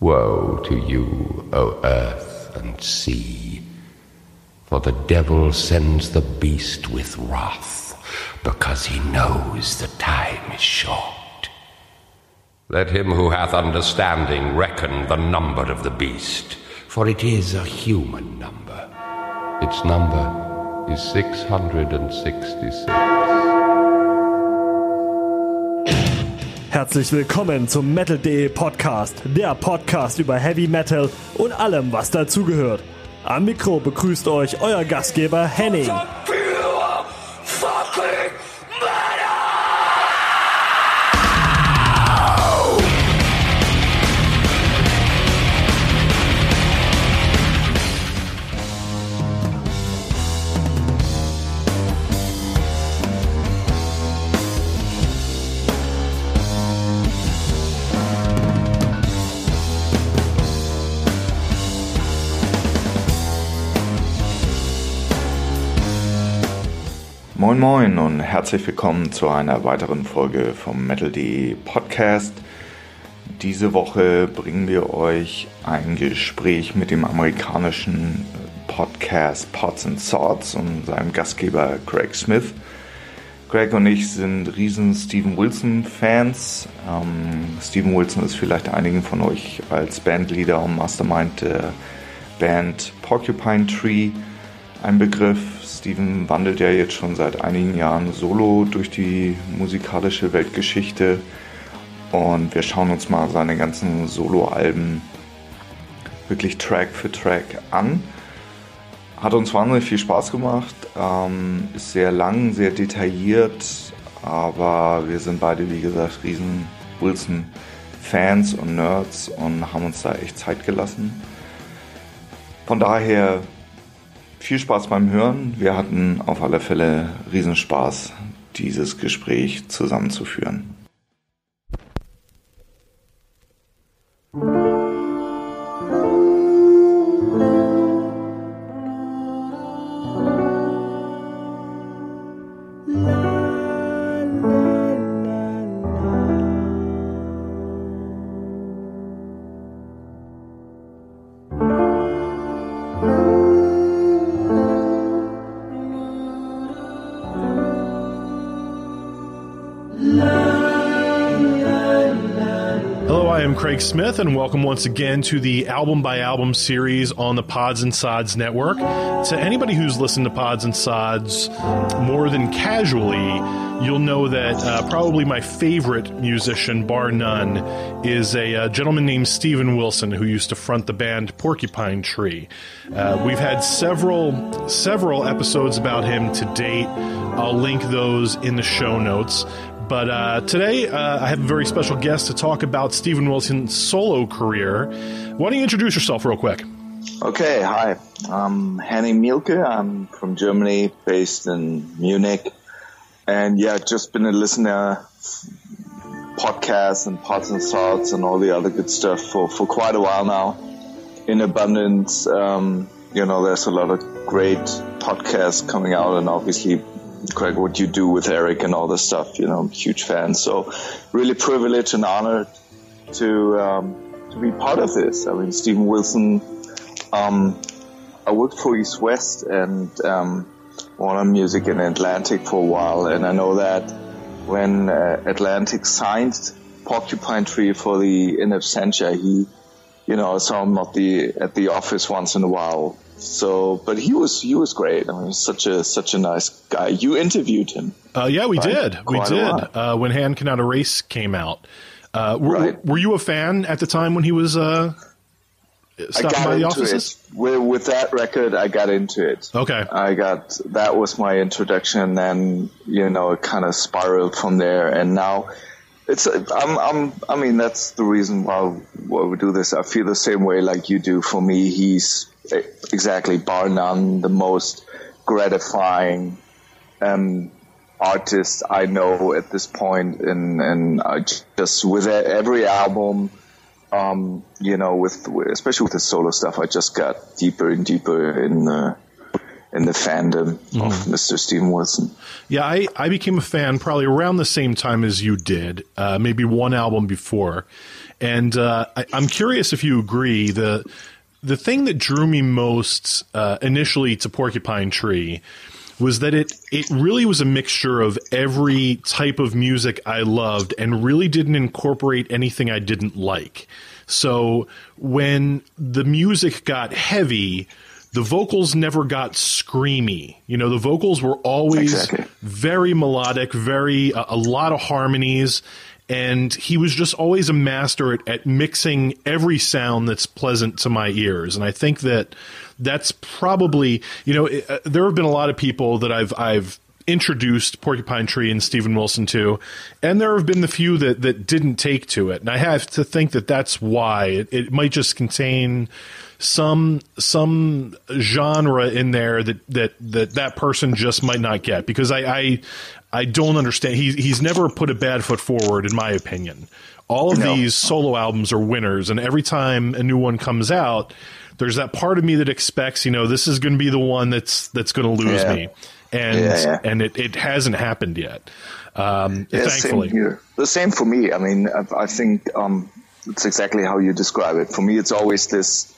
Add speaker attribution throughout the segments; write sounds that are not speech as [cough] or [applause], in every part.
Speaker 1: Woe to you, O earth and sea, for the devil sends the beast with wrath, because he knows the time is short. Let him who hath understanding reckon the number of the beast, for it is a human number. Its number is 666.
Speaker 2: Herzlich willkommen zum Metal.de Podcast, der Podcast über Heavy Metal und allem, was dazugehört. Am Mikro begrüßt euch euer Gastgeber Henning.
Speaker 3: Moin Moin und herzlich willkommen zu einer weiteren Folge vom Metal.de Podcast. Diese Woche bringen wir euch ein Gespräch mit dem amerikanischen Podcast Pots and Swords und seinem Gastgeber Greg Smith. Greg und ich sind riesen Steven Wilson Fans. Ähm, Steven Wilson ist vielleicht einigen von euch als Bandleader und Mastermind der Band Porcupine Tree ein Begriff. Steven wandelt ja jetzt schon seit einigen Jahren solo durch die musikalische Weltgeschichte und wir schauen uns mal seine ganzen Solo-Alben wirklich Track für Track an. Hat uns wahnsinnig viel Spaß gemacht, ähm, ist sehr lang, sehr detailliert, aber wir sind beide, wie gesagt, riesen Wilson-Fans und Nerds und haben uns da echt Zeit gelassen. Von daher viel Spaß beim Hören. Wir hatten auf alle Fälle Riesenspaß, dieses Gespräch zusammenzuführen.
Speaker 4: Smith, and welcome once again to the album by album series on the Pods and Sods network. To anybody who's listened to Pods and Sods more than casually, you'll know that uh, probably my favorite musician, bar none, is a uh, gentleman named Steven Wilson who used to front the band Porcupine Tree. Uh, we've had several several episodes about him to date. I'll link those in the show notes. But uh, today, uh, I have a very special guest to talk about Steven Wilson's solo career. Why don't you introduce yourself real quick?
Speaker 5: Okay, hi. I'm Henning Mielke. I'm from Germany, based in Munich. And yeah, just been a listener podcasts and Pods and Sods and all the other good stuff for, for quite a while now. In abundance, um, you know, there's a lot of great podcasts coming out and obviously Greg, what you do with Eric and all this stuff, you know, I'm huge fan. So really privileged and honored to, um, to be part of this. I mean, Steven Wilson, um, I worked for East West and, um, Warner Music in Atlantic for a while. And I know that when uh, Atlantic signed Porcupine Tree for the In Absentia, he, you know, saw him at the, at the office once in a while so, but he was he was great. I mean, such a such a nice guy. You interviewed him.
Speaker 4: Uh, yeah, we
Speaker 5: right?
Speaker 4: did. We
Speaker 5: Quite a
Speaker 4: did. Uh, when Hand Cannot Erase came out. Uh, were,
Speaker 5: Right.
Speaker 4: were you a fan at the time when he was uh,
Speaker 5: I got
Speaker 4: by the
Speaker 5: into it with, with that record. I got into it.
Speaker 4: Okay.
Speaker 5: I got that was my introduction. Then you know it kind of spiraled from there, and now it's. I'm. I'm. I mean, that's the reason why why we do this. I feel the same way like you do. For me, he's exactly bar none the most gratifying um, artist I know at this point, and and I just with every album. Um, you know, with especially with the solo stuff, I just got deeper and deeper in uh, in the fandom of Mr. Steven Wilson.
Speaker 4: Yeah, I, I became a fan probably around the same time as you did, uh, maybe one album before. And uh, I, I'm curious if you agree. The the thing that drew me most uh, initially to Porcupine Tree was that it it really was a mixture of every type of music I loved and really didn't incorporate anything I didn't like. So when the music got heavy, the vocals never got screamy. You know, the vocals were always
Speaker 5: Exactly.
Speaker 4: very melodic, very a, a lot of harmonies, and he was just always a master at, at mixing every sound that's pleasant to my ears. And I think that that's probably you know it, uh, there have been a lot of people that I've I've introduced Porcupine Tree and Steven Wilson to, and there have been the few that that didn't take to it. And I have to think that that's why it, it might just contain some some genre in there that that that that person just might not get because I I, I don't understand. He he's never put a bad foot forward in my opinion. All of
Speaker 5: No.
Speaker 4: these solo albums are winners, and every time a new one comes out, there's that part of me that expects, you know, this is going to be the one that's that's going to lose
Speaker 5: Yeah.
Speaker 4: me, and
Speaker 5: Yeah, yeah.
Speaker 4: and it, it hasn't happened yet. Um,
Speaker 5: Yeah,
Speaker 4: thankfully,
Speaker 5: same here. The same for me. I mean, I, I think um, it's exactly how you describe it. For me, it's always this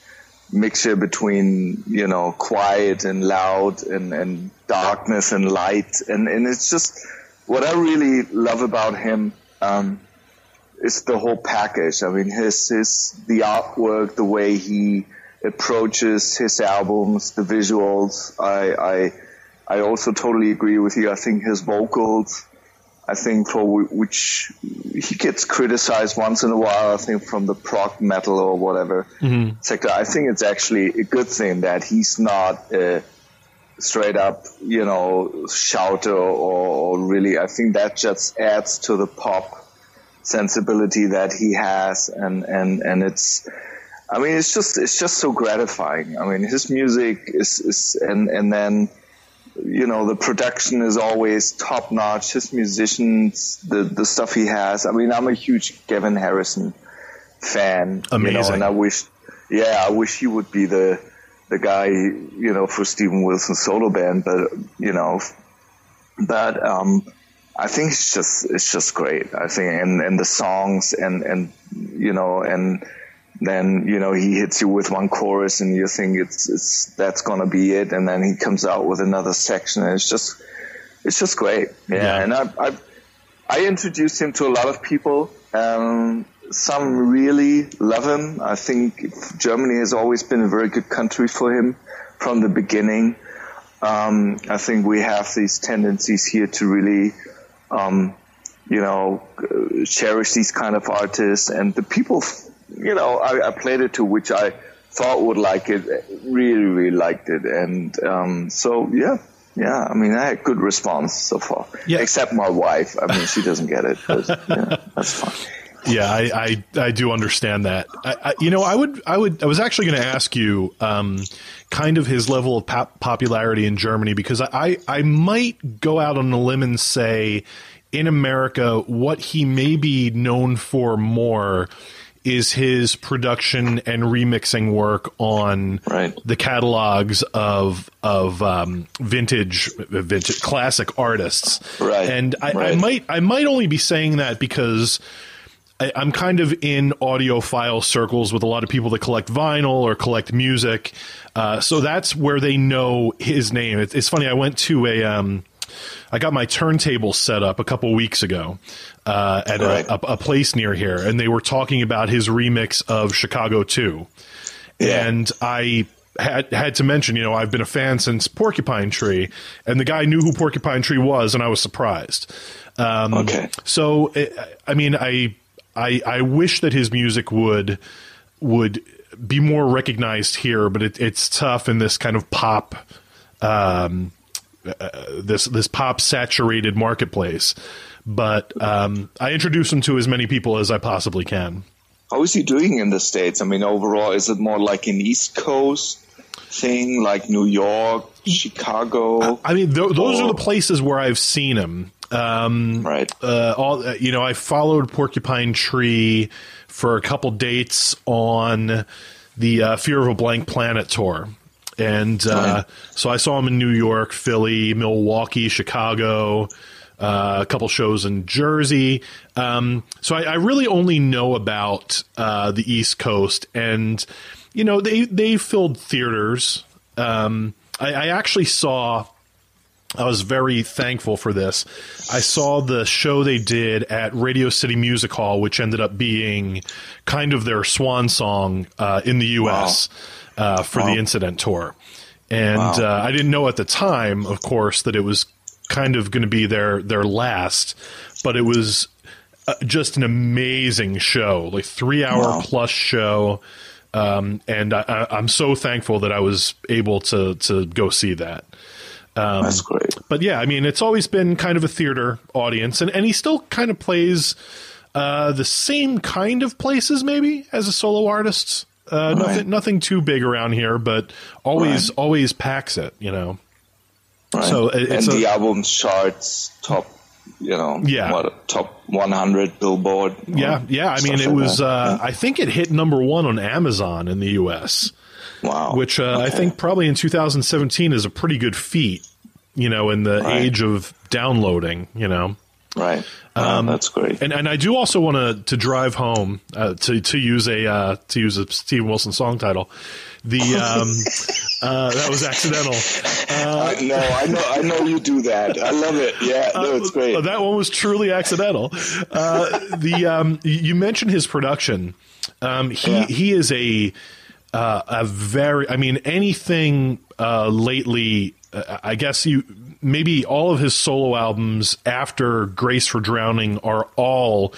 Speaker 5: mixture between you know quiet and loud and, and darkness and light, and and it's just what I really love about him. Um, is the whole package. I mean, his his the artwork, the way he approaches his albums, the visuals. I I I also totally agree with you. I think his vocals. I think for which he gets criticized once in a while. I think from the prog metal or whatever mm-hmm. sector. I think it's actually a good thing that he's not a straight up, you know, shouter or, or really. I think that just adds to the pop sensibility that he has, and and and it's. I mean, it's just it's just so gratifying. I mean, his music is is and and then you know the production is always top notch. His musicians, the the stuff he has. I mean, I'm a huge Gavin Harrison fan. You know,
Speaker 4: Amazing.
Speaker 5: and I wish, yeah, I wish he would be the the guy, you know, for Steven Wilson's solo band. But you know, but um, I think it's just it's just great. I think and and the songs and and you know and then you know he hits you with one chorus and you think it's it's that's gonna be it. And then he comes out with another section and it's just it's just great. Yeah,
Speaker 4: Yeah.
Speaker 5: and I, I I introduced him to a lot of people. Um, some really love him. I think Germany has always been a very good country for him from the beginning. Um, I think we have these tendencies here to really um, you know, uh, cherish these kind of artists. And the people, you know, I, I played it to which I thought would like it, really, really liked it. And um, so, yeah, yeah, I mean, I had good response so far.
Speaker 4: Yeah.
Speaker 5: Except my wife. I mean, she doesn't get it, but yeah, that's fine.
Speaker 4: yeah, I, I, I do understand that. I, I, you know, I would, I would, I was actually going to ask you, um, kind of his level of pop- popularity in Germany because I, I, I might go out on a limb and say, in America, what he may be known for more is his production and remixing work on
Speaker 5: Right.
Speaker 4: the catalogs of of um, vintage, vintage classic artists.
Speaker 5: Right,
Speaker 4: And I, I might I might only be saying that because I, I'm kind of in audiophile circles with a lot of people that collect vinyl or collect music. Uh, so that's where they know his name. It, it's funny. I went to a. Um, I got my turntable set up a couple weeks ago uh, at
Speaker 5: Right.
Speaker 4: a, a, a place near here, and they were talking about his remix of Chicago Two,
Speaker 5: Yeah.
Speaker 4: and I had had to mention, you know, I've been a fan since Porcupine Tree, and the guy knew who Porcupine Tree was, and I was surprised. Um,
Speaker 5: Okay.
Speaker 4: So, I- I mean, I, I I wish that his music would would be more recognized here, but it, it's tough in this kind of pop, um, uh, this this pop saturated marketplace. But um, I introduce him to as many people as I possibly can.
Speaker 5: How is he doing in the States? I mean, overall, is it more like an East Coast thing, like New York, Chicago?
Speaker 4: I mean, th- those are the places where I've seen him. Um,
Speaker 5: Right.
Speaker 4: Uh, all you know, I followed Porcupine Tree for a couple dates on the uh, Fear of a Blank Planet tour, and uh, so I saw him in New York, Philly, Milwaukee, Chicago. Uh, a couple shows in Jersey. Um, so I, I, really only know about uh, the East Coast, and you know they they filled theaters. Um, I, I actually saw I was very thankful for this. I saw the show they did at Radio City Music Hall, which ended up being kind of their swan song uh, in the U.S. Wow. Uh, for wow. the Incident Tour. And wow. uh, I didn't know at the time, of course, that it was kind of going to be their their last, but it was uh, just an amazing show, like three hour plus show. Um, and I, am so thankful that I was able to to go see that.
Speaker 5: Um, That's great.
Speaker 4: But yeah, I mean, it's always been kind of a theater audience, and, and he still kind of plays uh, the same kind of places, maybe as a solo artist. Uh, right. Nothing, nothing too big around here, but always, right. always packs it. You know.
Speaker 5: Right. So it's and a, the album charts top, you know,
Speaker 4: yeah,
Speaker 5: what, top 100 Billboard.
Speaker 4: Yeah, yeah. I mean, it like was. Uh, yeah. I think it hit number one on Amazon in the U.S.
Speaker 5: Wow.
Speaker 4: Which uh, okay. I think probably in 2017 is a pretty good feat, you know, in the right. age of downloading, you know.
Speaker 5: Right. Um, that's great.
Speaker 4: And and I do also want to to drive home uh, to to use a uh, to use a Steve Wilson song title. The um, [laughs] uh, that was accidental.
Speaker 5: Uh, no, I know, I know you do that. I love it. Yeah, no, it's great.
Speaker 4: Uh, that one was truly accidental. Uh, the um, you mentioned his production. Um, he yeah. he is a uh, a very, I mean, anything uh, lately. Uh, I guess you maybe all of his solo albums after Grace for Drowning are all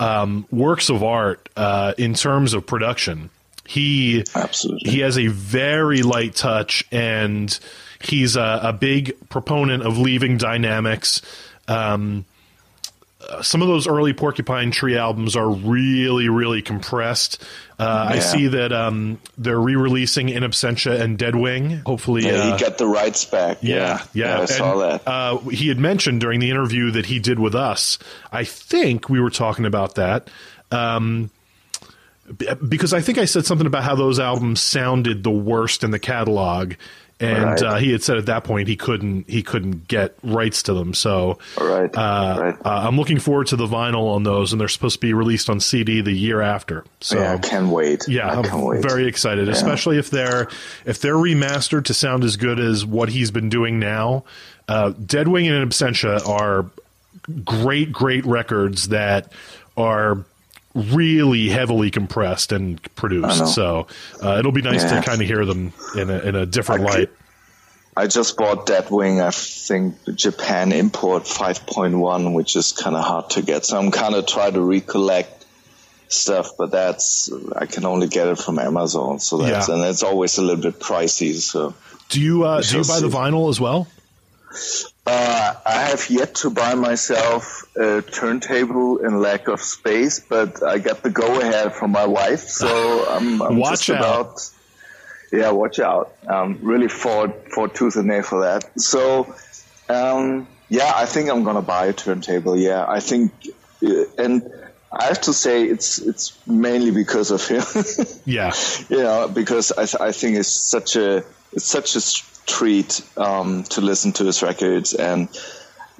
Speaker 4: um, works of art uh, in terms of production. He
Speaker 5: absolutely
Speaker 4: he has a very light touch, and he's a, a big proponent of leaving dynamics. Um, some of those early Porcupine Tree albums are really, really compressed. Uh, yeah. I see that um, they're re-releasing In Absentia and Deadwing. Hopefully,
Speaker 5: yeah, uh, he got the rights back.
Speaker 4: Yeah, yeah,
Speaker 5: yeah I
Speaker 4: and,
Speaker 5: saw that.
Speaker 4: Uh, he had mentioned during the interview that he did with us. I think we were talking about that. Um, because I think I said something about how those albums sounded the worst in the catalog, and right. uh, he had said at that point he couldn't he couldn't get rights to them. So
Speaker 5: right.
Speaker 4: Uh,
Speaker 5: right.
Speaker 4: Uh, I'm looking forward to the vinyl on those, and they're supposed to be released on CD the year after. So
Speaker 5: yeah, I can't wait.
Speaker 4: Yeah,
Speaker 5: I
Speaker 4: am
Speaker 5: wait.
Speaker 4: very excited, yeah. especially if they're if they're remastered to sound as good as what he's been doing now. Uh, Deadwing and Absentia are great, great records that are really heavily compressed and produced. So uh, it'll be nice yeah. to kind of hear them in a, in a different I light. Could,
Speaker 5: I just bought Deadwing. I think Japan import 5.1, which is kind of hard to get. So I'm kind of trying to recollect stuff, but that's I can only get it from Amazon. So that's yeah. and it's always a little bit pricey. So
Speaker 4: do you uh, do you buy see. the vinyl as well?
Speaker 5: Uh, I have yet to buy myself a turntable in lack of space, but I got the go ahead from my wife, so I'm, I'm
Speaker 4: watch
Speaker 5: just
Speaker 4: out.
Speaker 5: about. Yeah, watch out. Um, really fought for tooth and nail for that. So, um, yeah, I think I'm gonna buy a turntable. Yeah, I think, uh, and I have to say it's it's mainly because of him. [laughs]
Speaker 4: yeah,
Speaker 5: you know, because I th- I think it's such a it's such a treat um, to listen to his records and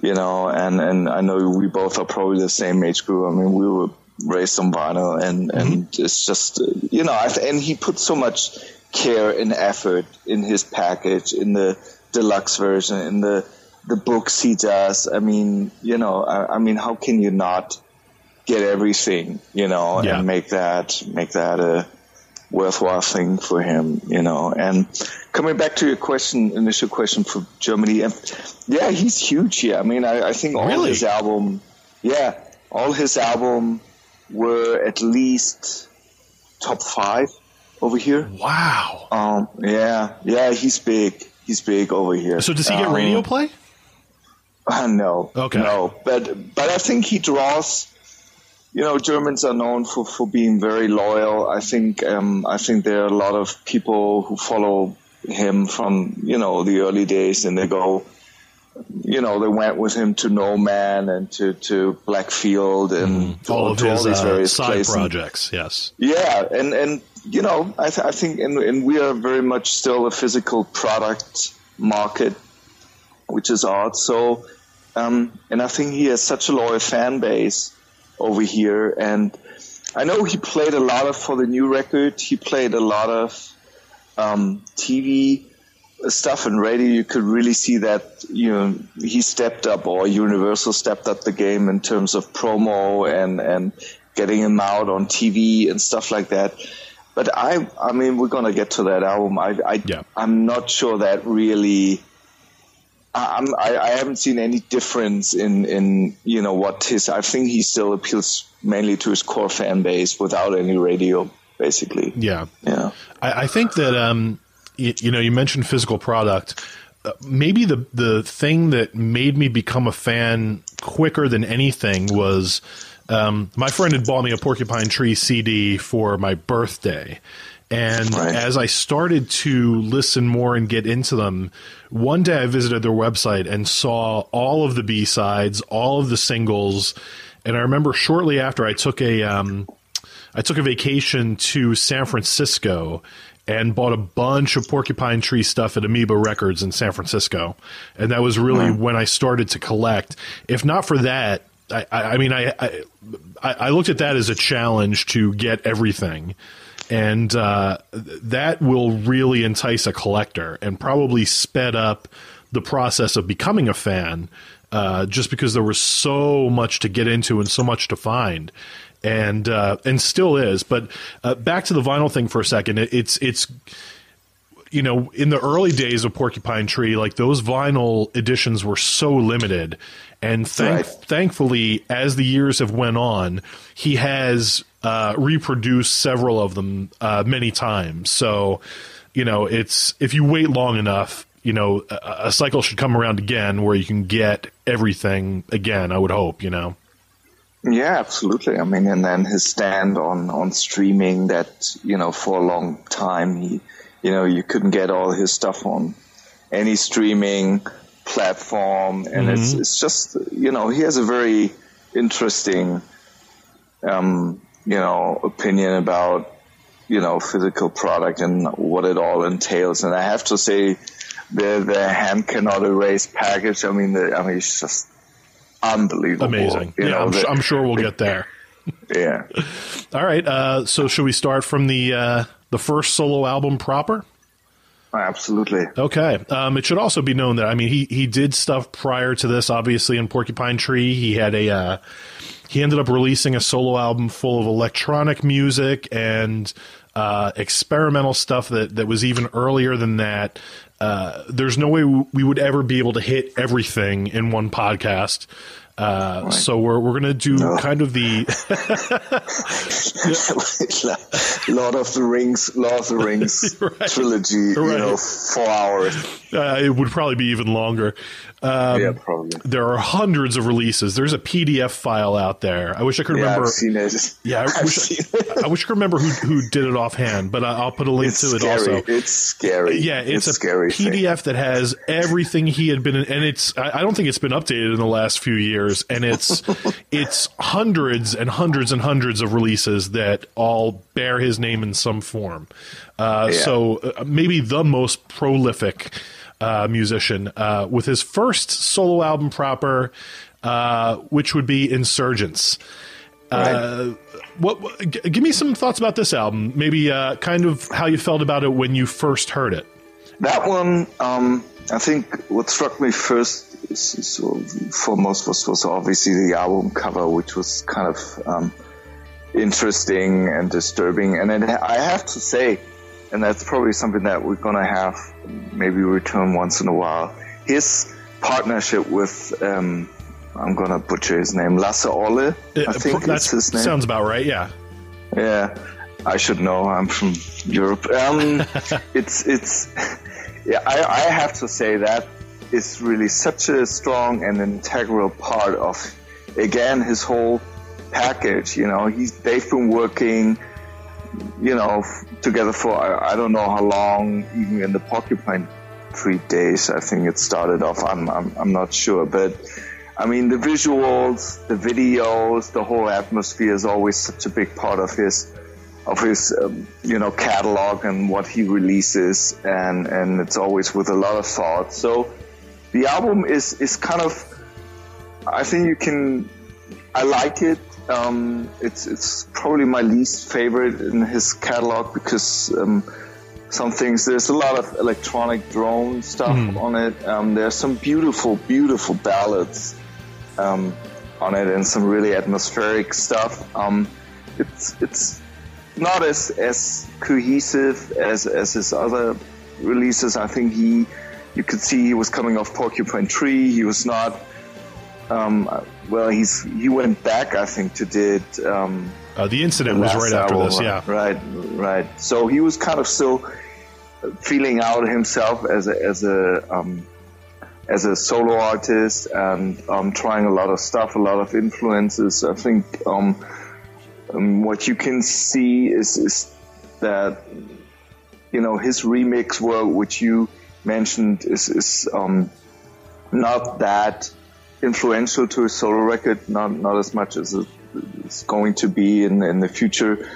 Speaker 5: you know and and I know we both are probably the same age group. I mean we were raised on vinyl and mm-hmm. and it's just you know and he put so much care and effort in his package in the deluxe version in the the books he does. I mean you know I, I mean how can you not get everything you know
Speaker 4: yeah.
Speaker 5: and make that make that a worthwhile thing for him, you know. And coming back to your question, initial question for Germany, yeah, he's huge here. I mean, I, I think all
Speaker 4: really?
Speaker 5: his album, yeah, all his album were at least top five over here.
Speaker 4: Wow.
Speaker 5: Um, yeah, yeah, he's big. He's big over here.
Speaker 4: So does he get um, radio play?
Speaker 5: Uh, no.
Speaker 4: Okay.
Speaker 5: No, but but I think he draws you know, Germans are known for, for being very loyal. I think, um, I think there are a lot of people who follow him from, you know, the early days and they go, you know, they went with him to No Man and to, to Blackfield and
Speaker 4: mm, all of
Speaker 5: to
Speaker 4: his
Speaker 5: all these
Speaker 4: uh,
Speaker 5: various
Speaker 4: side
Speaker 5: places.
Speaker 4: projects. Yes.
Speaker 5: Yeah. And, and you know, I, th- I think, and, and we are very much still a physical product market, which is odd. So, um, and I think he has such a loyal fan base over here. And I know he played a lot of for the new record. He played a lot of um, TV stuff and radio. You could really see that you know he stepped up, or Universal stepped up the game in terms of promo and and getting him out on TV and stuff like that. But I, I mean, we're gonna get to that album. I, I
Speaker 4: Yeah.
Speaker 5: I'm not sure that really. I- I'm, I, I haven't seen any difference in, in you know what his. I think he still appeals mainly to his core fan base without any radio, basically.
Speaker 4: Yeah.
Speaker 5: Yeah.
Speaker 4: I, I think that um, you, you know, you mentioned physical product. Uh, maybe the the thing that made me become a fan quicker than anything was um, my friend had bought me a Porcupine Tree CD for my birthday. And
Speaker 5: Right.
Speaker 4: as I started to listen more and get into them, one day I visited their website and saw all of the B sides, all of the singles, and I remember shortly after I took a um, I took a vacation to San Francisco and bought a bunch of Porcupine Tree stuff at Amoeba Records in San Francisco, and that was really when I started to collect. If not for that, I, I, I mean, I I I looked at that as a challenge to get everything, and uh, that will really entice a collector and probably sped up the process of becoming a fan. Uh, just because there was so much to get into and so much to find, and uh, and still is. But uh, back to the vinyl thing for a second. It, it's it's you know in the early days of Porcupine Tree, like those vinyl editions were so limited, and thank,
Speaker 5: Right.
Speaker 4: thankfully, as the years have went on, he has uh, reproduced several of them uh, many times. So you know it's if you wait long enough. You know, a, a cycle should come around again where you can get everything again. I would hope. You know.
Speaker 5: Yeah, absolutely. I mean, and then his stand on, on streaming that, you know, for a long time, he, you know, you couldn't get all his stuff on any streaming platform. And it's, it's just, you know, he has a very interesting, um, you know, opinion about, you know, physical product and what it all entails. And I have to say, the, the hand cannot erase package. I mean, the, I mean, it's just unbelievable.
Speaker 4: Amazing.
Speaker 5: You
Speaker 4: yeah,
Speaker 5: know,
Speaker 4: I'm,
Speaker 5: the-
Speaker 4: I'm sure we'll get there. [laughs]
Speaker 5: yeah. [laughs]
Speaker 4: All right. Uh, so should we start from the uh, the first solo album proper?
Speaker 5: Absolutely.
Speaker 4: Okay. Um, it should also be known that I mean he he did stuff prior to this. Obviously, in Porcupine Tree, he had a uh, he ended up releasing a solo album full of electronic music and uh, experimental stuff that that was even earlier than that. Uh, there's no way we would ever be able to hit everything in one podcast. Uh, So we're we're gonna do kind of the [laughs]
Speaker 5: Lord of the Rings, Lord of the Rings [laughs]
Speaker 4: Right.
Speaker 5: trilogy. You know, four hours.
Speaker 4: uh, it would probably be even longer. Um,
Speaker 5: yeah, probably.
Speaker 4: There are hundreds of releases. There's a PDF file out there. I wish I could
Speaker 5: Yeah,
Speaker 4: remember.
Speaker 5: I've seen it.
Speaker 4: Yeah, I [laughs] wish, I, I wish I could remember who who did it offhand, but I, I'll put a link
Speaker 5: It's
Speaker 4: to it also.
Speaker 5: It's scary.
Speaker 4: Yeah, it's, a
Speaker 5: scary. thing.
Speaker 4: PDF that has everything he had been in, and it's I, I don't think it's been updated in the last few years, and it's [laughs] it's hundreds and hundreds and hundreds of releases that all bear his name in some form. Uh,
Speaker 5: Yeah.
Speaker 4: So uh, maybe the most prolific uh, musician uh, with his first solo album proper, uh, which would be Insurgentes. Uh, what, what g- give me some thoughts about this album? Maybe uh, kind of how you felt about it when you first heard it.
Speaker 5: That one, um, I think what struck me first is, is, uh, for most of us was obviously the album cover, which was kind of um, interesting and disturbing. And then I have to say, and that's probably something that we're going to have maybe return once in a while, his partnership with, um, I'm going to butcher his name, Lasse Olle, I think
Speaker 4: that
Speaker 5: is his name.
Speaker 4: sounds about right. Yeah.
Speaker 5: Yeah, I should know. I'm from Europe. Um, [laughs] it's it's yeah. I, I have to say that is really such a strong and integral part of again his whole package. You know, he's they've been working, you know, together for I, I don't know how long, even in the Porcupine Tree days. I think it started off. I'm I'm, I'm not sure, but. I mean, the visuals, the videos, the whole atmosphere is always such a big part of his of his um, you know catalog and what he releases, and and it's always with a lot of thought. So the album is is kind of I think you can I like it. Um, it's it's probably my least favorite in his catalog because um, some things there's a lot of electronic drone stuff
Speaker 4: Mhm.
Speaker 5: on it. Um, there's some beautiful beautiful ballads um, on it and some really atmospheric stuff. Um, it's it's not as as cohesive as as his other releases. I think he you could see he was coming off Porcupine Tree. He was not. Um, well, he's he went back, I think, to did um,
Speaker 4: Uh, the incident was right after
Speaker 5: album,
Speaker 4: this. Yeah.
Speaker 5: Right, right. So he was kind of still feeling out himself as a as a um, as a solo artist and um, trying a lot of stuff, a lot of influences. I think um, um, what you can see is is that you know his remix work, which you mentioned, is is um, not that influential to his solo record, not not as much as it's going to be in in the future.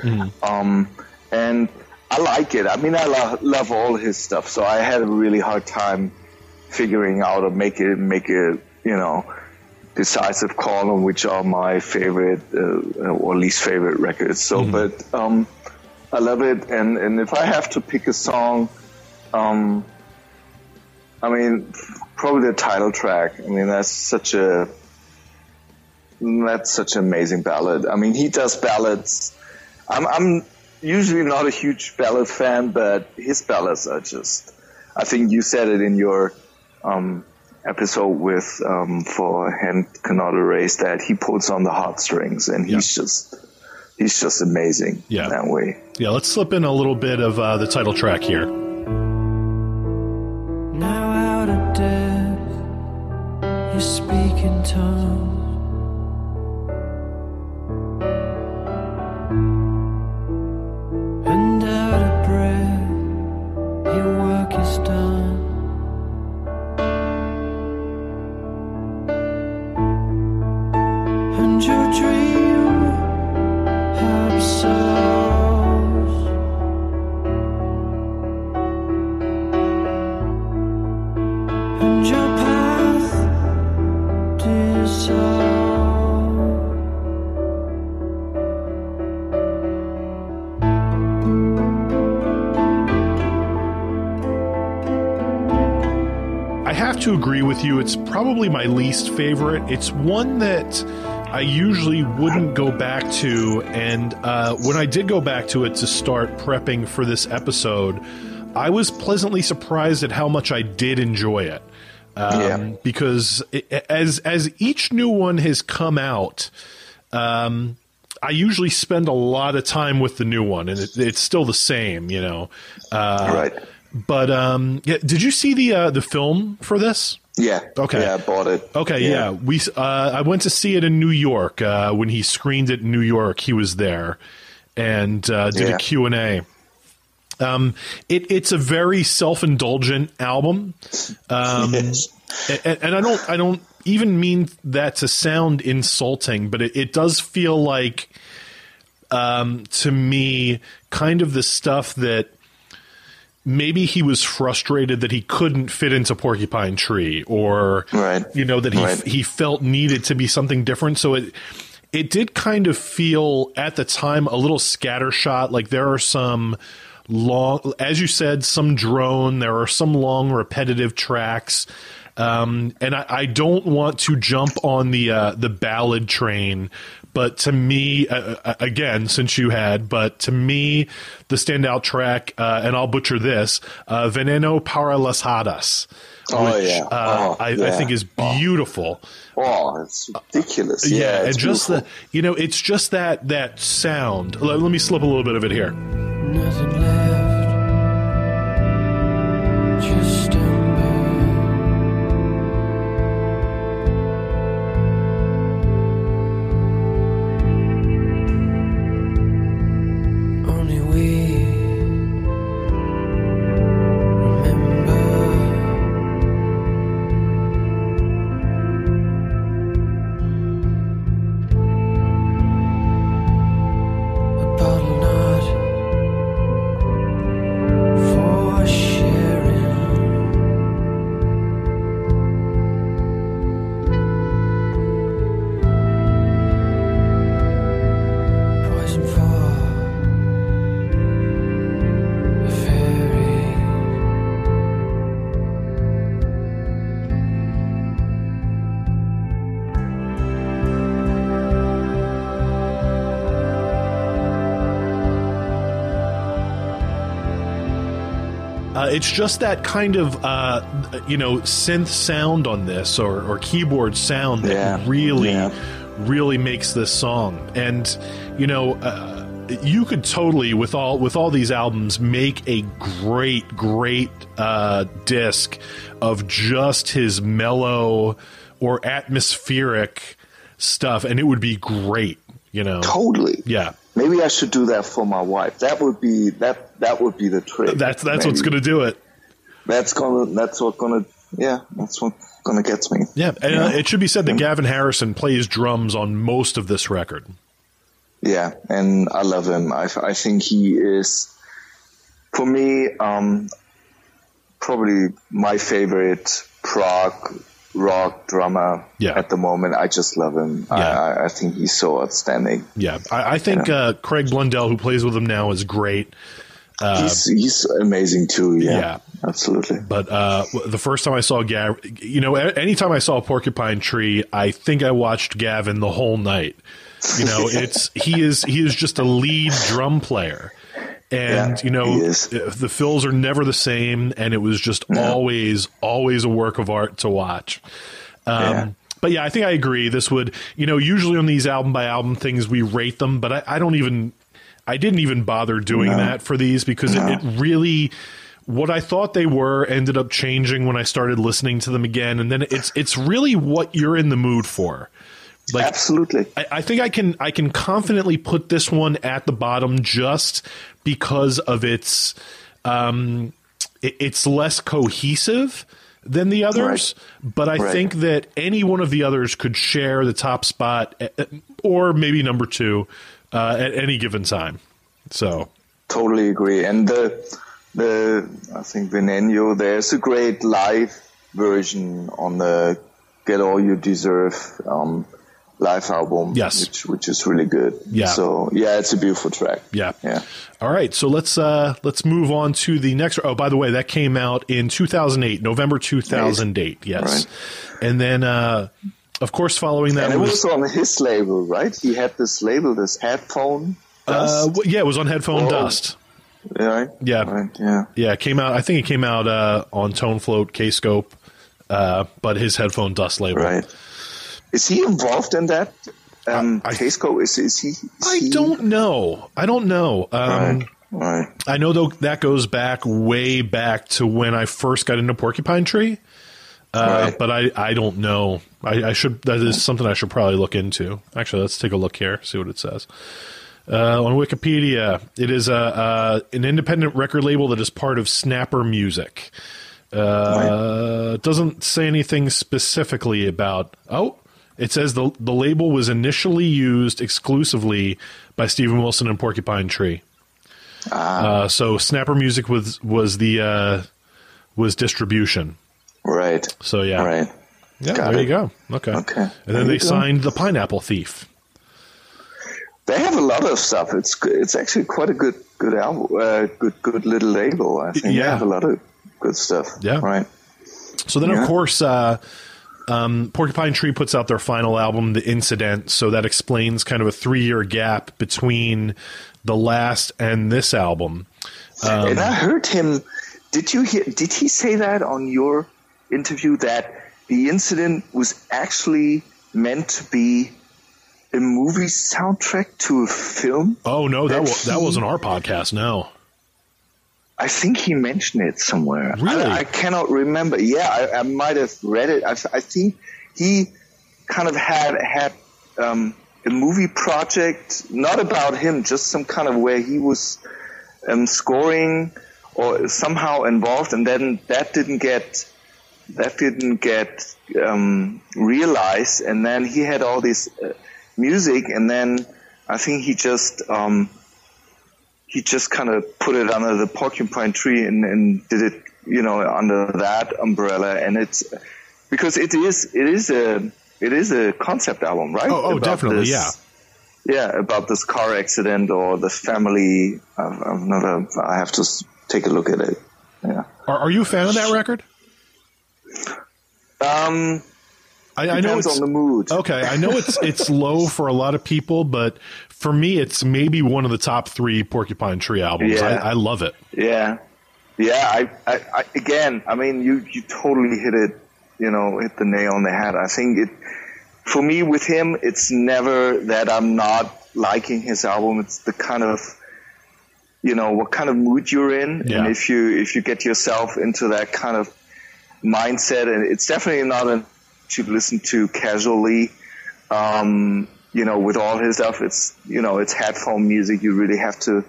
Speaker 5: Um, and I like it. I mean, I lo- love all his stuff. So I had a really hard time figuring out or make it make a you know decisive call on which are my favorite uh, or least favorite records. So, but um, I love it. And and if I have to pick a song, um, I mean, probably the title track. I mean, that's such a that's such an amazing ballad. I mean, he does ballads. I'm, I'm usually not a huge ballad fan, but his ballads are just. I think you said it in your um, episode with um, for Hand Cannot Erase that he pulls on the heartstrings, and he's just he's just amazing
Speaker 4: Yeah.
Speaker 5: in that way.
Speaker 4: Yeah. Let's slip in a little bit of uh, the title track here.
Speaker 6: In
Speaker 4: probably my least favorite. It's one that I usually wouldn't go back to. And uh, when I did go back to it to start prepping for this episode, I was pleasantly surprised at how much I did enjoy it. Um,
Speaker 5: Yeah.
Speaker 4: Because it, as as each new one has come out, um, I usually spend a lot of time with the new one, and it, it's still the same, you know. Uh,
Speaker 5: right.
Speaker 4: But um, yeah, did you see the uh, the film for this?
Speaker 5: Yeah.
Speaker 4: Okay.
Speaker 5: Yeah, I bought it.
Speaker 4: Okay, yeah, we uh, I went to see it in New York uh, when he screened it in New York. He was there and uh, did
Speaker 5: Yeah.
Speaker 4: a Q and A. Um, it, it's a very self indulgent album, um, [laughs]
Speaker 5: Yes.
Speaker 4: and, and I don't I don't even mean that to sound insulting, but it, it does feel like um, to me kind of the stuff that maybe he was frustrated that he couldn't fit into Porcupine Tree, or
Speaker 5: Right.
Speaker 4: you know that he
Speaker 5: Right.
Speaker 4: he felt needed to be something different. So it it did kind of feel at the time a little scattershot. Like there are some long, as you said, some drone. There are some long repetitive tracks. Um, and I, I don't want to jump on the uh, the ballad train, but to me, uh, uh, again, since you had, but to me, the standout track, uh, and I'll butcher this, uh, "Veneno para las Hadas,"
Speaker 5: Oh,
Speaker 4: which
Speaker 5: yeah.
Speaker 4: uh,
Speaker 5: Oh,
Speaker 4: I, I think is beautiful.
Speaker 5: Oh, it's ridiculous.
Speaker 4: Yeah,
Speaker 5: Yeah,
Speaker 4: and
Speaker 5: it's
Speaker 4: just
Speaker 5: beautiful.
Speaker 4: the you know, it's just that that sound. Let, let me slip a little bit of it here.
Speaker 6: Nothing
Speaker 4: Uh, it's just that kind of uh, you know synth sound on this or, or keyboard sound that
Speaker 5: Yeah.
Speaker 4: really
Speaker 5: Yeah.
Speaker 4: really makes this song. And you know, uh, you could totally with all with all these albums make a great great uh, disc of just his mellow or atmospheric stuff, and it would be great. You know,
Speaker 5: Totally.
Speaker 4: yeah.
Speaker 5: Maybe I should do that for my wife. That would be that. That would be the trick.
Speaker 4: That's that's what's going to do it.
Speaker 5: That's gonna. That's what gonna. Yeah, that's what gonna get me.
Speaker 4: Yeah, and uh, it should be said that Gavin Harrison plays drums on most of this record.
Speaker 5: Yeah, and I love him. I, I think he is, for me, um, probably my favorite prog rock drummer
Speaker 4: Yeah.
Speaker 5: at the moment. I just love him. I,
Speaker 4: Yeah.
Speaker 5: I, I think he's so outstanding.
Speaker 4: Yeah, I, I think uh, Craig Blundell, who plays with him now, is great.
Speaker 5: He's he's amazing too. Yeah,
Speaker 4: Uh, yeah.
Speaker 5: absolutely.
Speaker 4: But uh, the first time I saw Gavin, you know, anytime I saw a Porcupine Tree, I think I watched Gavin the whole night. You know, [laughs] it's he is he is just a lead drum player, and
Speaker 5: Yeah,
Speaker 4: you know the fills are never the same, and it was just always always a work of art to watch. Um,
Speaker 5: Yeah.
Speaker 4: But yeah, I think I agree. This would, you know, usually on these album by album things, we rate them, but I, I don't even, I didn't even bother doing that for these because it, it really, what I thought they were ended up changing when I started listening to them again. And then it's, it's really what you're in the mood for. Like,
Speaker 5: absolutely.
Speaker 4: I, I think I can I can confidently put this one at the bottom just because of its um, it, it's less cohesive than the others. But I
Speaker 5: Right.
Speaker 4: think that any one of the others could share the top spot, eh, eh, or maybe number two uh, at any given time. So
Speaker 5: Totally agree. And the the I think Veneno, there's a great live version on the Get All You Deserve um, live album.
Speaker 4: Yes.
Speaker 5: which which is really good.
Speaker 4: Yeah.
Speaker 5: So yeah, it's a beautiful track.
Speaker 4: Yeah.
Speaker 5: Yeah.
Speaker 4: All right, so let's uh let's move on to the next. Oh, by the way, that came out in 2008, November 2008. Yes,
Speaker 5: Right.
Speaker 4: and then uh of course following that
Speaker 5: And it
Speaker 4: was,
Speaker 5: was on his label, right? He had this label, this headphone.
Speaker 4: uh yeah, it was on Headphone
Speaker 5: Oh.
Speaker 4: Dust.
Speaker 5: right?
Speaker 4: yeah.
Speaker 5: Right, yeah.
Speaker 4: Yeah, it came out. I think it came out uh on Tonefloat, K Scope, uh, but his Headphone Dust label.
Speaker 5: Right. Is he involved in that? Um,
Speaker 4: I- I-
Speaker 5: Casco, is, is he? Is
Speaker 4: I
Speaker 5: he-
Speaker 4: don't know. I don't know. Um,
Speaker 5: Right. Right.
Speaker 4: I know though that goes back way back to when I first got into Porcupine Tree. Uh,
Speaker 5: Right.
Speaker 4: But I, I don't know. I, I should that is something I should probably look into. Actually, let's take a look here, see what it says. Uh, on Wikipedia, it is a, uh, an independent record label that is part of Snapper Music. Uh, it doesn't say anything specifically about. Oh, it says the the label was initially used exclusively by Steven Wilson and Porcupine Tree. Uh, so Snapper Music was was the uh, was distribution.
Speaker 5: Right.
Speaker 4: So yeah,
Speaker 5: Right.
Speaker 4: yeah.
Speaker 5: Got
Speaker 4: there
Speaker 5: it.
Speaker 4: you go. Okay.
Speaker 5: Okay.
Speaker 4: And
Speaker 5: There
Speaker 4: then they
Speaker 5: go.
Speaker 4: signed the Pineapple Thief.
Speaker 5: They have a lot of stuff. It's it's actually quite a good good album, uh, good good little label. I think
Speaker 4: Yeah.
Speaker 5: they have a lot of good stuff.
Speaker 4: Yeah.
Speaker 5: Right.
Speaker 4: So then, of course, uh, um, Porcupine Tree puts out their final album, The Incident. So that explains kind of a three year gap between the last and this album. Um,
Speaker 5: and I heard him. Did you hear? Did he say that on your interview that the incident was actually meant to be a movie soundtrack to a film?
Speaker 4: Oh no, that
Speaker 5: That
Speaker 4: wa- that wasn't our podcast. No.
Speaker 5: I think he mentioned it somewhere.
Speaker 4: Really?
Speaker 5: I, I cannot remember. Yeah, I, I might have read it. I, I think he kind of had had um, a movie project, not about him, just some kind of where he was um, scoring or somehow involved, and then that didn't get that didn't get um, realized, and then he had all this uh, music, and then I think he just um, he just kind of put it under the porcupine tree and, and did it, you know, under that umbrella. And it's because it is it is a it is a concept album, right?
Speaker 4: Oh, oh, definitely,
Speaker 5: this- Yeah, about this car accident or the family. I've, I've never. I have to take a look at it. Yeah.
Speaker 4: Are, are you a fan of that record?
Speaker 5: Um,
Speaker 4: I, I know it's
Speaker 5: on the mood.
Speaker 4: okay. I know it's it's [laughs] low for a lot of people, but for me, it's maybe one of the top three Porcupine Tree albums.
Speaker 5: Yeah.
Speaker 4: I, I love it.
Speaker 5: Yeah. Yeah, I, I, I again, I mean, you you totally hit it, you know, hit the nail on the head. I think it, for me, with him, it's never that I'm not liking his album. It's the kind of, you know, what kind of mood you're in,
Speaker 4: Yeah.
Speaker 5: and if you if you get yourself into that kind of mindset, and it's definitely not a to listen to casually. Um, you know, with all his stuff, it's you know, it's headphone music. You really have to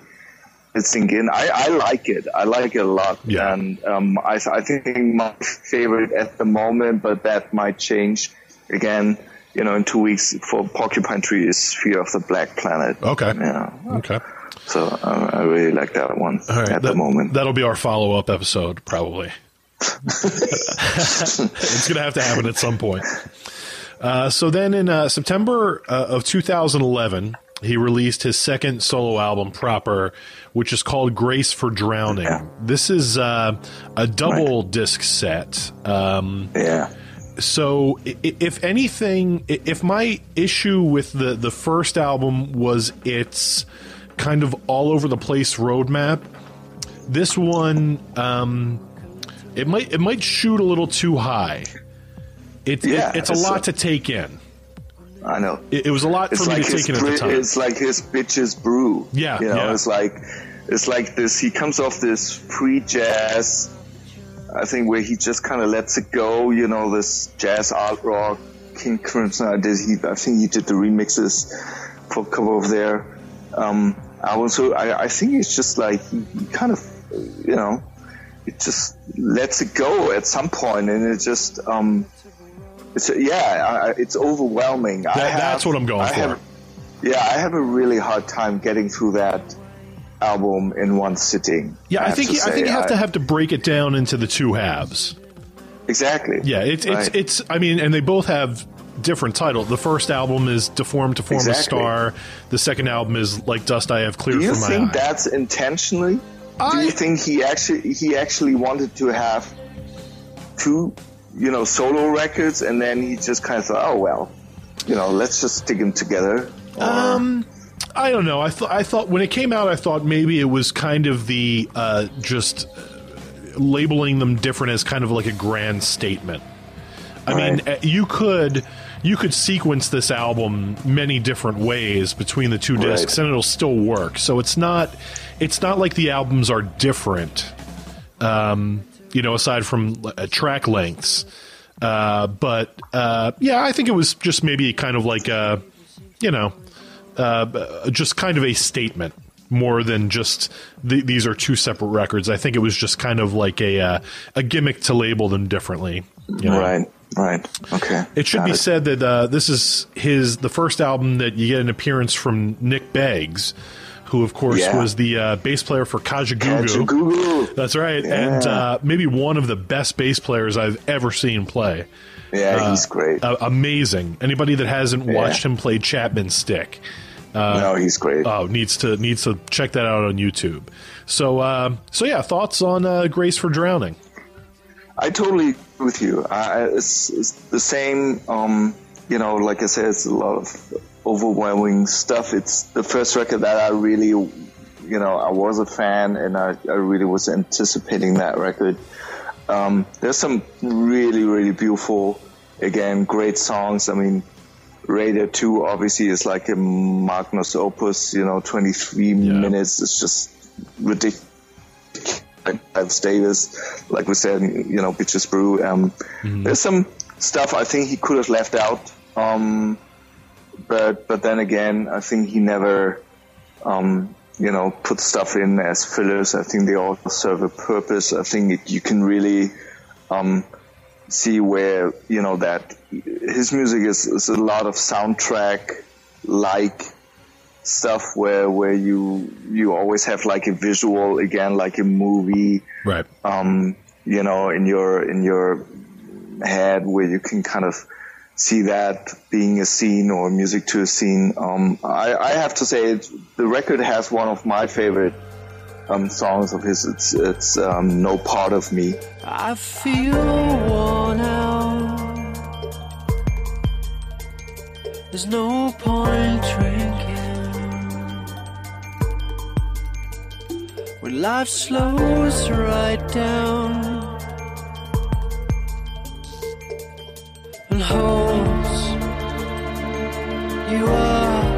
Speaker 5: sink in. I, I like it. I like it a lot.
Speaker 4: Yeah.
Speaker 5: And um, I, I think my favorite at the moment, but that might change again. You know, in two weeks for Porcupine Tree is Fear of the Blank Planet.
Speaker 4: Okay.
Speaker 5: Yeah.
Speaker 4: Okay.
Speaker 5: So uh, I really like that one
Speaker 4: right.
Speaker 5: at
Speaker 4: that,
Speaker 5: the moment.
Speaker 4: That'll be our follow up episode, probably. It's going to have to happen at some point. Uh, so then in uh, September uh, of 2011, he released his second solo album proper, which is called Grace for Drowning.
Speaker 5: Yeah.
Speaker 4: This is uh, a double disc set. Um,
Speaker 5: yeah.
Speaker 4: so if anything if my issue with the the first album was its kind of all over the place roadmap this one um it might it might shoot a little too high it,
Speaker 5: Yeah,
Speaker 4: it, it's a
Speaker 5: it's
Speaker 4: lot
Speaker 5: a-
Speaker 4: to take in
Speaker 5: I know.
Speaker 4: it, it was a lot
Speaker 5: It's
Speaker 4: for me to take in at the time
Speaker 5: it's like his bitches brew.
Speaker 4: Yeah,
Speaker 5: You know,
Speaker 4: yeah.
Speaker 5: it's like it's like this he comes off this free jazz. I think where he just kinda lets it go, you know, this jazz art rock King Crimson I did he I think he did the remixes for a couple of their um albums. So I, I think it's just like he, he kind of you know it just lets it go at some point and it just um it's yeah, I, I- it's overwhelming. I
Speaker 4: That-
Speaker 5: have-
Speaker 4: that's what I'm going
Speaker 5: I
Speaker 4: for.
Speaker 5: have- yeah, I have a really hard time getting through that album in one sitting.
Speaker 4: yeah i
Speaker 5: have
Speaker 4: think you, i think you have to have to break it down into the two halves
Speaker 5: exactly.
Speaker 4: Yeah, it's it's
Speaker 5: Right.
Speaker 4: it's. I mean, and they both have different titles. The first album is "Deformed to Form a Star." The second album is "Like Dust I Have Clear
Speaker 5: Do you
Speaker 4: from My
Speaker 5: think
Speaker 4: Eye."
Speaker 5: that's intentionally? Do you think he actually he actually wanted to have two, you know, solo records, and then he just kind of thought, oh well, you know, let's just stick them together. Or-
Speaker 4: Um, I don't know. I thought I thought when it came out, I thought maybe it was kind of the uh, just labeling them different as kind of like a grand statement. I mean,
Speaker 5: Right.
Speaker 4: uh, you could you could sequence this album many different ways between the two discs,
Speaker 5: Right.
Speaker 4: and it'll still work. So it's not it's not like the albums are different. Um, you know, aside from uh, track lengths. Uh, but uh, yeah, I think it was just maybe kind of like a, you know, uh, just kind of a statement more than just th- these are two separate records. I think it was just kind of like a uh, a gimmick to label them differently. You know?
Speaker 5: Right, right, okay.
Speaker 4: It should
Speaker 5: Got
Speaker 4: be said that uh, this is his the first album that you get an appearance from Nick Beggs, who of course
Speaker 5: Yeah.
Speaker 4: was the uh, bass player for Kajagoogoo.
Speaker 5: Catch a
Speaker 4: Gugu.
Speaker 5: Google.
Speaker 4: That's right, and uh, maybe one of the best bass players I've ever seen play.
Speaker 5: Yeah, he's great.
Speaker 4: Uh, amazing. Anybody that hasn't watched him play Chapman Stick,
Speaker 5: no, he's great.
Speaker 4: oh, needs to needs to check that out on YouTube. So, uh, so yeah, thoughts on uh, Grace for Drowning?
Speaker 5: I totally agree with you. I, it's, it's the same. Um, you know, like I said, it's a lot of overwhelming stuff. It's the first record that I really, you know, I was a fan and I, I really was anticipating that record. Um, there's some really, really beautiful, again, great songs. I mean, Raider 2 obviously is like a Magnus opus, you know, 23 minutes. It's just ridiculous. Davis, like we said, you know, Bitches Brew. Um, There's some stuff I think he could have left out. Um, but, but then again, I think he never, um, you know, put stuff in as fillers. I think they all serve a purpose. I think it, you can really, um, see where, you know, that his music is, is a lot of soundtrack like stuff where, where you, you always have like a visual again, like a movie,
Speaker 4: Right.
Speaker 5: um, you know, in your in your head where you can kind of see that being a scene or music to a scene. Um, I, I have to say, it, the record has one of my favorite um, songs of his. It's it's um, "No Part of Me."
Speaker 6: I feel worn out. There's no point drinking when life slows right down and holds you up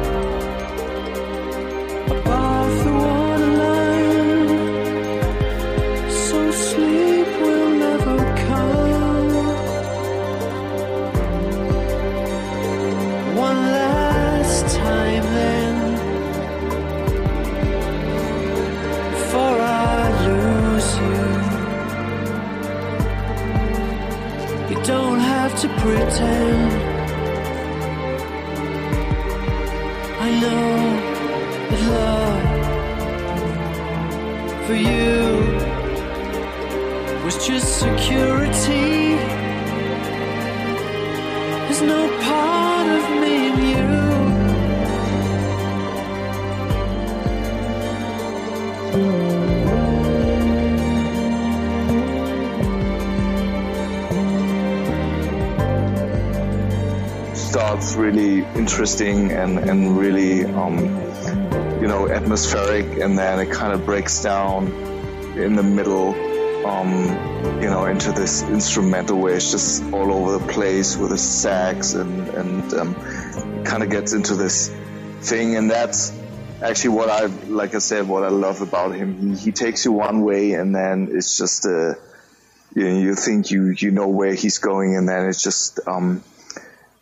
Speaker 5: really interesting and, and really, um, you know, atmospheric, and then it kind of breaks down in the middle, um, you know, into this instrumental where it's just all over the place with the sax and, and um, kind of gets into this thing. And that's actually what I, like I said, what I love about him. He, he takes you one way and then it's just a, you, know, you think you, you know where he's going and then it's just, um,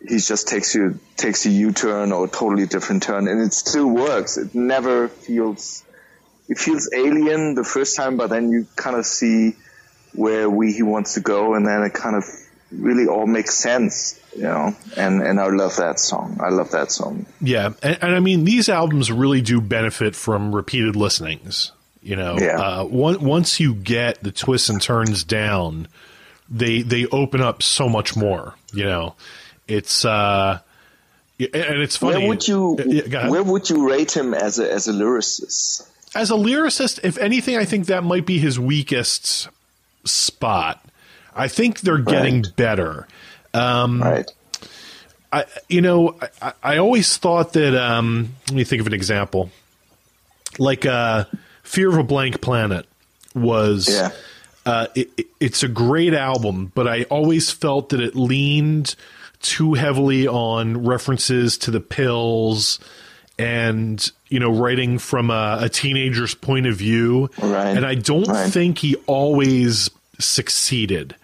Speaker 5: he just takes you takes a U-turn or a totally different turn, and it still works. It never feels it feels alien the first time, but then you kind of see where we he wants to go, and then it kind of really all makes sense, you know. And and I love that song. I love that song.
Speaker 4: Yeah, and, and I mean these albums really do benefit from repeated listenings. You know,
Speaker 5: Yeah.
Speaker 4: uh, one, once you get the twists and turns down, they they open up so much more. You know, it's uh, and it's funny.
Speaker 5: Where would you
Speaker 4: Yeah,
Speaker 5: where would you rate him as a as a lyricist?
Speaker 4: as a lyricist, if anything, I think that might be his weakest spot. I think they're getting
Speaker 5: Right.
Speaker 4: better. Um,
Speaker 5: right.
Speaker 4: I, you know, I, I always thought that. Um, let me think of an example. Like uh, "Fear of a Blank Planet" was.
Speaker 5: Yeah.
Speaker 4: Uh, it, it- it's a great album, but I always felt that it leaned too heavily on references to the pills and you know writing from a, a teenager's point of view.
Speaker 5: Right.
Speaker 4: And I don't
Speaker 5: Right.
Speaker 4: think he always succeeded.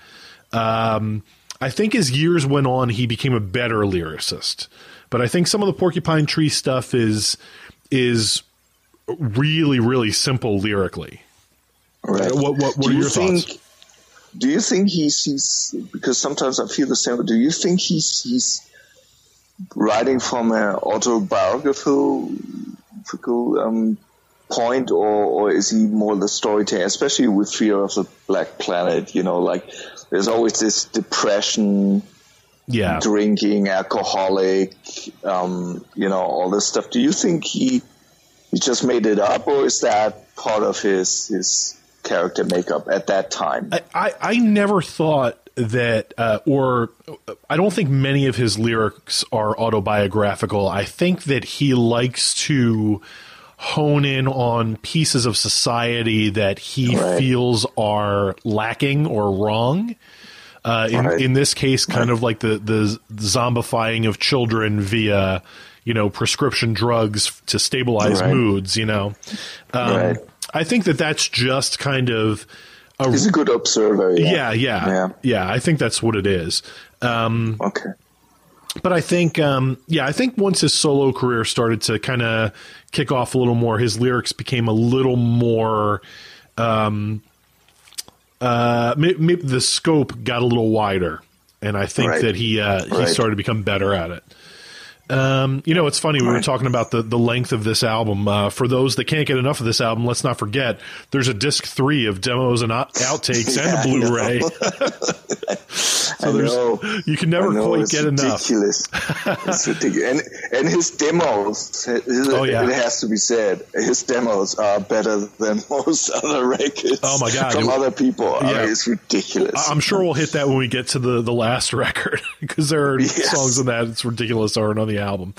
Speaker 4: Um, I think as years went on, he became a better lyricist. But I think some of the Porcupine Tree stuff is is really really simple lyrically.
Speaker 5: Right.
Speaker 4: What what, what are
Speaker 5: you
Speaker 4: your
Speaker 5: think,
Speaker 4: thoughts?
Speaker 5: Do you think he's, he's because sometimes I feel the same. Do you think he's he's writing from an autobiographical um, point, or or is he more the storyteller? Especially with Fear of the Blank Planet, you know, like there's always this depression,
Speaker 4: Yeah.
Speaker 5: drinking, alcoholic, um, you know, all this stuff. Do you think he he just made it up, or is that part of his his character makeup at that time?
Speaker 4: I, I, I never thought that, uh, or I don't think many of his lyrics are autobiographical. I think that he likes to hone in on pieces of society that he
Speaker 5: Right.
Speaker 4: feels are lacking or wrong. Uh, in,
Speaker 5: Right.
Speaker 4: in this case, kind of like the, the zombifying of children via, you know, prescription drugs to stabilize
Speaker 5: Right.
Speaker 4: moods, you know. Um,
Speaker 5: Right.
Speaker 4: I think that that's just kind of a
Speaker 5: He's a good observer.
Speaker 4: yeah,
Speaker 5: Yeah.
Speaker 4: yeah,
Speaker 5: Yeah.
Speaker 4: yeah, I think that's what it is. Um,
Speaker 5: Okay.
Speaker 4: but I think, um, yeah, I think once his solo career started to kind of kick off a little more, his lyrics became a little more. Um, uh, maybe, the scope got a little wider, and I think
Speaker 5: Right.
Speaker 4: that he uh, he started to become better at it. Um, you know, it's funny. We were talking about the, the length of this album. Uh, for those that can't get enough of this album, let's not forget there's a disc three of demos and out- outtakes
Speaker 5: Yeah, [laughs]
Speaker 4: and a. Blu-ray. [laughs]
Speaker 5: I
Speaker 4: there's-
Speaker 5: know.
Speaker 4: you can never
Speaker 5: know,
Speaker 4: quite get enough.
Speaker 5: ridiculous. it's [laughs] ridiculous. And, and his demos, his,
Speaker 4: Oh, yeah.
Speaker 5: it has to be said, his demos are better than most other records
Speaker 4: Oh, my God.
Speaker 5: from
Speaker 4: It-
Speaker 5: other people. I
Speaker 4: Yeah.
Speaker 5: mean, it's ridiculous.
Speaker 4: I'm sure we'll hit that when we get to the, the last record because there are
Speaker 5: Yes.
Speaker 4: songs in that it's ridiculous aren't on the album.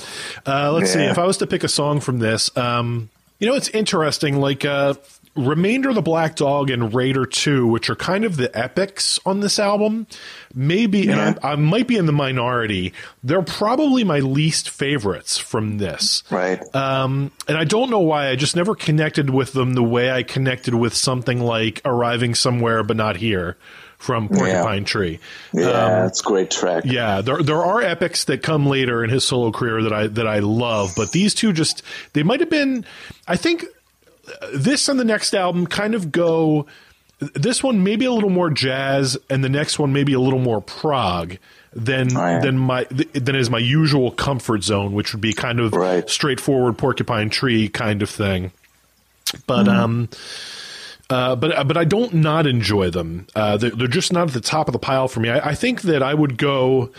Speaker 4: Uh, let's see if I was to pick a song from this. Um, you know, it's interesting. Like uh, Remainder of the Black Dog and Raider 2, which are kind of the epics on this album, maybe, and I, I might be in the minority, they're probably my least favorites from this.
Speaker 5: Right.
Speaker 4: Um, and I don't know why. I just never connected with them the way I connected with something like Arriving Somewhere But Not Here from Porcupine Tree.
Speaker 5: yeah, it's a great track.
Speaker 4: Yeah, there there are epics that come later in his solo career that I that I love, but these two just they might have been. I think uh, this and the next album kind of go. This one maybe a little more jazz, and the next one maybe a little more prog than
Speaker 5: Right.
Speaker 4: than my than is my usual comfort zone, which would be kind of
Speaker 5: Right.
Speaker 4: straightforward Porcupine Tree kind of thing. But um, uh, but but I don't not enjoy them. Uh, they're, they're just not at the top of the pile for me. I, I think that I would go.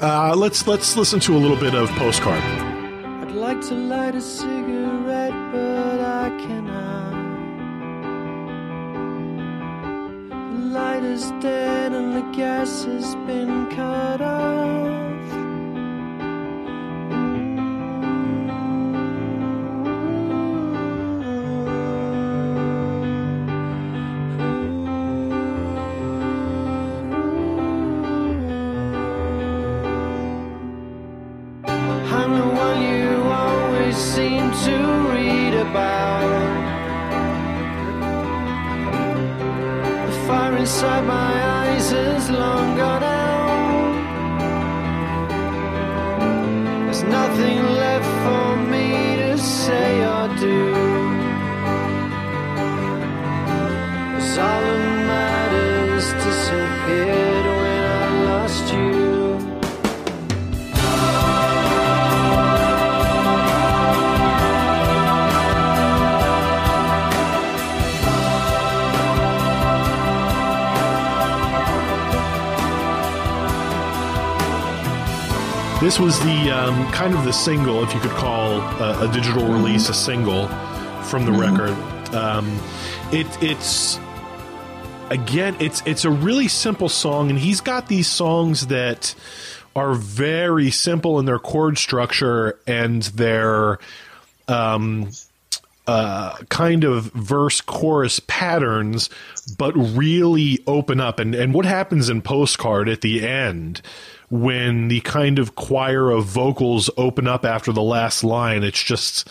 Speaker 4: Uh, let's let's listen to a little bit of postcard.
Speaker 6: I'd like to light a cigarette, but I cannot. The light is dead and the gas has been cut off. To read about. The fire inside my eyes is long gone out. There's nothing left for me to say or do. 'Cause all that matters disappeared
Speaker 4: This was the um, kind of the single, if you could call a, a digital release a single from the record. Um, it, it's again, it's it's a really simple song, and he's got these songs that are very simple in their chord structure and their um, uh, kind of verse chorus patterns, but really open up. And, and what happens in Postcard at the end when the kind of choir of vocals open up after the last line? It's just,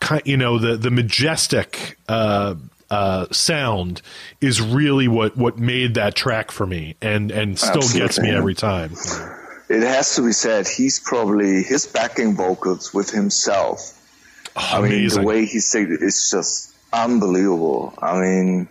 Speaker 4: ki- you know, the, the majestic uh, uh, sound is really what, what made that track for me and, and still gets me every time.
Speaker 5: It has to be said, he's probably his backing vocals with himself. I mean,
Speaker 4: Amazing.
Speaker 5: the way he sings it is just unbelievable. I mean,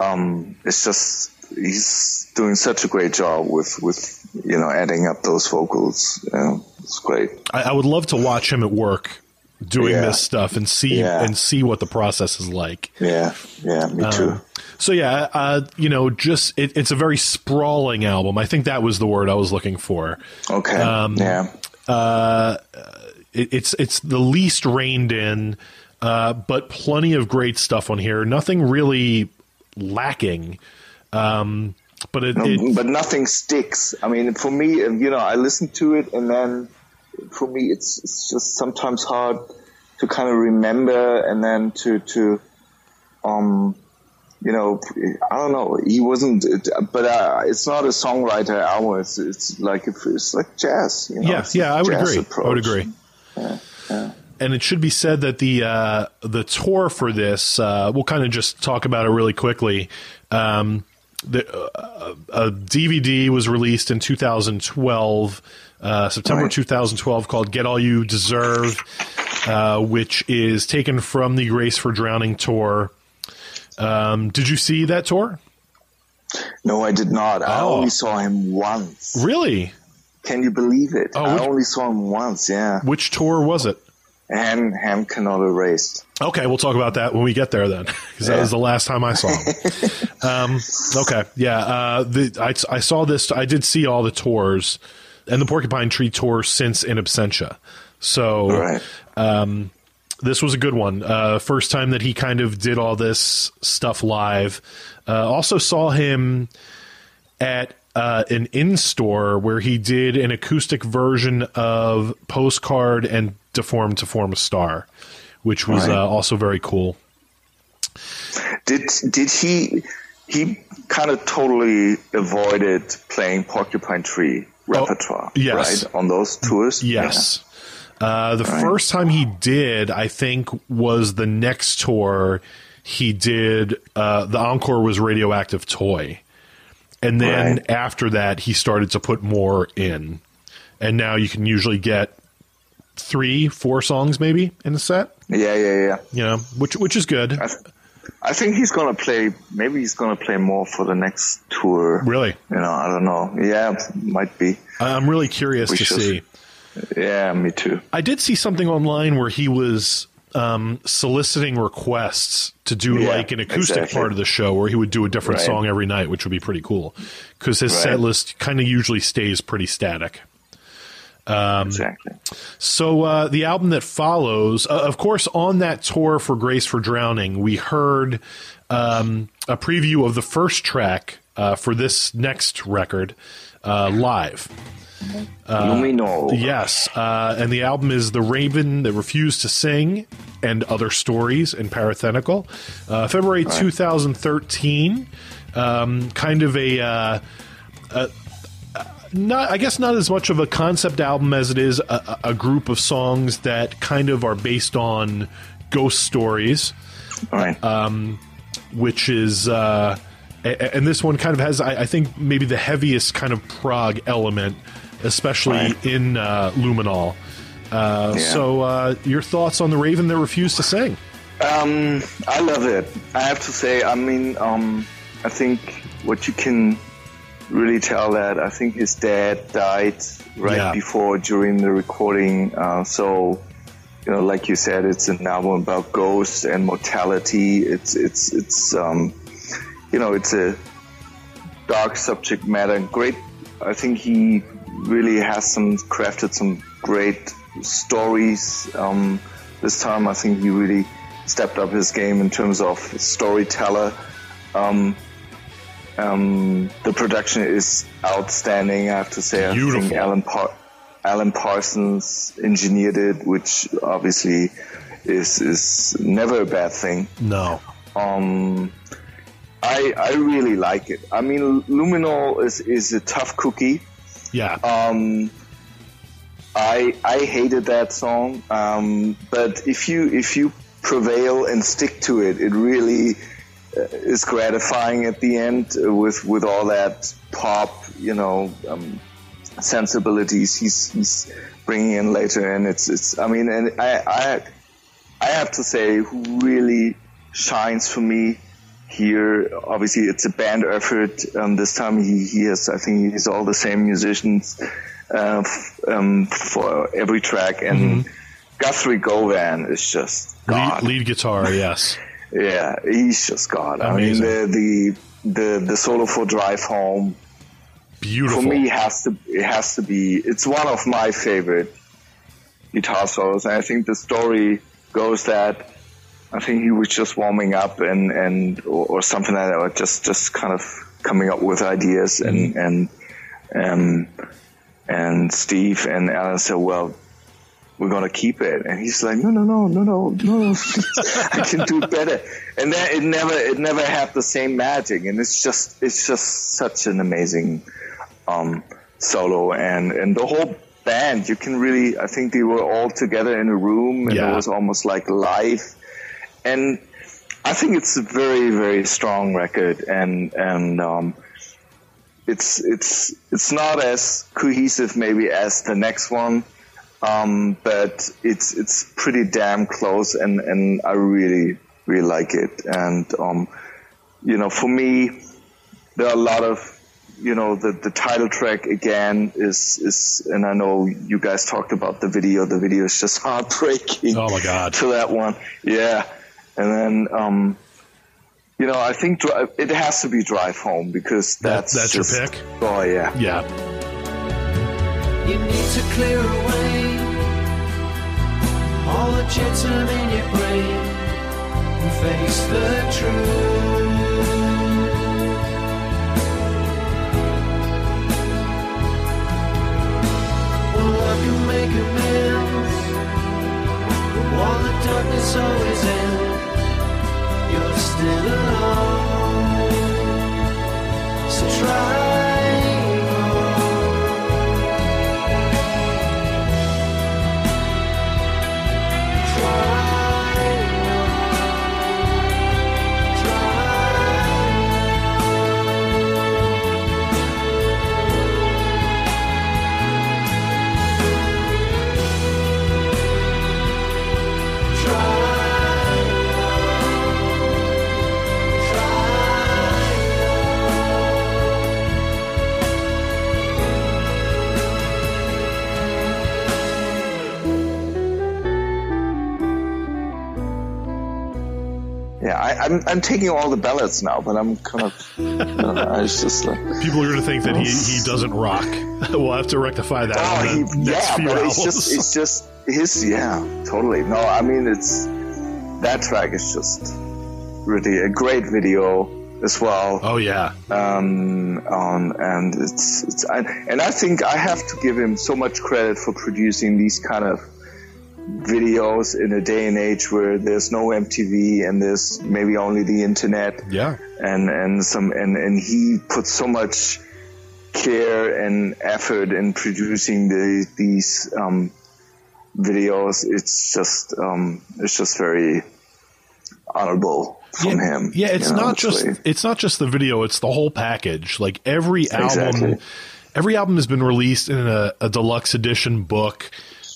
Speaker 5: um, it's just he's doing such a great job with with you know adding up those vocals. You know, it's great.
Speaker 4: I, I would love to watch him at work doing
Speaker 5: Yeah.
Speaker 4: this stuff and see
Speaker 5: Yeah.
Speaker 4: and see what the process is like.
Speaker 5: Yeah, yeah, me too.
Speaker 4: Um, so yeah, uh, you know, just it, it's a very sprawling album. I think that was the word I was looking for.
Speaker 5: Okay,
Speaker 4: um,
Speaker 5: yeah,
Speaker 4: Uh, it, it's it's the least reined in, uh, but plenty of great stuff on here. Nothing really lacking. Um, but it, it
Speaker 5: but nothing sticks. I mean, for me, uh, you know, I listen to it, and then for me, it's it's just sometimes hard to kind of remember, and then to to um, you know, I don't know. He wasn't, but uh, it's not a songwriter album. It's it's like it's like jazz. You know?
Speaker 4: yeah, yeah, I would agree. I would agree. And it should be said that the uh, the tour for this, uh, we'll kind of just talk about it really quickly. Um, the uh, a DVD was released in 2012, uh, September
Speaker 5: Right.
Speaker 4: 2012, called "Get All You Deserve," uh, which is taken from the Grace for Drowning tour. Um, did you see that tour?
Speaker 5: No, I did not. I
Speaker 4: Oh.
Speaker 5: only saw him once.
Speaker 4: Really?
Speaker 5: Can you believe it?
Speaker 4: Oh,
Speaker 5: I only saw him once. Yeah,
Speaker 4: Which tour was it?
Speaker 5: And ham Hand cannot erase.
Speaker 4: Okay, we'll talk about that when we get there then, because that
Speaker 5: Yeah.
Speaker 4: was the last time I saw him. [laughs] um, okay, yeah, uh, the, I, I saw this. I did see all the tours and the Porcupine Tree tour since In Absentia. So
Speaker 5: Right.
Speaker 4: um, this was a good one. Uh, first time that he kind of did all this stuff live. Uh, also saw him at uh, an in store where he did an acoustic version of Postcard and Deformed to Form a Star, which was
Speaker 5: Right.
Speaker 4: uh, also very cool.
Speaker 5: Did did he he kind of totally avoided playing Porcupine Tree repertoire,
Speaker 4: Oh, yes.
Speaker 5: right? On those tours?
Speaker 4: Yes. Uh, the first time he did, I think, was the next tour he did. Uh, the encore was Radioactive Toy. And then
Speaker 5: Right.
Speaker 4: after that, he started to put more in. And now you can usually get three, four songs maybe in a set,
Speaker 5: Yeah, yeah, yeah. yeah.
Speaker 4: you know, which which is good.
Speaker 5: I, th- I think he's gonna play. Maybe he's gonna play more for the next tour.
Speaker 4: Really.
Speaker 5: You know, I don't know. Yeah, might be.
Speaker 4: I'm really curious
Speaker 5: We
Speaker 4: to see.
Speaker 5: Yeah, me too.
Speaker 4: I did see something online where he was um, soliciting requests to do
Speaker 5: Yeah,
Speaker 4: like an acoustic
Speaker 5: exactly.
Speaker 4: part of the show where he would do a different
Speaker 5: Right.
Speaker 4: song every night, which would be pretty cool because his set list kind of usually stays pretty static. Um,
Speaker 5: exactly.
Speaker 4: So uh, the album that follows, uh, of course, on that tour for Grace for Drowning, we heard um, a preview of the first track uh, for this next record uh, live.
Speaker 5: Luminol.
Speaker 4: Yes, uh, and the album is "The Raven That Refused to Sing" and other stories in Parathenical. Uh, February 2013, um, kind of a. Uh, a not, I guess, not as much of a concept album as it is a, a group of songs that kind of are based on ghost stories
Speaker 5: All right.
Speaker 4: um, which is uh, and this one kind of has I, I think maybe the heaviest kind of prog element especially
Speaker 5: Right.
Speaker 4: in uh, luminol uh,
Speaker 5: Yeah.
Speaker 4: so uh, your thoughts on the raven that refused to sing
Speaker 5: Um, I love it. I have to say, I mean, um, I think what you can really tell that I think his dad died right
Speaker 4: Yeah.
Speaker 5: before during the recording. Uh, so, you know, like you said, it's an album about ghosts and mortality. It's it's it's um, you know, it's a dark subject matter. Great. I think he really has some crafted some great stories. Um, this time, I think he really stepped up his game in terms of storyteller. Um, um, the production is outstanding. I have to say. I think Alan Par- Alan Parsons engineered it, which obviously is is never a bad thing.
Speaker 4: no
Speaker 5: Um, I I really like it. I mean, Luminol is is a tough cookie.
Speaker 4: yeah
Speaker 5: Um, I I hated that song, um, but if you if you prevail and stick to it, it really is gratifying at the end uh, with with all that pop, you know, um, sensibilities he's he's bringing in later, and it's it's. I mean, and I I I have to say, who really shines for me here. Obviously, it's a band effort. Um, this time, he, he has, I think, he's all the same musicians uh, f- um, for every track, and Guthrie Govan is just God.
Speaker 4: lead, lead guitar yes
Speaker 5: Yeah, he's just God. I mean, the, the the the solo for Drive Home.
Speaker 4: Beautiful.
Speaker 5: for me has to it has to be it's one of my favorite guitar solos. And i think the story goes that i think he was just warming up and and or, or something like that or just just kind of coming up with ideas. And and um and steve and alan said well we're gonna keep it, and he's like, no, no, no, no, no, no, [laughs] I can do better. And then it never, it never had the same magic, and it's just, it's just such an amazing um, solo, and and the whole band. You can really, I think they were all together in a room, and
Speaker 4: Yeah.
Speaker 5: it was almost like live, and I think it's a very, very strong record, and and um, it's it's it's not as cohesive maybe as the next one, um, but it's it's pretty damn close, and and I really really like it, and um, you know, for me, there are a lot of you know the the title track again is is and I know you guys talked about the video. The video is just [laughs] heartbreaking.
Speaker 4: Oh, my God.
Speaker 5: To that one, yeah, and then um, you know I think dri- it has to be Drive Home because
Speaker 4: That-
Speaker 5: that's
Speaker 4: that's your pick?
Speaker 5: Oh yeah,
Speaker 4: yeah
Speaker 6: you need to clear away all the jitter in your brain and face the truth. Well, love can make amends, but while the darkness always ends, you're
Speaker 5: still alone. So try. I'm I'm taking all the ballots now, but I'm kind of. You I was just like.
Speaker 4: People are going to think that he, he doesn't rock. [laughs] we'll have to rectify that.
Speaker 5: Oh,
Speaker 4: in the
Speaker 5: he,
Speaker 4: next
Speaker 5: yeah,
Speaker 4: few
Speaker 5: but
Speaker 4: albums.
Speaker 5: it's just it's just his yeah, totally. No, I mean it's that track is just really a great video as well.
Speaker 4: oh yeah,
Speaker 5: Um, on and it's it's I, and I think I have to give him so much credit for producing these kind of videos in a day and age where there's no MTV and there's maybe only the internet
Speaker 4: yeah,
Speaker 5: and and some and and he put so much care and effort in producing the these um, videos. It's just um, it's just very honorable from
Speaker 4: yeah,
Speaker 5: him.
Speaker 4: Yeah, it's
Speaker 5: you know,
Speaker 4: not just
Speaker 5: really-
Speaker 4: it's not just the video; it's the whole package. Like every album,
Speaker 5: Exactly.
Speaker 4: every album has been released in a, a deluxe edition book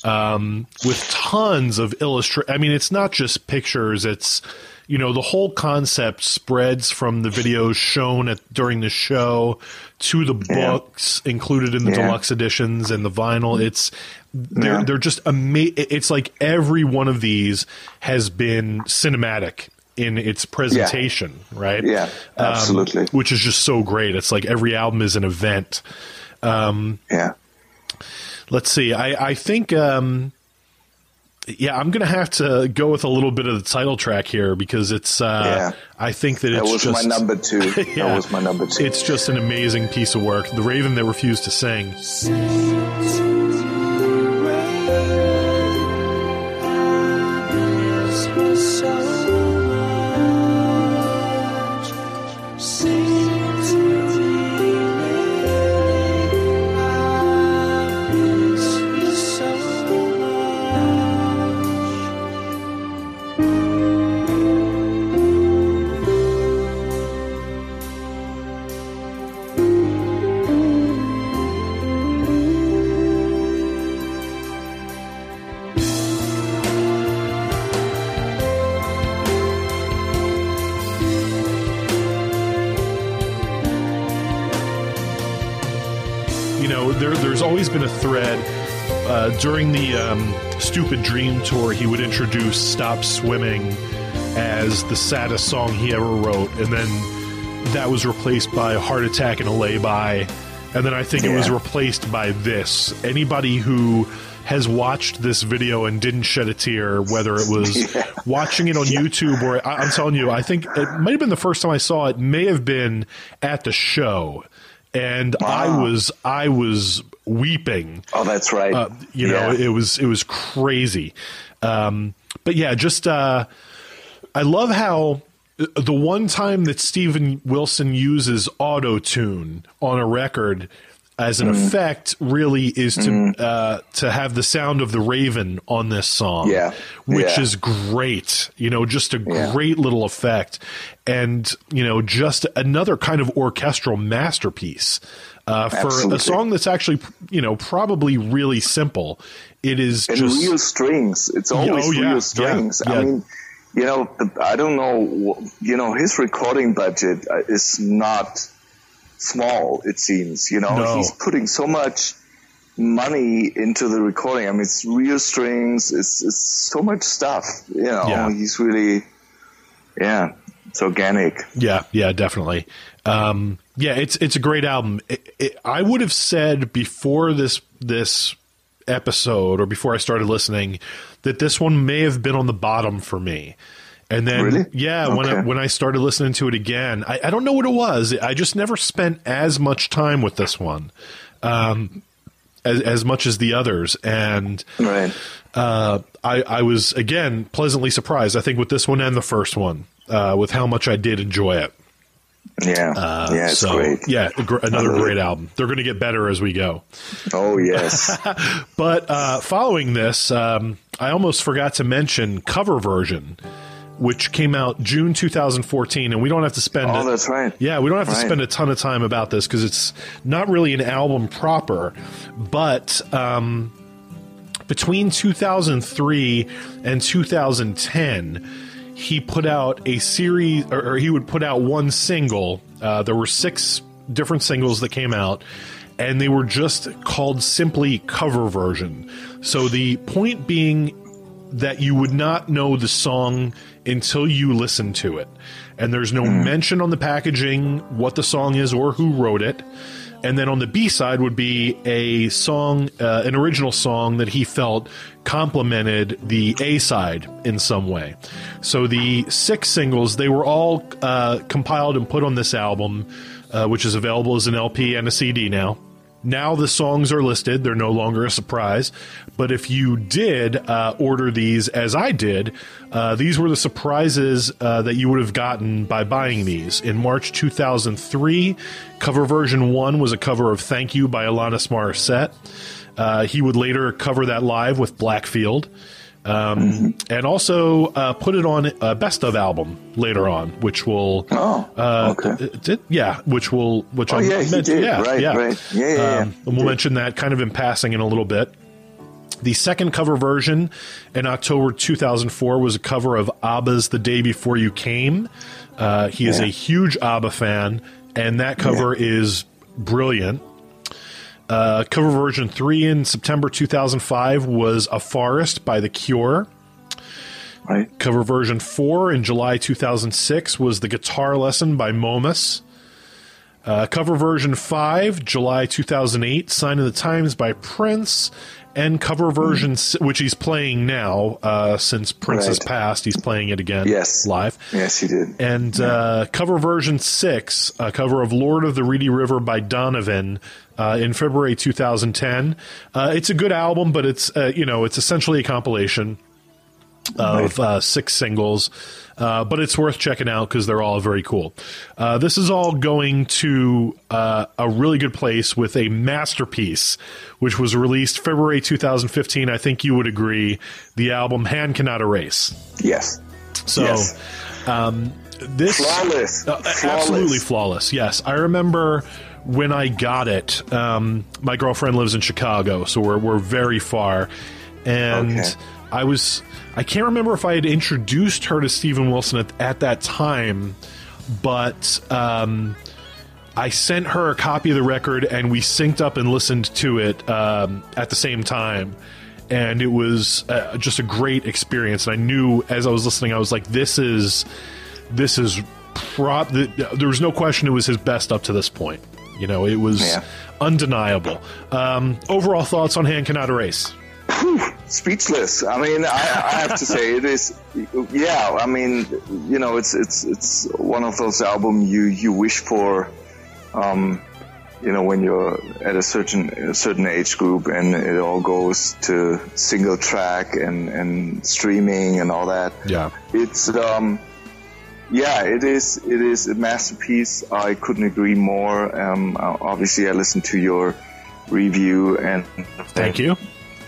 Speaker 4: um, with tons of illustrate. I mean, it's not just pictures; it's you know the whole concept spreads from the videos shown at during the show to the
Speaker 5: Yeah.
Speaker 4: books included in the
Speaker 5: Yeah.
Speaker 4: deluxe editions and the vinyl. It's they're
Speaker 5: Yeah.
Speaker 4: they're just amazing. It's like every one of these has been cinematic in its presentation, right?
Speaker 5: Yeah,
Speaker 4: Um,
Speaker 5: absolutely.
Speaker 4: which is just so great. It's like every album is an event.
Speaker 5: yeah.
Speaker 4: Let's see. I I think. Um, yeah, I'm gonna have to go with a little bit of the title track here because it's. Uh,
Speaker 5: Yeah.
Speaker 4: I think that
Speaker 5: That
Speaker 4: it's
Speaker 5: was
Speaker 4: just
Speaker 5: my number two.
Speaker 4: Yeah. [laughs]
Speaker 5: That was my number two.
Speaker 4: It's just an amazing piece of work. The Raven that refused to sing. During the um, Stupid Dream tour. He would introduce "Stop Swimming" as the saddest song he ever wrote, and then that was replaced by "Heart Attack and a Lay-By," and then I think it was replaced by this. Anybody who has watched this video and didn't shed a tear, whether it was [laughs]
Speaker 5: Yeah.
Speaker 4: watching it on YouTube or I, I'm telling you, I think it might have been the first time I saw it. May have been at the show, and I was I was weeping.
Speaker 5: oh, that's right.
Speaker 4: Uh, you know, it was it was crazy. Um, but yeah, just uh, I love how the one time that Steven Wilson uses auto tune on a record as an
Speaker 5: Mm-hmm.
Speaker 4: effect really is to uh, to have the sound of the Raven on this song,
Speaker 5: Yeah.
Speaker 4: which
Speaker 5: Yeah.
Speaker 4: is great. You know, just a
Speaker 5: Yeah.
Speaker 4: great little effect, and you know, just another kind of orchestral masterpiece uh, for a song that's actually you know probably really simple. It is
Speaker 5: and
Speaker 4: just
Speaker 5: real strings. It's always
Speaker 4: oh, yeah,
Speaker 5: real strings.
Speaker 4: yeah,
Speaker 5: I mean, you know, I don't know. You know, his recording budget uh, is not small. It seems. You know,
Speaker 4: No.
Speaker 5: he's putting so much money into the recording. I mean, it's real strings. It's it's so much stuff. You know,
Speaker 4: Yeah.
Speaker 5: he's really, yeah, it's organic.
Speaker 4: Yeah, yeah, definitely. Um, yeah, it's it's a great album. It, it, I would have said before this this episode or before I started listening that this one may have been on the bottom for me. And then,
Speaker 5: Really?
Speaker 4: yeah, when I, when I started listening to it again, I, I don't know what it was. I just never spent as much time with this one, um, as as much as the others, and
Speaker 5: Right.
Speaker 4: uh, I, I was again pleasantly surprised. I think with this one and the first one, uh, with how much I did enjoy it.
Speaker 5: Yeah. yeah, it's
Speaker 4: Uh, so
Speaker 5: great.
Speaker 4: yeah, gr- another great
Speaker 5: it.
Speaker 4: album. They're going to get better as we go.
Speaker 5: Oh yes. [laughs]
Speaker 4: But uh, following this, um, I almost forgot to mention cover version, which came out June 2014, and we don't have to spend.
Speaker 5: oh,
Speaker 4: a-
Speaker 5: that's right.
Speaker 4: Yeah, we don't have to spend a ton of time about this because it's not really an album proper, but. Um, between 2003 and 2010, he put out a series, or, or he would put out one single. Uh, there were six different singles that came out, and they were just called simply cover version. So the point being that you would not know the song until you listen to it. And there's no mention on the packaging what the song is or who wrote it. And then on the B side would be a song, uh, an original song that he felt complemented the A side in some way. So the six singles, they were all uh, compiled and put on this album, uh, which is available as an LP and a CD now. Now the songs are listed; they're no longer a surprise. But if you did uh, order these, as I did, uh, these were the surprises uh, that you would have gotten by buying these. In March 2003, cover version one was a cover of "Thank You" by Alanis Morissette. Uh, he would later cover that live with Blackfield. Um, and also uh, put it on a best of album later on, which will
Speaker 5: Oh,
Speaker 4: uh,
Speaker 5: okay.
Speaker 4: did- yeah, which will which
Speaker 5: Oh,
Speaker 4: I'll
Speaker 5: yeah,
Speaker 4: mention-
Speaker 5: did.
Speaker 4: yeah,
Speaker 5: Right,
Speaker 4: yeah.
Speaker 5: right. Yeah, yeah, yeah.
Speaker 4: Um, and we'll mention that kind of in passing in a little bit. The second cover version in October 2004 was a cover of ABBA's "The Day Before You Came." Uh, he is a huge ABBA fan, and that cover is brilliant. Uh, cover version three in September 2005 was "A Forest" by The Cure.
Speaker 5: Right.
Speaker 4: Cover version 4 in July 2006 was The Guitar Lesson by Momus. Uh, cover version 5, July 2008, Sign of the Times by Prince. And cover version, s which he's playing now, uh, since Prince has
Speaker 5: Right.
Speaker 4: passed, he's playing it again
Speaker 5: Yes.
Speaker 4: live.
Speaker 5: Yes, he did.
Speaker 4: And uh, cover version 6, a cover of Lord of the Reedy River by Donovan uh, in February 2010. Uh, it's a good album, but it's, uh, you know, it's essentially a compilation of uh, six singles, uh, but it's worth checking out because they're all very cool. Uh, this is all going to uh, a really good place with a masterpiece, which was released February 2015. I think you would agree. The album "Hand Cannot Erase."
Speaker 5: Yes.
Speaker 4: So,
Speaker 5: Yes.
Speaker 4: um, this
Speaker 5: Flawless.
Speaker 4: uh,
Speaker 5: Flawless.
Speaker 4: absolutely flawless. Yes, I remember when I got it. Um, my girlfriend lives in Chicago, so we're we're very far, and
Speaker 5: Okay.
Speaker 4: I was I can't remember if I had introduced her to Steven Wilson at, at that time, but. Um, I sent her a copy of the record and we synced up and listened to it um, at the same time. And it was uh, just a great experience. And I knew as I was listening, I was like, this is, this is prop. th- There was no question it was his best up to this point. You know, it was
Speaker 5: Yeah.
Speaker 4: undeniable. Um, overall thoughts on Hand Cannot Erase? [laughs]
Speaker 5: speechless. I mean, I, I have to say it is. Yeah, I mean, you know, it's it's it's one of those albums you you wish for. Um, you know, when you're at a certain a certain age group and it all goes to single track and and streaming and all that.
Speaker 4: Yeah.
Speaker 5: It's um, yeah, it is. It is a masterpiece. I couldn't agree more. Um, obviously, I listened to your review and
Speaker 4: Thank you.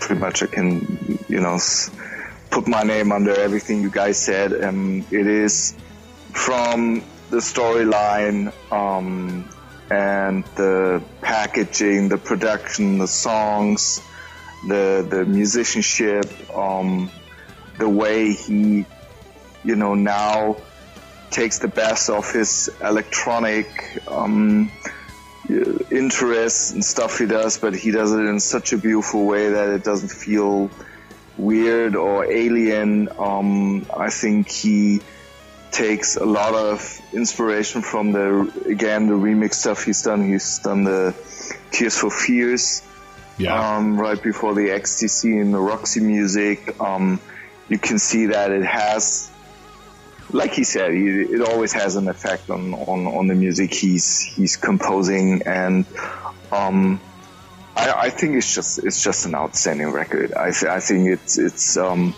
Speaker 5: Pretty much I can, you know, put my name under everything you guys said. And it is from the storyline um, and the packaging, the production, the songs, the the musicianship, um, the way he, you know, now takes the best of his electronic. Um, interests and stuff he does, but he does it in such a beautiful way that it doesn't feel weird or alien. Um, I think he takes a lot of inspiration from the again the remix stuff he's done. He's done the Tears for Fears
Speaker 4: Yeah.
Speaker 5: um, right before the XTC and the Roxy music. Um, you can see that it has, like he said, he, it always has an effect on, on, on the music he's he's composing, and um, I, I think it's just it's just an outstanding record. I, th- I think it's it's um,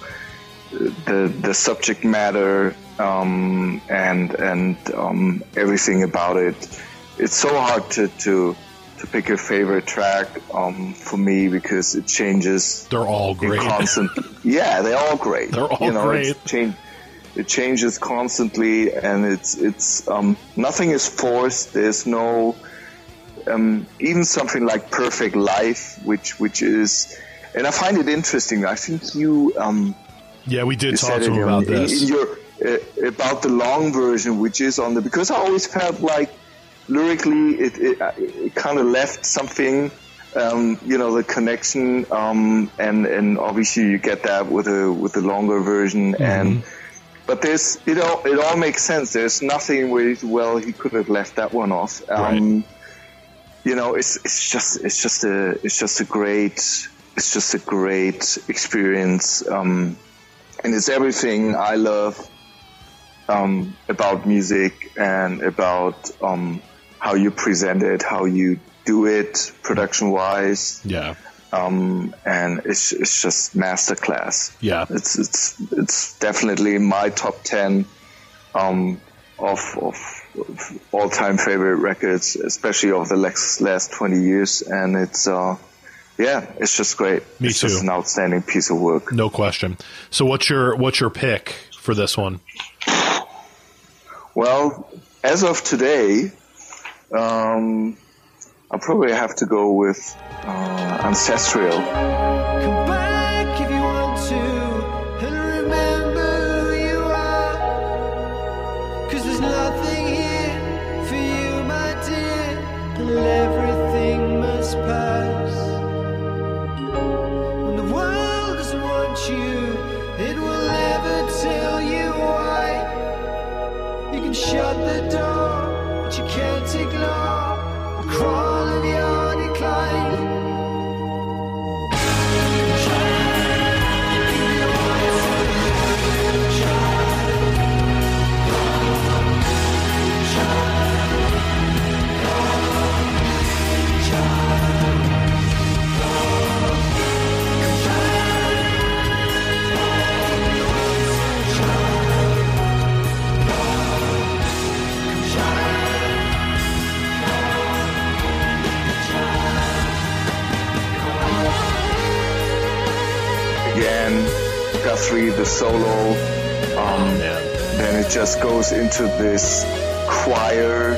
Speaker 5: the the subject matter um, and and um, everything about it. It's so hard to to to pick a favorite track um, for me because it changes
Speaker 4: They're all great.
Speaker 5: constant. yeah, they're all great. [laughs]
Speaker 4: They're all
Speaker 5: you know,
Speaker 4: great.
Speaker 5: It's change, it changes constantly, and it's it's um, nothing is forced. There's no um, even something like Perfect Life, which which is, and I find it interesting. I think you um,
Speaker 4: yeah, we did talk to him about
Speaker 5: in-
Speaker 4: this.
Speaker 5: in your uh, about the long version, which is on the because I always felt like lyrically it it, uh, it kind of left something um, you know the connection, um, and and obviously you get that with a with the longer version, and but there's it all it all makes sense. There's nothing where well he could have left that one off. Um, You know, it's it's just it's just a it's just a great it's just a great experience, um, and it's everything I love um, about music and about um, how you present it, how you do it production wise,
Speaker 4: Yeah.
Speaker 5: Um, and it's it's just masterclass.
Speaker 4: Yeah.
Speaker 5: It's it's it's definitely my top ten um, of of, of all time favorite records, especially of the last last twenty years, and it's uh, yeah, it's just great.
Speaker 4: Me
Speaker 5: it's
Speaker 4: too.
Speaker 5: just an outstanding piece of work.
Speaker 4: No question. So what's your what's your pick for this one?
Speaker 5: Well, as of today, um, I'll probably have to go with uh, Ancestral.
Speaker 6: Come back if you want to and remember who you are. Nothing here for you, my dear,
Speaker 5: Guthrie, the solo. Um, then it just goes into this choir,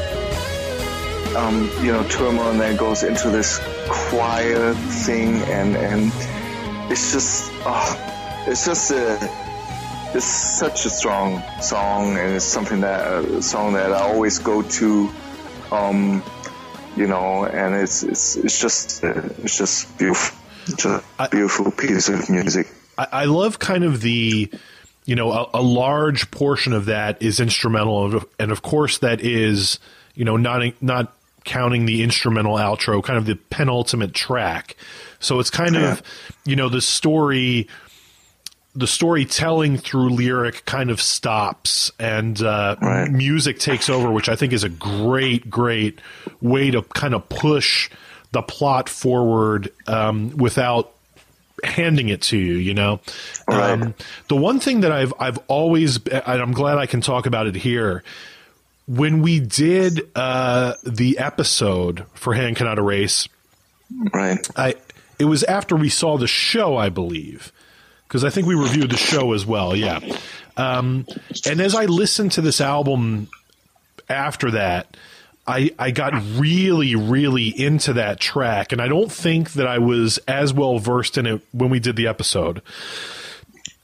Speaker 5: um, you know, turmoil, and then goes into this choir thing, and and it's just, oh, it's just a, it's such a strong song, and it's something that a song that I always go to, um, you know, and it's it's it's just uh, it's just beautiful, it's a beautiful piece of music.
Speaker 4: I, I love kind of the, you know, a, a large portion of that is instrumental, and of course that is, you know, not not counting the instrumental outro, kind of the penultimate track. So it's kind of, you know, the story. The storytelling through lyric kind of stops and uh,
Speaker 5: Right.
Speaker 4: music takes over, which I think is a great, great way to kind of push the plot forward um, without handing it to you, you know.
Speaker 5: Right.
Speaker 4: Um, the one thing that I've I've always and I'm glad I can talk about it here. When we did uh, the episode for Hand Cannot Erase,
Speaker 5: Right.
Speaker 4: I it was after we saw the show, I believe, because I think we reviewed the show as well. Yeah, um, and as I listened to this album after that, I I got really really into that track, and I don't think that I was as well versed in it when we did the episode.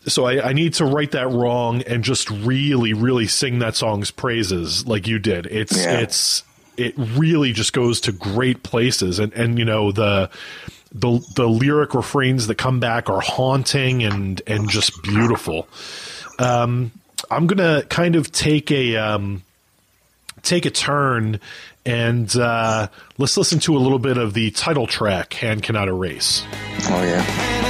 Speaker 4: So I, I need to right that wrong and just really, really sing that song's praises like you did. It's
Speaker 5: Yeah.
Speaker 4: it's it really just goes to great places and and you know the the the lyric refrains that come back are haunting and and just beautiful. Um, I'm gonna kind of take a um, take a turn and uh, let's listen to a little bit of the title track "Hand Cannot Erase."
Speaker 5: Oh yeah.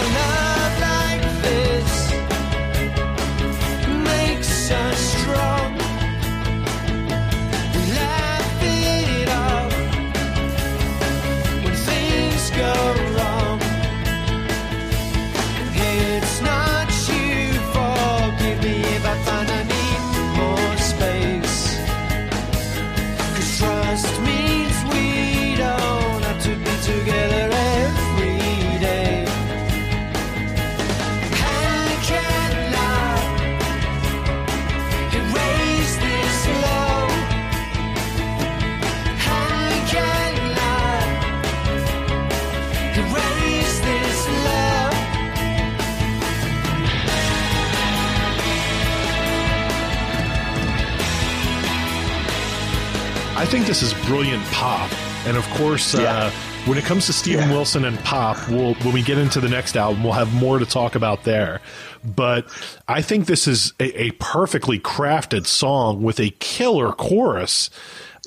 Speaker 6: This
Speaker 4: is brilliant pop, and of course, uh, When it comes to Steven
Speaker 5: Yeah.
Speaker 4: Wilson and pop, we'll when we get into the next album, we'll have more to talk about there. But I think this is a, a perfectly crafted song with a killer chorus.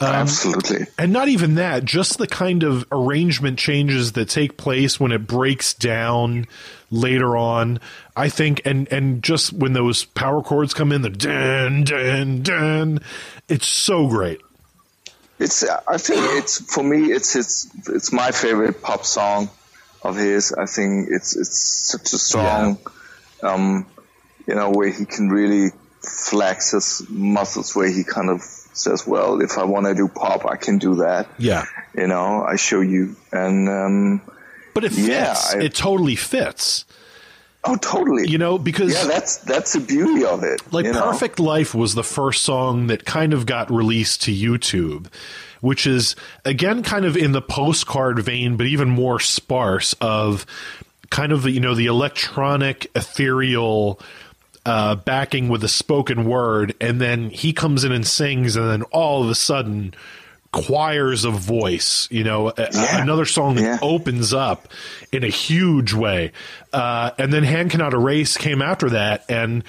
Speaker 4: Um,
Speaker 5: Absolutely.
Speaker 4: And not even that, just the kind of arrangement changes that take place when it breaks down later on. I think, and and just when those power chords come in, the dun dun dun, it's so great.
Speaker 5: It's. I think it's for me. It's his. It's my favorite pop song of his. I think it's it's such a strong, um, you know, where he can really flex his muscles. Where he kind of says, "Well, if I want to do pop, I can do that."
Speaker 4: Yeah,
Speaker 5: You know, I show you, and um,
Speaker 4: but it fits.
Speaker 5: Yeah, I-
Speaker 4: it totally fits.
Speaker 5: Oh, totally.
Speaker 4: You know, because
Speaker 5: yeah, that's that's the beauty of it.
Speaker 4: like
Speaker 5: you know?
Speaker 4: perfect life was the first song that kind of got released to youtube which is again kind of in the postcard vein but even more sparse of kind of you know the electronic ethereal uh, backing with a spoken word and then he comes in and sings and then all of a sudden choirs of voice you know a-
Speaker 5: Yeah.
Speaker 4: another song that
Speaker 5: Yeah.
Speaker 4: opens up in a huge way uh, and then hand cannot erase came after that and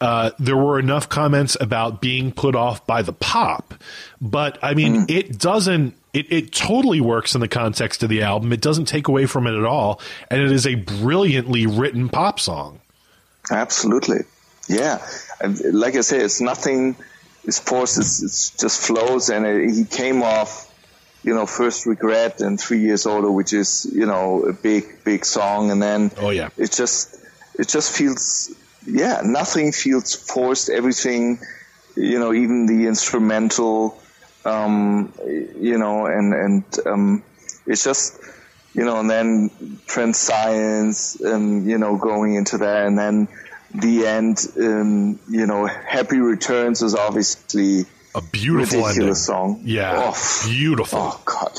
Speaker 4: uh, there were enough comments about being put off by the pop, but I mean,
Speaker 5: Mm.
Speaker 4: it doesn't. It, it totally works in the context of the album. It doesn't take away from it at all, and it is a brilliantly written pop song.
Speaker 5: Absolutely. Yeah. Like I say, it's nothing is forced. It's, it's just flows. And it, he came off, you know, first regret and three years older, which is, you know, a big, big song. And then
Speaker 4: Oh, yeah.
Speaker 5: it just, it just feels, yeah, nothing feels forced. Everything, you know, even the instrumental, um, you know, and, and, um, it's just, you know, and then Transience, and you know, going into that, and then the end, um, you know, happy returns is obviously
Speaker 4: A beautiful
Speaker 5: ridiculous
Speaker 4: ending.
Speaker 5: song.
Speaker 4: Yeah,
Speaker 5: Oh,
Speaker 4: beautiful.
Speaker 5: Oh God,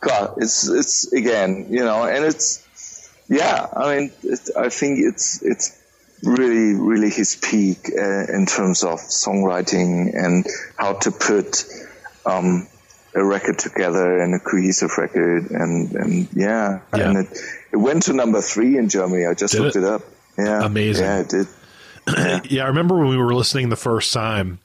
Speaker 5: God, it's it's again, you know, and it's yeah. I mean, it, I think it's it's really really his peak uh, in terms of songwriting and how to put um, a record together and a cohesive record, and and yeah,
Speaker 4: Yeah.
Speaker 5: and it it went to number three in Germany. I just
Speaker 4: Did
Speaker 5: looked
Speaker 4: it?
Speaker 5: it? up. Yeah,
Speaker 4: Amazing.
Speaker 5: Yeah, it did. [clears throat]
Speaker 4: Yeah, I remember when we were listening the first time,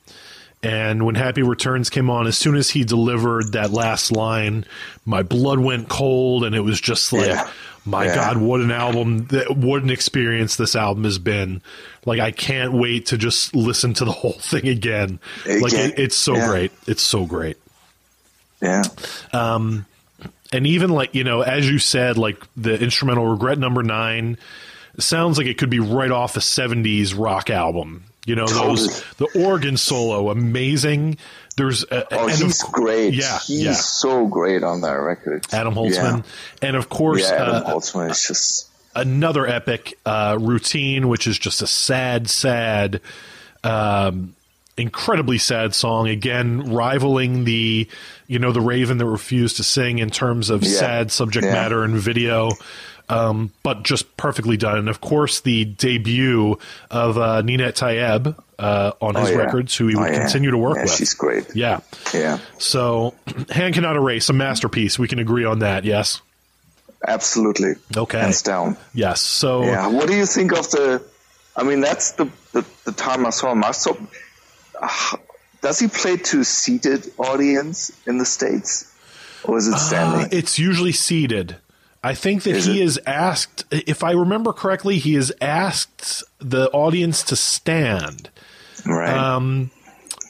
Speaker 4: and when Happy Returns came on, as soon as he delivered that last line, my blood went cold, and it was just like,
Speaker 5: Yeah.
Speaker 4: my
Speaker 5: Yeah.
Speaker 4: God, what an album! that- What an experience this album has been. Like, I can't wait to just listen to the [laughs] whole thing again. Like, it, it's so
Speaker 5: Yeah.
Speaker 4: great. It's so great.
Speaker 5: Yeah, Um,
Speaker 4: and even like you know as you said like the instrumental regret number nine sounds like it could be right off a 70s rock album you know those the organ solo amazing there's a,
Speaker 5: oh,
Speaker 4: and of
Speaker 5: he's
Speaker 4: cou-
Speaker 5: great.
Speaker 4: yeah
Speaker 5: he's
Speaker 4: yeah
Speaker 5: so great on that record.
Speaker 4: adam holzman and of course
Speaker 5: Yeah, Adam
Speaker 4: uh,
Speaker 5: Holzman is just
Speaker 4: another epic uh, routine, which is just a sad, sad, um, incredibly sad song. Again, rivaling the, you know, the Raven that refused to sing in terms of
Speaker 5: Yeah.
Speaker 4: sad subject
Speaker 5: Yeah.
Speaker 4: matter and video. Um, but just perfectly done. And of course, the debut of uh, Ninet Tayeb uh, on his
Speaker 5: Oh, yeah.
Speaker 4: records, who he would
Speaker 5: Oh, yeah.
Speaker 4: continue to work
Speaker 5: Yeah,
Speaker 4: with.
Speaker 5: she's great.
Speaker 4: Yeah.
Speaker 5: Yeah,
Speaker 4: So, [clears throat] Hand Cannot Erase, a masterpiece. We can agree on that, yes?
Speaker 5: absolutely.
Speaker 4: Okay.
Speaker 5: hands down.
Speaker 4: Yes. So,
Speaker 5: Yeah. What do you think of the? I mean, that's the the, the time I saw saw. Uh, does he play to seated audience in the states, or is it
Speaker 4: Uh,
Speaker 5: standing?
Speaker 4: it's usually seated. I think that
Speaker 5: Is
Speaker 4: he
Speaker 5: it?
Speaker 4: is asked, if I remember correctly, he has asked the audience to stand.
Speaker 5: right.
Speaker 4: Um,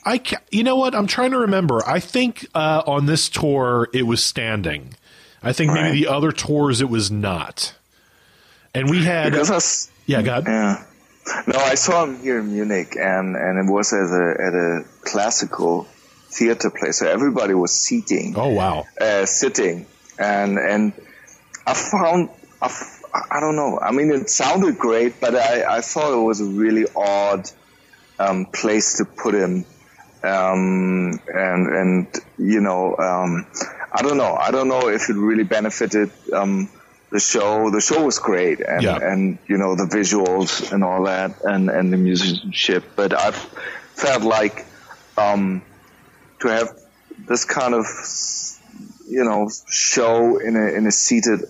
Speaker 4: I, ca- you know what? I'm trying to remember. I think uh, on this tour it was standing. I think maybe
Speaker 5: Right.
Speaker 4: the other tours it was not. And we had,
Speaker 5: because I s-
Speaker 4: yeah, God,
Speaker 5: Yeah. No, I saw him here in Munich, and and it was at a at a classical theater place, so everybody was seating.
Speaker 4: oh wow,
Speaker 5: uh, sitting, and and I found I, I don't know. I mean, it sounded great, but I, I thought it was a really odd um, place to put him, um, and and you know, um, I don't know. I don't know if it really benefited um, the show. The show was great, and
Speaker 4: Yeah.
Speaker 5: and you know the visuals and all that, and and the musicianship. But I felt like um, to have this kind of you know, show in a in a seated,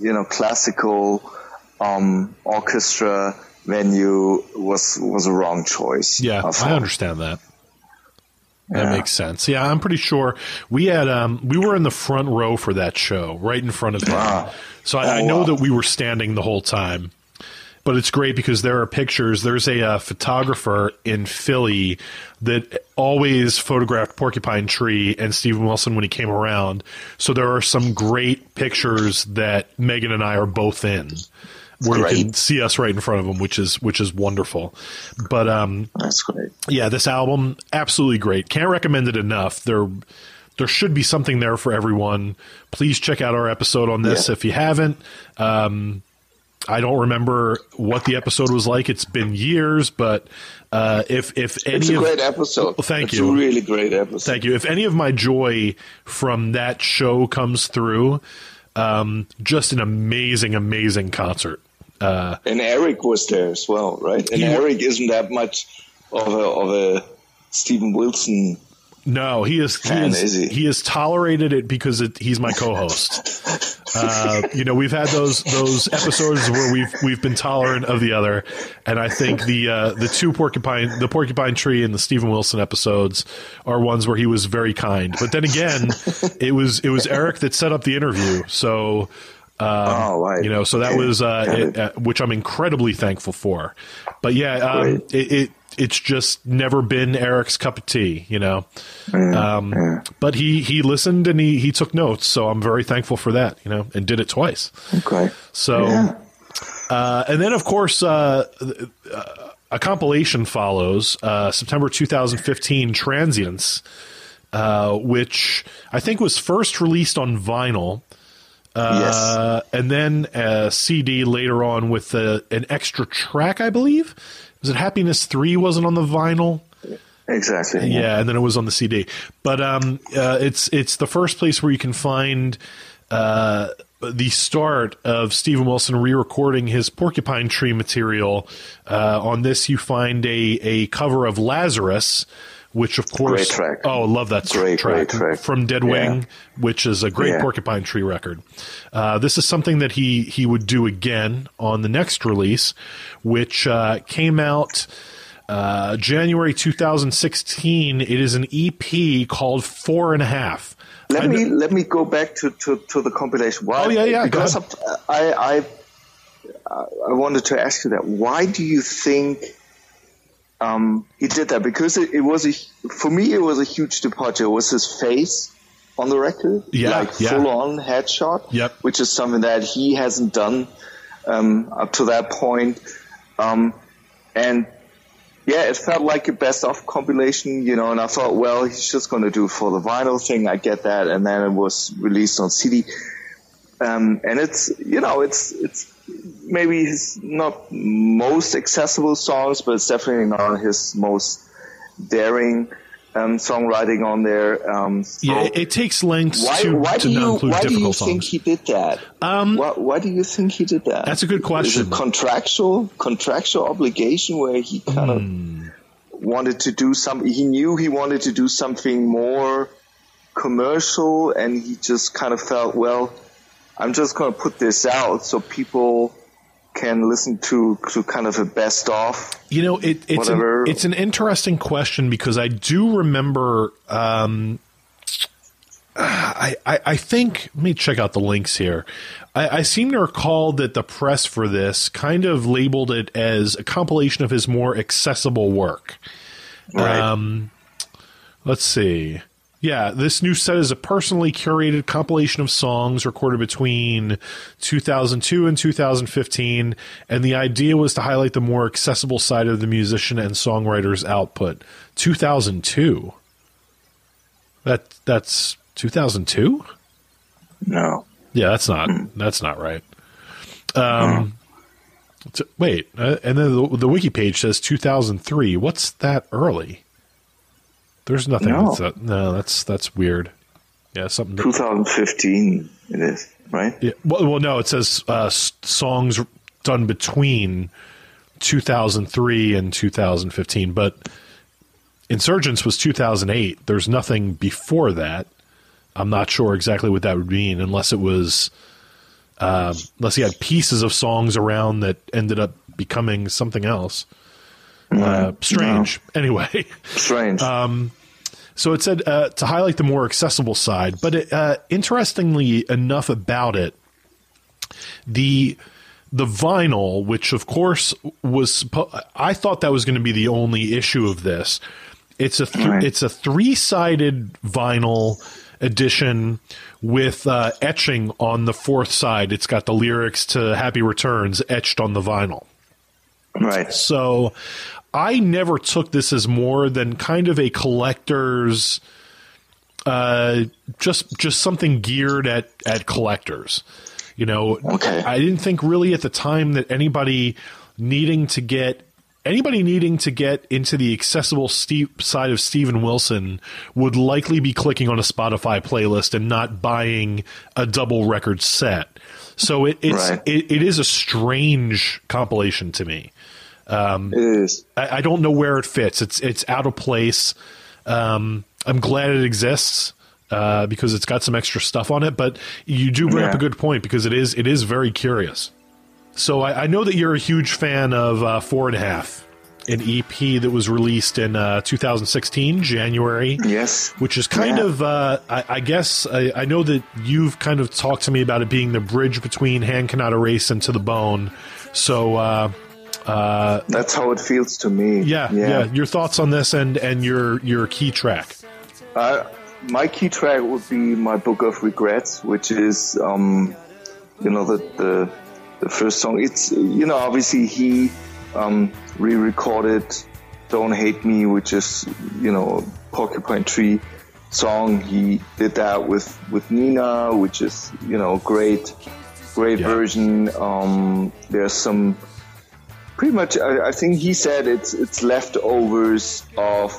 Speaker 5: you know, classical um, orchestra venue was was a wrong choice.
Speaker 4: Yeah,
Speaker 5: I
Speaker 4: I understand that. That
Speaker 5: Yeah.
Speaker 4: makes sense. Yeah, I'm pretty sure we had um we were in the front row for that show, right in front of him.
Speaker 5: Wow.
Speaker 4: So I, I
Speaker 5: Oh,
Speaker 4: know
Speaker 5: wow.
Speaker 4: that we were standing the whole time. But it's great because there are pictures. There's a uh, photographer in Philly that always photographed Porcupine Tree and Steven Wilson when he came around. So there are some great pictures that Megan and I are both in, where you can see us right in front of them, which is which is wonderful. But um,
Speaker 5: That's great.
Speaker 4: yeah, this album absolutely great. Can't recommend it enough. There there should be something there for everyone. Please check out our episode on this
Speaker 5: Yeah.
Speaker 4: if you haven't. Um, I don't remember what the episode was like. It's been years, but uh, if if any
Speaker 5: It's a
Speaker 4: of
Speaker 5: great episode.
Speaker 4: Thank
Speaker 5: it's
Speaker 4: you.
Speaker 5: a really great episode.
Speaker 4: Thank you. If any of my joy from that show comes through, um, just an amazing, amazing concert. Uh,
Speaker 5: And Eric was there as well, right? And Eric isn't that much of a of a Steven Wilson.
Speaker 4: No, he is. He is,
Speaker 5: is he?
Speaker 4: he has tolerated it because it, he's my co-host. [laughs] uh, you know, we've had those those episodes where we've we've been tolerant of the other, and I think the uh, the two porcupine the porcupine tree and the Steven Wilson episodes are ones where he was very kind. But then again, [laughs] it was it was Eric that set up the interview, so. Um,
Speaker 5: Oh, right.
Speaker 4: You know, so that was uh, it. uh, which I'm incredibly thankful for. But yeah, um, it, it it's just never been Eric's cup of tea. You know, um, but he he listened and he he took notes, so I'm very thankful for that. You know, and did it twice.
Speaker 5: Okay.
Speaker 4: So,
Speaker 5: Yeah.
Speaker 4: uh, and then of course, uh, uh, a compilation follows uh, September 2015, Transience, uh, which I think was first released on vinyl. Uh, and then a CD later on with uh an extra track, I believe. Was it Happiness Three? Wasn't on the vinyl.
Speaker 5: Exactly.
Speaker 4: Yeah, and then it was on the CD. But um, uh, it's it's the first place where you can find uh, the start of Steven Wilson re-recording his Porcupine Tree material. Uh, on this, you find a a cover of Lazarus. Which of course,
Speaker 5: Great track.
Speaker 4: oh, I love that
Speaker 5: Great,
Speaker 4: track,
Speaker 5: great track.
Speaker 4: from Dead
Speaker 5: Yeah.
Speaker 4: Which is a great
Speaker 5: Yeah.
Speaker 4: Porcupine Tree record. Uh, this is something that he he would do again on the next release, which uh, came out uh, January 2016. It is an EP called Four and a Half.
Speaker 5: Let
Speaker 4: I
Speaker 5: me let me go back to, to, to the compilation. Why?
Speaker 4: Oh, yeah, yeah, go
Speaker 5: Because
Speaker 4: ahead.
Speaker 5: I I I wanted to ask you that. Why do you think um, he did that? Because it, it was a for me it was a huge departure. It was his face on the record,
Speaker 4: Yeah,
Speaker 5: like
Speaker 4: yeah.
Speaker 5: full on headshot.
Speaker 4: Yep.
Speaker 5: which is something that he hasn't done um, up to that point. Um, and yeah, it felt like a best of compilation, you know, and I thought, well, he's just going to do it for the vinyl thing. I get that. And then it was released on CD. Um, and it's, you know, it's, it's maybe his not most accessible songs, but it's definitely not his most daring, um, songwriting on there. Um, so
Speaker 4: yeah, it, it takes lengths
Speaker 5: why,
Speaker 4: to,
Speaker 5: why
Speaker 4: to
Speaker 5: do
Speaker 4: not
Speaker 5: you,
Speaker 4: include
Speaker 5: why do you
Speaker 4: difficult
Speaker 5: think
Speaker 4: songs.
Speaker 5: he did that?
Speaker 4: Um,
Speaker 5: why, why do you think he did that?
Speaker 4: That's a good
Speaker 5: Is
Speaker 4: question.
Speaker 5: it contractual contractual obligation where he kind
Speaker 4: Hmm.
Speaker 5: of wanted to do some? He knew he wanted to do something more commercial, and he just kind of felt, well, I'm just going to put this out so people can listen to to kind of a best of.
Speaker 4: You know, it, it's an, it's an interesting question because I do remember. Um, I, I I think let me check out the links here. I, I seem to recall that the press for this kind of labeled it as a compilation of his more accessible work.
Speaker 5: Right.
Speaker 4: Um, let's see. Yeah, this new set is a personally curated compilation of songs recorded between 2002 and 2015, and the idea was to highlight the more accessible side of the musician and songwriter's output. 2002. That that's 2002.
Speaker 5: no.
Speaker 4: Yeah, that's not that's not right. Um, t- wait, uh, and then the, the wiki page says 2003. What's that early? There's nothing.
Speaker 5: No.
Speaker 4: That's that, no, that's that's weird. Yeah, something. that-
Speaker 5: 2015 it is, right?
Speaker 4: yeah, well, well, no, it says uh, songs done between 2003 and 2015, but Insurgentes was 2008. There's nothing before that. I'm not sure exactly what that would mean unless it was uh, unless he had pieces of songs around that ended up becoming something else. Uh, strange. Anyway, [laughs]
Speaker 5: Strange.
Speaker 4: So it said uh, to highlight the more accessible side, but it, uh, interestingly enough about it, the the vinyl, which of course was, I thought that was going to be the only issue of this. It's a th-
Speaker 5: Right.
Speaker 4: it's a three sided vinyl edition with uh, etching on the fourth side. It's got the lyrics to Happy Returns etched on the vinyl.
Speaker 5: right.
Speaker 4: So I never took this as more than kind of a collector's uh just just something geared at at collectors. You know,
Speaker 5: Okay.
Speaker 4: I didn't think really at the time that anybody needing to get anybody needing to get into the accessible steep side of Steven Wilson would likely be clicking on a Spotify playlist and not buying a double record set. So it, it's
Speaker 5: Right.
Speaker 4: it, it is a strange compilation to me.
Speaker 5: It is.
Speaker 4: I, I don't know where it fits. It's it's out of place. Um, I'm glad it exists uh, because it's got some extra stuff on it. But you do bring up a good point because it is it is very curious. So I, I know that you're a huge fan of uh, Four and a Half, an EP that was released in uh, 2016 January.
Speaker 5: Yes.
Speaker 4: Which is kind
Speaker 5: Yeah.
Speaker 4: of, uh, I, I guess, I, I know that you've kind of talked to me about it being the bridge between Hand Cannot Erase and To the Bone. So, uh,
Speaker 5: That's how it feels to me.
Speaker 4: yeah, yeah, Your thoughts on this and and your your key track.
Speaker 5: Uh, my key track would be my Book of Regrets, which is, um, you know, the, the the first song. It's you know, obviously he um, re-recorded "Don't Hate Me," which is you know Porcupine Tree song. He did that with with Nina, which is you know great, great
Speaker 4: Yeah.
Speaker 5: version. Um, there's some pretty much. I, I think he said it's it's leftovers of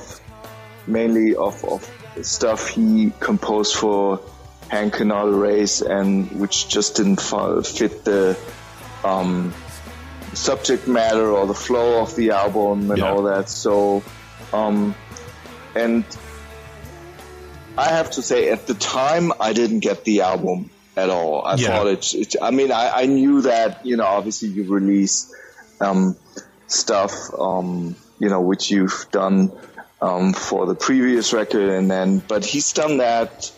Speaker 5: mainly of, of stuff he composed for Hand Cannot Erase and which just didn't fit the um, subject matter or the flow of the album and
Speaker 4: Yeah.
Speaker 5: all that. So, um, and I have to say, at the time, I didn't get the album at all. I
Speaker 4: Yeah.
Speaker 5: thought it's, it's I mean, I, I knew that, you know, obviously you release um, stuff, um, you know, which you've done um, for the previous record, and then, but he's done that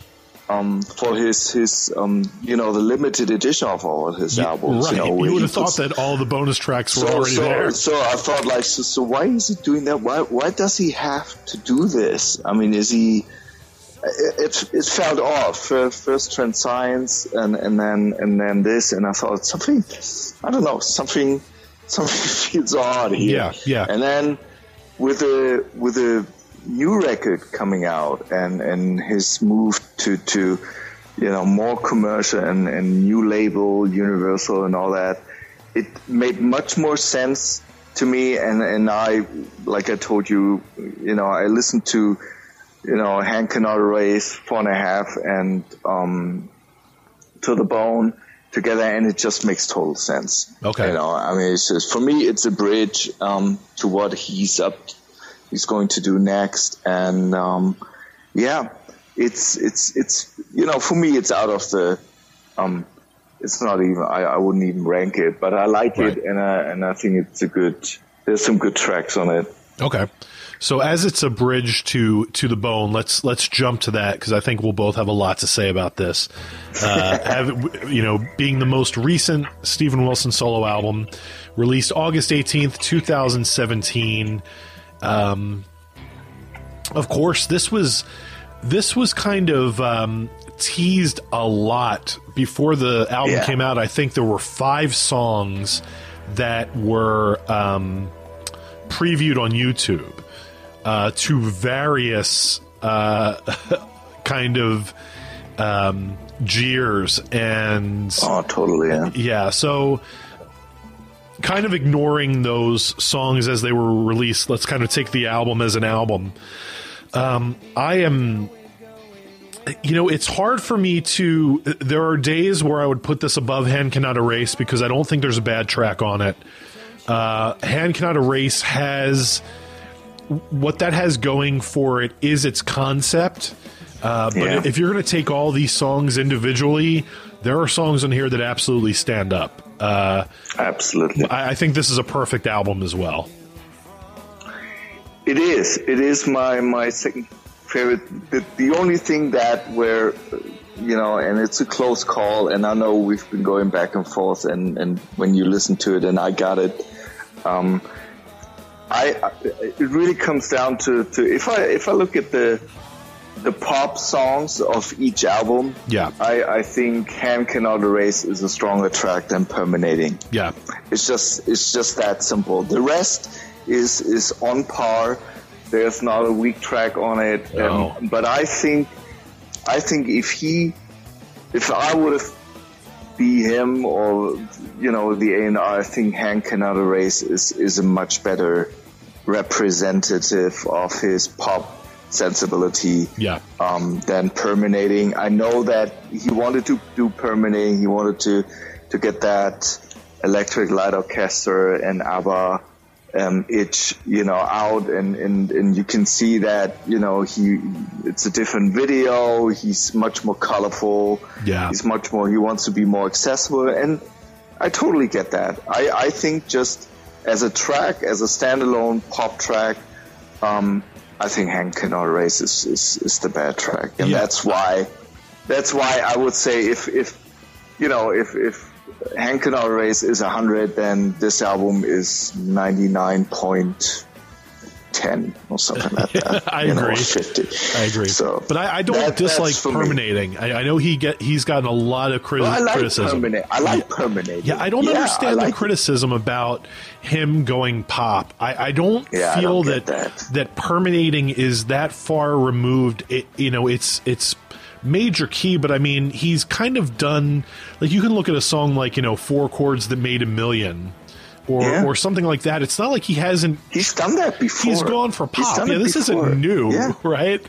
Speaker 5: um, for his his um, you know the limited edition of all his albums.
Speaker 4: right.
Speaker 5: You, know,
Speaker 4: You, would have thought that all the bonus tracks were
Speaker 5: so,
Speaker 4: already
Speaker 5: so,
Speaker 4: there.
Speaker 5: so I thought like, so, so why is he doing that? Why, why does he have to do this? I mean, is he, it, it, felt off. First, first Transience and, and then, and then this. And I thought something, I don't know, something, something feels odd here.
Speaker 4: Yeah, yeah.
Speaker 5: And then with a, with a new record coming out and, and his move to, to, you know, more commercial and, and new label, Universal and all that, it made much more sense to me. And, and I, like I told you, you know, I listened to, you know, Hand Cannot Erase, Four and a Half, and, um, To the Bone together, and it just makes total sense.
Speaker 4: Okay.
Speaker 5: You know, I mean, it's just, for me, it's a bridge, um, to what he's up, he's going to do next. And, um, yeah, it's, it's, it's, you know, for me, it's out of the, um, it's not even, I, I wouldn't even rank it, but I like
Speaker 4: Right.
Speaker 5: it and I, and I think it's a good, there's some good tracks on it.
Speaker 4: Okay. So as it's a bridge to to the bone, let's let's jump to that because I think we'll both have a lot to say about this. Uh, [laughs] have, you know, being the most recent Steven Wilson solo album, released August eighteenth, two thousand seventeen. Um, of course, this was this was kind of um, teased a lot before the album
Speaker 5: Yeah.
Speaker 4: came out. I think there were five songs that were um, previewed on YouTube uh, to various uh, [laughs] kind of um, jeers and
Speaker 5: Oh, totally. Yeah.
Speaker 4: yeah, so kind of ignoring those songs as they were released, let's kind of take the album as an album. Um, I am, you know, it's hard for me to. There are days where I would put this above Hand Cannot Erase because I don't think there's a bad track on it. Uh, Hand Cannot Erase has what that has going for it is its concept. Uh, but
Speaker 5: Yeah.
Speaker 4: if you're going to take all these songs individually, there are songs in here that absolutely stand up. Uh,
Speaker 5: Absolutely.
Speaker 4: I, I think this is a perfect album as well.
Speaker 5: It is. It is my my second favorite. The, the only thing that where you know, and it's a close call, and I know we've been going back and forth, and and when you listen to it, and I got it. Um, I, I it really comes down to, to if I if I look at the the pop songs of each album,
Speaker 4: Yeah.
Speaker 5: I, I think Hand Cannot Erase is a stronger track than Permanating.
Speaker 4: Yeah.
Speaker 5: It's just it's just that simple. The rest is is on par. There's not a weak track on it.
Speaker 4: No.
Speaker 5: Um, but I think I think if he if I would have be him or you know the A and R, I think Hand Cannot Erase is is a much better representative of his pop sensibility
Speaker 4: Yeah.
Speaker 5: um, than permanating. I know that he wanted to do permanating. He wanted to to get that electric light orchestra and ABBA um, itch, you know, out, and, and and you can see that you know he it's a different video. He's much more colorful.
Speaker 4: Yeah.
Speaker 5: he's much more. He wants to be more accessible, and I totally get that. I I think just as a track, as a standalone pop track. Um, I think Hand Cannot Erase is, is, is the bad track, and
Speaker 4: Yeah.
Speaker 5: that's why that's why I would say if if you know if if Hand Cannot Erase is hundred, then this album is ninety nine point ten or something like [laughs] that.
Speaker 4: I
Speaker 5: you know,
Speaker 4: agree.
Speaker 5: Fifty.
Speaker 4: I agree.
Speaker 5: So,
Speaker 4: but I, I don't
Speaker 5: that-
Speaker 4: dislike
Speaker 5: for
Speaker 4: permanating. I, I know he get he's gotten a lot of criti-
Speaker 5: Well, I like
Speaker 4: criticism.
Speaker 5: I like permanent.
Speaker 4: Yeah, I don't
Speaker 5: I
Speaker 4: understand the
Speaker 5: like it.
Speaker 4: criticism about him going pop. I, I don't
Speaker 5: Yeah, I
Speaker 4: feel
Speaker 5: don't
Speaker 4: that, that permanating is that far removed. It, you know, it's it's major key, but I mean, he's kind of done. Like you can look at a song like you know Four Chords That Made a Million, or
Speaker 5: Yeah.
Speaker 4: or something like that. It's not like he hasn't.
Speaker 5: He's done that before.
Speaker 4: He's gone for pop. Yeah, this
Speaker 5: before.
Speaker 4: isn't new,
Speaker 5: Yeah.
Speaker 4: right?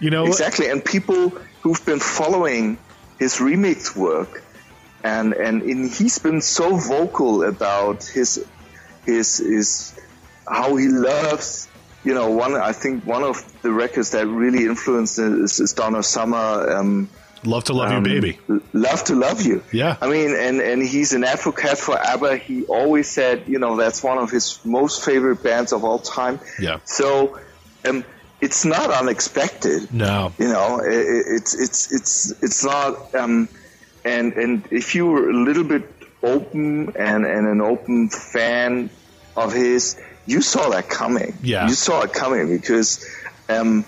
Speaker 4: You know,
Speaker 5: Exactly, and people who've been following his remix work, and and in, he's been so vocal about his his his how he loves. You know, one I think one of the records that really influenced it is, is Donna Summer. Um,
Speaker 4: love to love
Speaker 5: um,
Speaker 4: you, baby.
Speaker 5: Love to love you.
Speaker 4: Yeah.
Speaker 5: I mean, and and he's an advocate for ABBA. He always said, you know, that's one of his most favorite bands of all time.
Speaker 4: Yeah.
Speaker 5: So, um, it's not unexpected.
Speaker 4: No.
Speaker 5: You know, i- i it's it's it's it's not. Um, and and if you were a little bit open and and an open fan of his, you saw that coming.
Speaker 4: Yeah.
Speaker 5: You saw it coming because, um,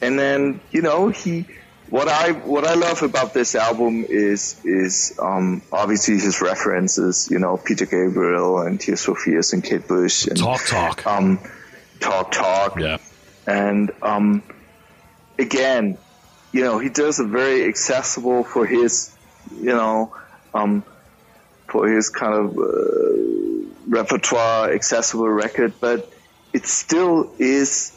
Speaker 5: and then you know he. What I what I love about this album is is um, obviously his references, you know, Peter Gabriel and Tears for Fears and Kate Bush and
Speaker 4: Talk, talk.
Speaker 5: um, talk talk
Speaker 4: yeah.
Speaker 5: and um, again, you know, he does a very accessible for his, you know, um, for his kind of uh, repertoire accessible record, but it still is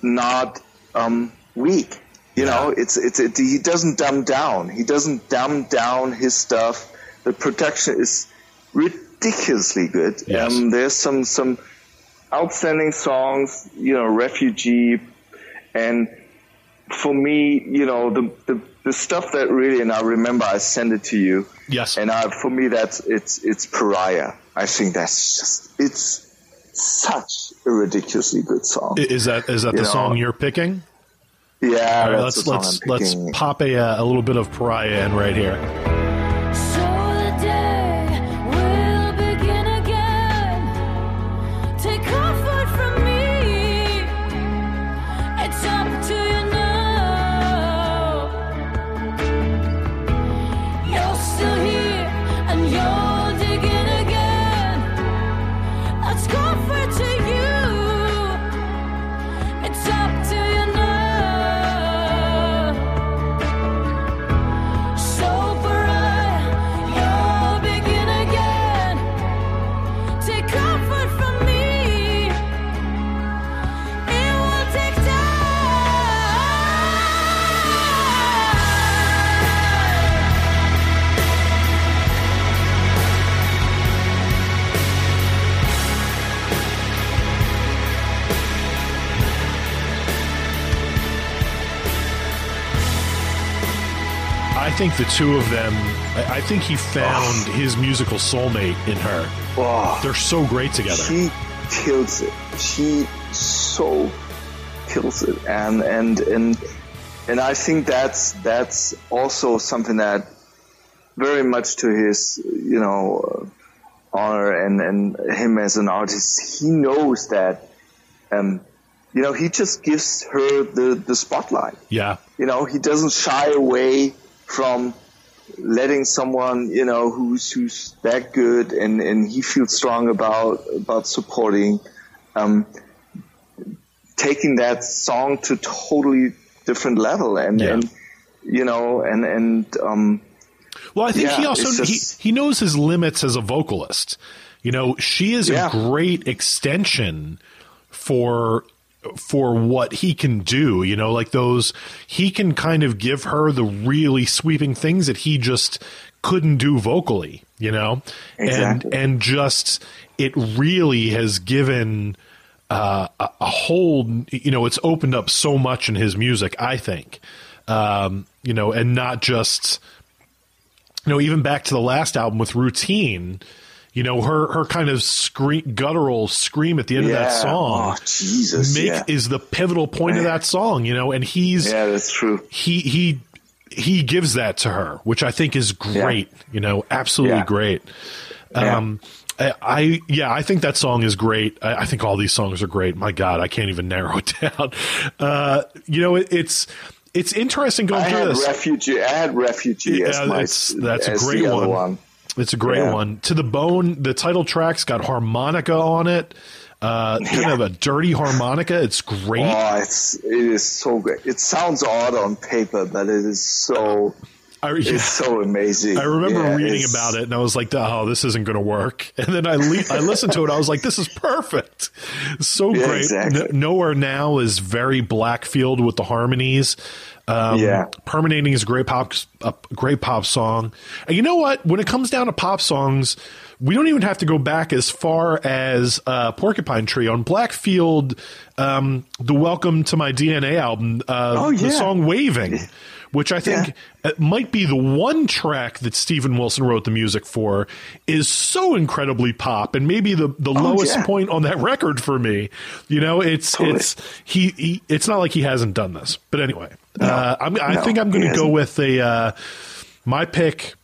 Speaker 5: not um, weak. You know, it's it's it, he doesn't dumb down. He doesn't dumb down his stuff. The production is ridiculously good.
Speaker 4: Yes.
Speaker 5: Um, there's some some outstanding songs, you know, Refugee, and for me, you know, the, the, the stuff that really, and I remember I sent it to you,
Speaker 4: Yes.
Speaker 5: and I, for me, that's, it's, it's Pariah. I think that's just, it's such a ridiculously good song.
Speaker 4: Is that is that
Speaker 5: You
Speaker 4: the
Speaker 5: know,
Speaker 4: song you're picking?
Speaker 5: Yeah,
Speaker 4: right, let's let's let's pop a uh, a little bit of Pariah in right here. Think the two of them. I, I think he found his musical soulmate in her.
Speaker 5: Oh,
Speaker 4: They're so great together.
Speaker 5: she kills it. She so kills it, and and and and I think that's that's also something that very much to his you know uh, honor and and him as an artist. He knows that. Um, you know, he just gives her the, the spotlight.
Speaker 4: Yeah,
Speaker 5: You know, he doesn't shy away from letting someone, you know, who's who's that good and, and he feels strong about about supporting, um, taking that song to totally different level and,
Speaker 4: Yeah.
Speaker 5: and you know and and um,
Speaker 4: Well, I think
Speaker 5: Yeah,
Speaker 4: he also
Speaker 5: just-
Speaker 4: he, he knows his limits as a vocalist. You know, she is
Speaker 5: Yeah.
Speaker 4: a great extension for for what he can do. You know, like those he can kind of give her the really sweeping things that he just couldn't do vocally. You know,
Speaker 5: Exactly.
Speaker 4: and and just it really has given. Uh, a, a whole, you know, it's opened up so much in his music. I think, um, you know, and not just, you know, even back to the last album with Routine, you know, her her kind of scream, guttural scream at the end of that song,
Speaker 5: Oh, Jesus,
Speaker 4: Mick
Speaker 5: yeah.
Speaker 4: is the pivotal point of that song, you know, and he's
Speaker 5: yeah, that's true.
Speaker 4: he he he gives that to her, which I think is great, you know, absolutely
Speaker 5: Yeah.
Speaker 4: great.
Speaker 5: Yeah.
Speaker 4: Um, I, I yeah, I think that song is great. I, I think all these songs are great. My God, I can't even narrow [laughs] it down. Uh, you know, it, it's it's interesting going
Speaker 5: I
Speaker 4: through this.
Speaker 5: refugee. I had refugee
Speaker 4: Yeah,
Speaker 5: as my
Speaker 4: that's- that's a great one.
Speaker 5: one.
Speaker 4: It's a great
Speaker 5: Yeah.
Speaker 4: one. To the Bone, the title track's got harmonica on it. Uh, kind
Speaker 5: Yeah.
Speaker 4: of a dirty harmonica. It's great.
Speaker 5: Oh, it's it is so great. It sounds odd on paper, but it is so
Speaker 4: I,
Speaker 5: it's so amazing.
Speaker 4: I remember
Speaker 5: Yeah,
Speaker 4: reading
Speaker 5: it's-
Speaker 4: about it and I was like, "Oh, this isn't going to work." [laughs] And then I le- I listened to it. I was like, "This is perfect, so
Speaker 5: Yeah,
Speaker 4: great."
Speaker 5: exactly.
Speaker 4: N- Nowhere now is very Blackfield with the harmonies. Um,
Speaker 5: Yeah.
Speaker 4: permanating is a great pop, a great pop song. And you know what? When it comes down to pop songs, we don't even have to go back as far as uh, Porcupine Tree on Blackfield. Um, the Welcome to My DNA album, uh,
Speaker 5: Oh,
Speaker 4: the song "Waving." Which I think
Speaker 5: Yeah.
Speaker 4: might be the one track that Steven Wilson wrote the music for is so incredibly pop and maybe the, the lowest
Speaker 5: Oh, yeah.
Speaker 4: point on that [laughs] record for me. You know, it's
Speaker 5: Totally.
Speaker 4: it's he, he it's not like he hasn't done this. But anyway, uh, I'm, I
Speaker 5: No,
Speaker 4: think I'm going to go with a uh, my pick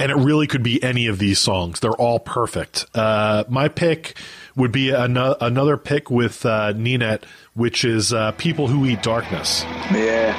Speaker 4: and it really could be any of these songs. They're all perfect. Uh, my pick would be ano- another pick with uh, Ninet, which is uh, "People Who Eat Darkness."
Speaker 5: Yeah,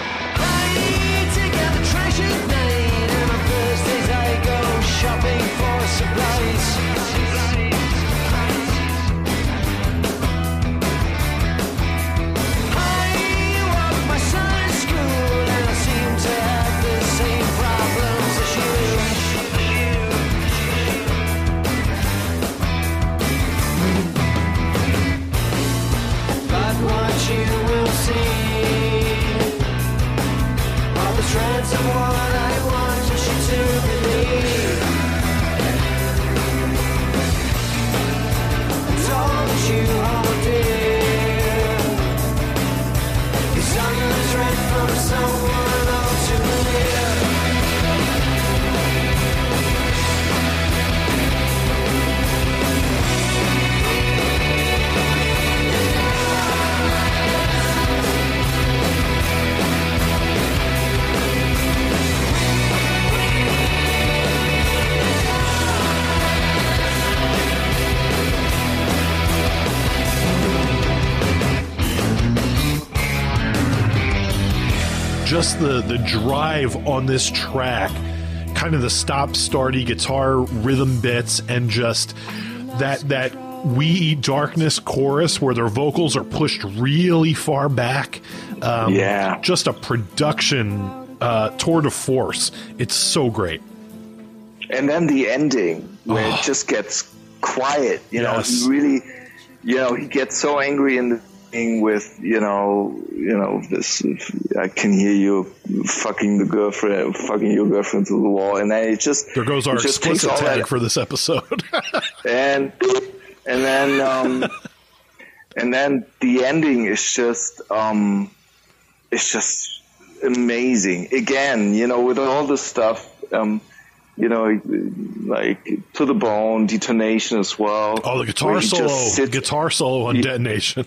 Speaker 4: just the the drive on this track, kind of the stop starty guitar rhythm bits, and just that that we eat darkness chorus where their vocals are pushed really far back. Um,
Speaker 5: Yeah.
Speaker 4: just a production uh, tour de force. It's so great.
Speaker 5: and then the ending where
Speaker 4: Oh.
Speaker 5: it just gets quiet. You know, he really, you know, he gets so angry in the thing with, you know, you know, this. I can hear you fucking the girlfriend, fucking your girlfriend through the wall, and then it just
Speaker 4: There goes our
Speaker 5: it just takes
Speaker 4: explicit tag
Speaker 5: that
Speaker 4: for this episode. [laughs]
Speaker 5: and and then um, and then the ending is just um, it's just amazing. Again, you know, with all the stuff, um, you know, like to the bone, detonation as well.
Speaker 4: Oh, the guitar solo, guitar solo on Detonation.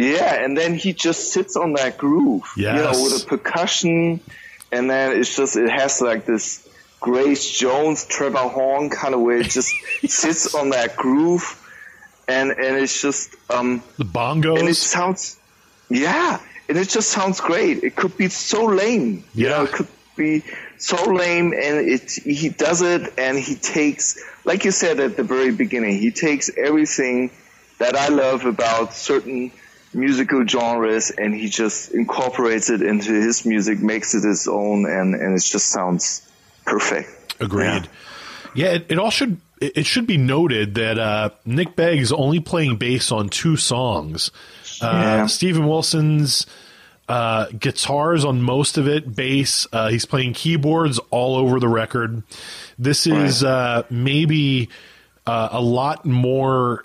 Speaker 5: Yeah, and then he just sits on that groove. You know, with the percussion, and then it's just it has like this Grace Jones, Trevor Horn kind of way. It just [laughs] sits on that groove, and and it's just um
Speaker 4: The bongos,
Speaker 5: and it sounds yeah, and it just sounds great. It could be so lame. You
Speaker 4: Yeah.
Speaker 5: know, it could be so lame, and it he does it, and he takes like you said at the very beginning, he takes everything that I love about certain musical genres and he just incorporates it into his music, makes it his own, and, and it just sounds perfect.
Speaker 4: Agreed. Yeah, it, it all should it it should be noted that uh, Nick Beggs only playing bass on two songs. Uh,
Speaker 5: Yeah.
Speaker 4: Steven Wilson's uh, guitars on most of it, bass. Uh, he's playing keyboards all over the record. This is uh, maybe uh, a lot more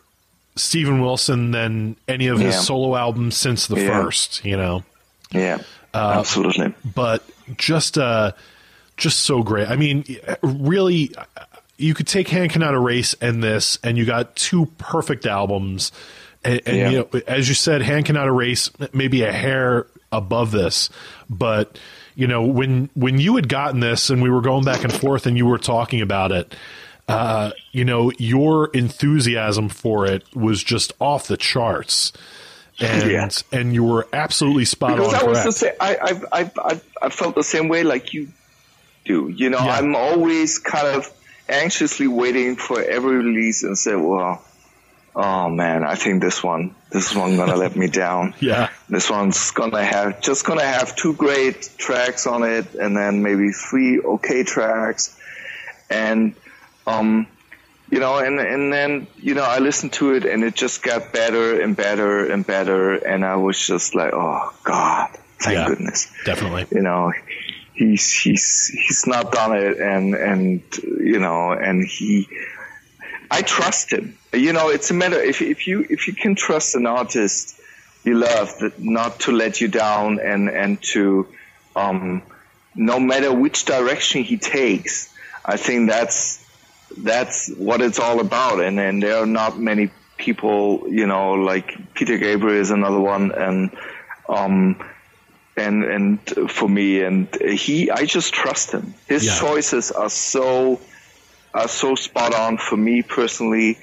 Speaker 4: Steven Wilson than any of his
Speaker 5: Yeah.
Speaker 4: solo albums since the
Speaker 5: Yeah.
Speaker 4: first. You know
Speaker 5: Yeah,
Speaker 4: Uh,
Speaker 5: absolutely.
Speaker 4: but just uh just so great. I mean, really you could take Hand Cannot Erase and this and you got two perfect albums. And, and
Speaker 5: Yeah.
Speaker 4: you know, as you said, Hand Cannot Erase maybe a hair above this, but you know, when when you had gotten this and we were going back and forth and you were talking about it, uh, you know, your enthusiasm for it was just off the charts. And
Speaker 5: Yeah.
Speaker 4: and you were absolutely spot
Speaker 5: because
Speaker 4: on
Speaker 5: I was
Speaker 4: correct.
Speaker 5: the same. I, I, I, I, I felt the same way like you do. You know,
Speaker 4: Yeah.
Speaker 5: I'm always kind of anxiously waiting for every release and say, well, oh man, I think this one, this one gonna let me down. [laughs]
Speaker 4: Yeah.
Speaker 5: This one's gonna have just gonna have two great tracks on it, and then maybe three okay tracks, and um, you know, and and then you know, I listened to it, and it just got better and better and better, and I was just like, oh God, thank
Speaker 4: Yeah.
Speaker 5: goodness,
Speaker 4: Definitely.
Speaker 5: you know. He's he's he's not done it, and and you know, and he, I trust him. You know, it's a matter if if you if you can trust an artist you love that not to let you down and and to um no matter which direction he takes i think that's that's what it's all about. And and there are not many people you know like peter gabriel is another one. And um and and for me and he i just trust him. His
Speaker 4: Yeah.
Speaker 5: choices are so are so spot on for me personally.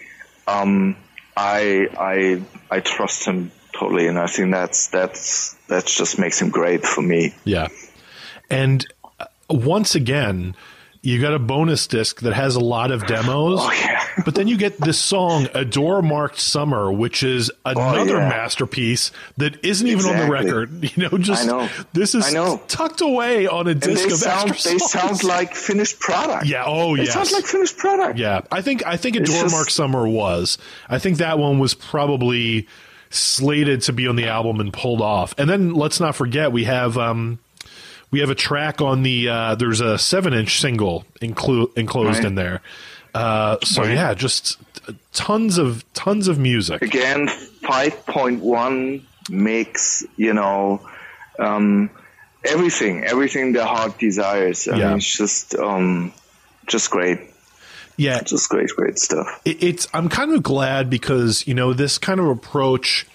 Speaker 5: Um i i i trust him totally. And i think that's that's that just makes him great for me.
Speaker 4: Yeah. And uh, once again, you got a bonus disc that has a lot of demos.
Speaker 5: Oh, yeah.
Speaker 4: but then you get this song, Adore Marked Summer, which is another
Speaker 5: Oh, yeah.
Speaker 4: masterpiece that isn't even on the record. [laughs] You know, just
Speaker 5: I know.
Speaker 4: this is tucked away on a disc
Speaker 5: they
Speaker 4: of
Speaker 5: sound
Speaker 4: extra
Speaker 5: they
Speaker 4: songs.
Speaker 5: sound like finished product
Speaker 4: Yeah, oh,
Speaker 5: it
Speaker 4: yes.
Speaker 5: sounds like finished product
Speaker 4: Yeah, I think I think Adore
Speaker 5: just-
Speaker 4: Mark Summer was. I think that one was probably slated to be on the album and pulled off. And then let's not forget we have um we have a track on the uh there's a 7-inch single inclu- enclosed
Speaker 5: Right.
Speaker 4: in there. Uh so
Speaker 5: Right.
Speaker 4: yeah, just tons of tons of music.
Speaker 5: again 5.1 mix you know um everything everything the heart desires i
Speaker 4: Yeah.
Speaker 5: mean it's just um just great
Speaker 4: Yeah,
Speaker 5: just great great stuff
Speaker 4: it, it's I'm kind of glad because you know this kind of approach.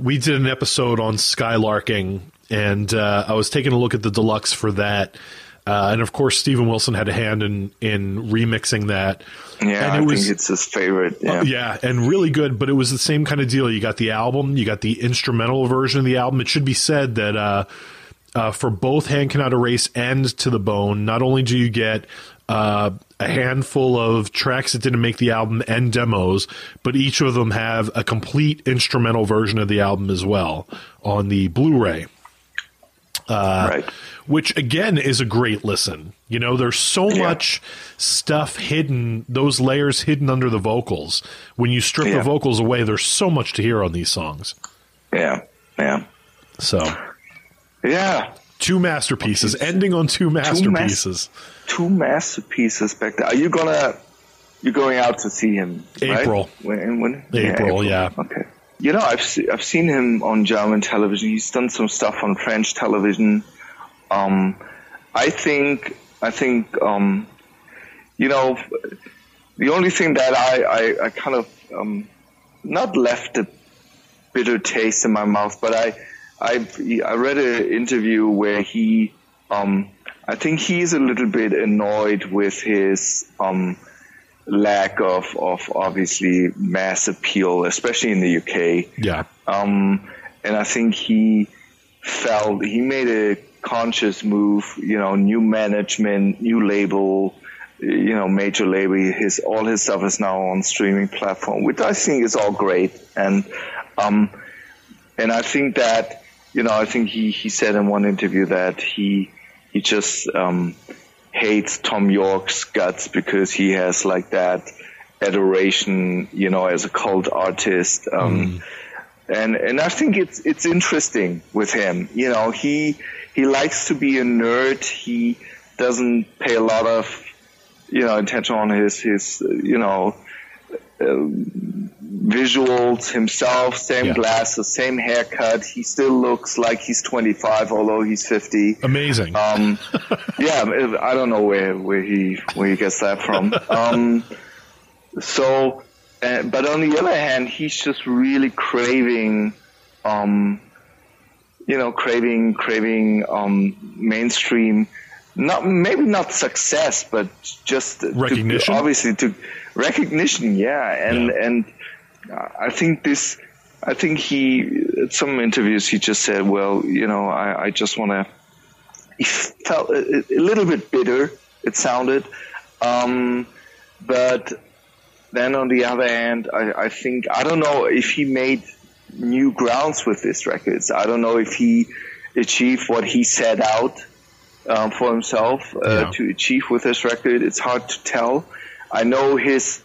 Speaker 4: We did an episode on skylarking, and uh, I was taking a look at the deluxe for that. Uh, and of course, Steven Wilson had a hand in in remixing that.
Speaker 5: yeah
Speaker 4: and
Speaker 5: i think it's his favorite yeah
Speaker 4: yeah, and really good. But it was the same kind of deal. You got the album, you got the instrumental version of the album. It should be said that uh, uh, for both Hand Cannot Erase and To the Bone, not only do you get uh, a handful of tracks that didn't make the album and demos, but each of them have a complete instrumental version of the album as well on the Blu-ray Uh,
Speaker 5: right
Speaker 4: which again is a great listen. You know, there's so
Speaker 5: Yeah.
Speaker 4: much stuff hidden, those layers hidden under the vocals. When you strip the vocals away, there's so much to hear on these songs.
Speaker 5: yeah yeah
Speaker 4: So,
Speaker 5: yeah
Speaker 4: two masterpieces, ending on two masterpieces.
Speaker 5: two masterpieces back there are you gonna you're going out to see him right?
Speaker 4: April.
Speaker 5: when, when?
Speaker 4: April, yeah.
Speaker 5: okay you know I've se- I've seen him on German television. He's done some stuff on French television. Um, I think I think um, you know the only thing that I I, I kind of um, not left a bitter taste in my mouth, but I I I read an interview where he um, I think he's a little bit annoyed with his um, lack of of obviously mass appeal, especially in the UK.
Speaker 4: Yeah.
Speaker 5: Um, and I think he felt he made a conscious move, you know, new management, new label, you know, major label. His all his stuff is now on streaming platform, which I think is all great. And um, and I think that you know, I think he he said in one interview that he he just um, hates Thom Yorke's guts because he has like that adoration, you know, as a cult artist. Um, and and I think it's it's interesting with him. You know, he he likes to be a nerd. He doesn't pay a lot of you know attention on his his you know uh, visuals himself. Same
Speaker 4: Yeah.
Speaker 5: glasses, same haircut. He still looks like he's 25, although he's 50.
Speaker 4: Amazing.
Speaker 5: Um, [laughs] yeah, I don't know where where he where he gets that from. Um, so, uh, but on the other hand, he's just really craving, um, you know, craving craving um, mainstream. Not maybe not success, but just to-
Speaker 4: Recognition?
Speaker 5: obviously, to recognition. Yeah, and
Speaker 4: Yeah.
Speaker 5: and I think this. I think he, at some interviews, he just said, "Well, you know, I, I just want to." He felt a, a little bit bitter. It sounded, um, but then on the other hand, I, I think I don't know if he made new grounds with this records. I don't know if he achieved what he set out um, for himself uh,
Speaker 4: Yeah.
Speaker 5: to achieve with this record. It's hard to tell. I know his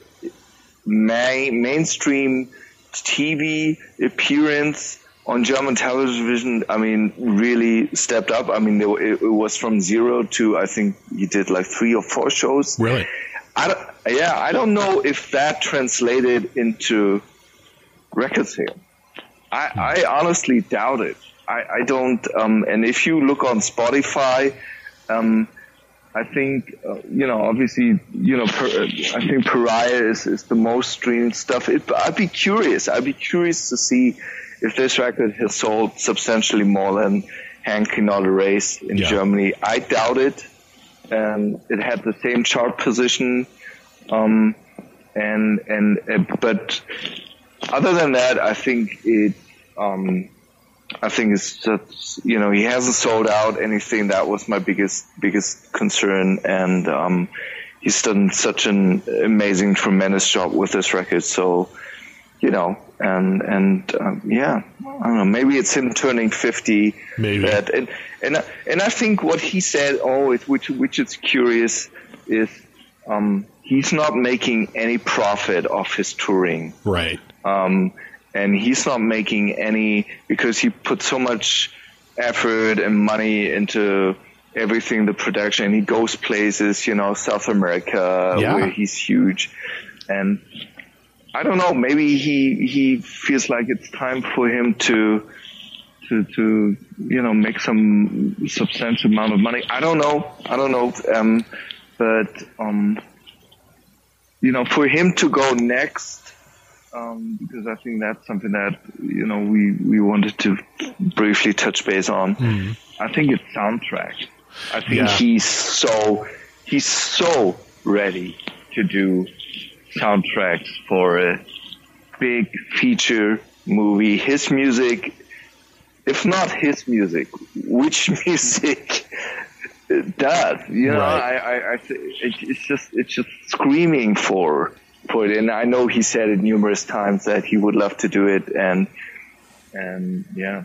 Speaker 5: main, mainstream TV appearance on German television, I mean, really stepped up. I mean, were- it, it was from zero to, I think he did like three or four shows.
Speaker 4: really?
Speaker 5: I don't, yeah, I don't know if that translated into record sale. I, I honestly doubt it. I, I don't, um, and if you look on Spotify, um, I think, uh, you know, obviously, you know, per, I think Pariah is, is the most streamed stuff. It, I'd be curious. I'd be curious to see if this record has sold substantially more than Hand Cannot Erase in
Speaker 4: Yeah.
Speaker 5: Germany. I doubt it. Um, it had the same chart position. Um, and, and, uh, but other than that, I think it, um, I think it's just, you know, he hasn't sold out anything. That was my biggest, biggest concern. And, um, he's done such an amazing, tremendous job with this record. So, you know, and, and, um, yeah, I don't know, maybe it's him turning 50.
Speaker 4: Maybe.
Speaker 5: That, and, and, I- and I think what he said always, which, which is curious is, um, he's not making any profit off his touring
Speaker 4: Right.
Speaker 5: um, and he's not making any because he put so much effort and money into everything the production. He goes places you know south america
Speaker 4: Yeah.
Speaker 5: where he's huge. And i don't know maybe he he feels like it's time for him to to to you know make some substantial amount of money. I don't know. I don't know um but um you know for him to go next um, because I think that's something that you know we we wanted to briefly touch base on. I think it's soundtrack. I think
Speaker 4: Yeah.
Speaker 5: he's so he's so ready to do soundtracks for a big feature movie. His music, if not his music, which [laughs] music does? You know,
Speaker 4: Right.
Speaker 5: I, I, I it's just it's just screaming for it. And I know he said it numerous times that he would love to do it, and and yeah.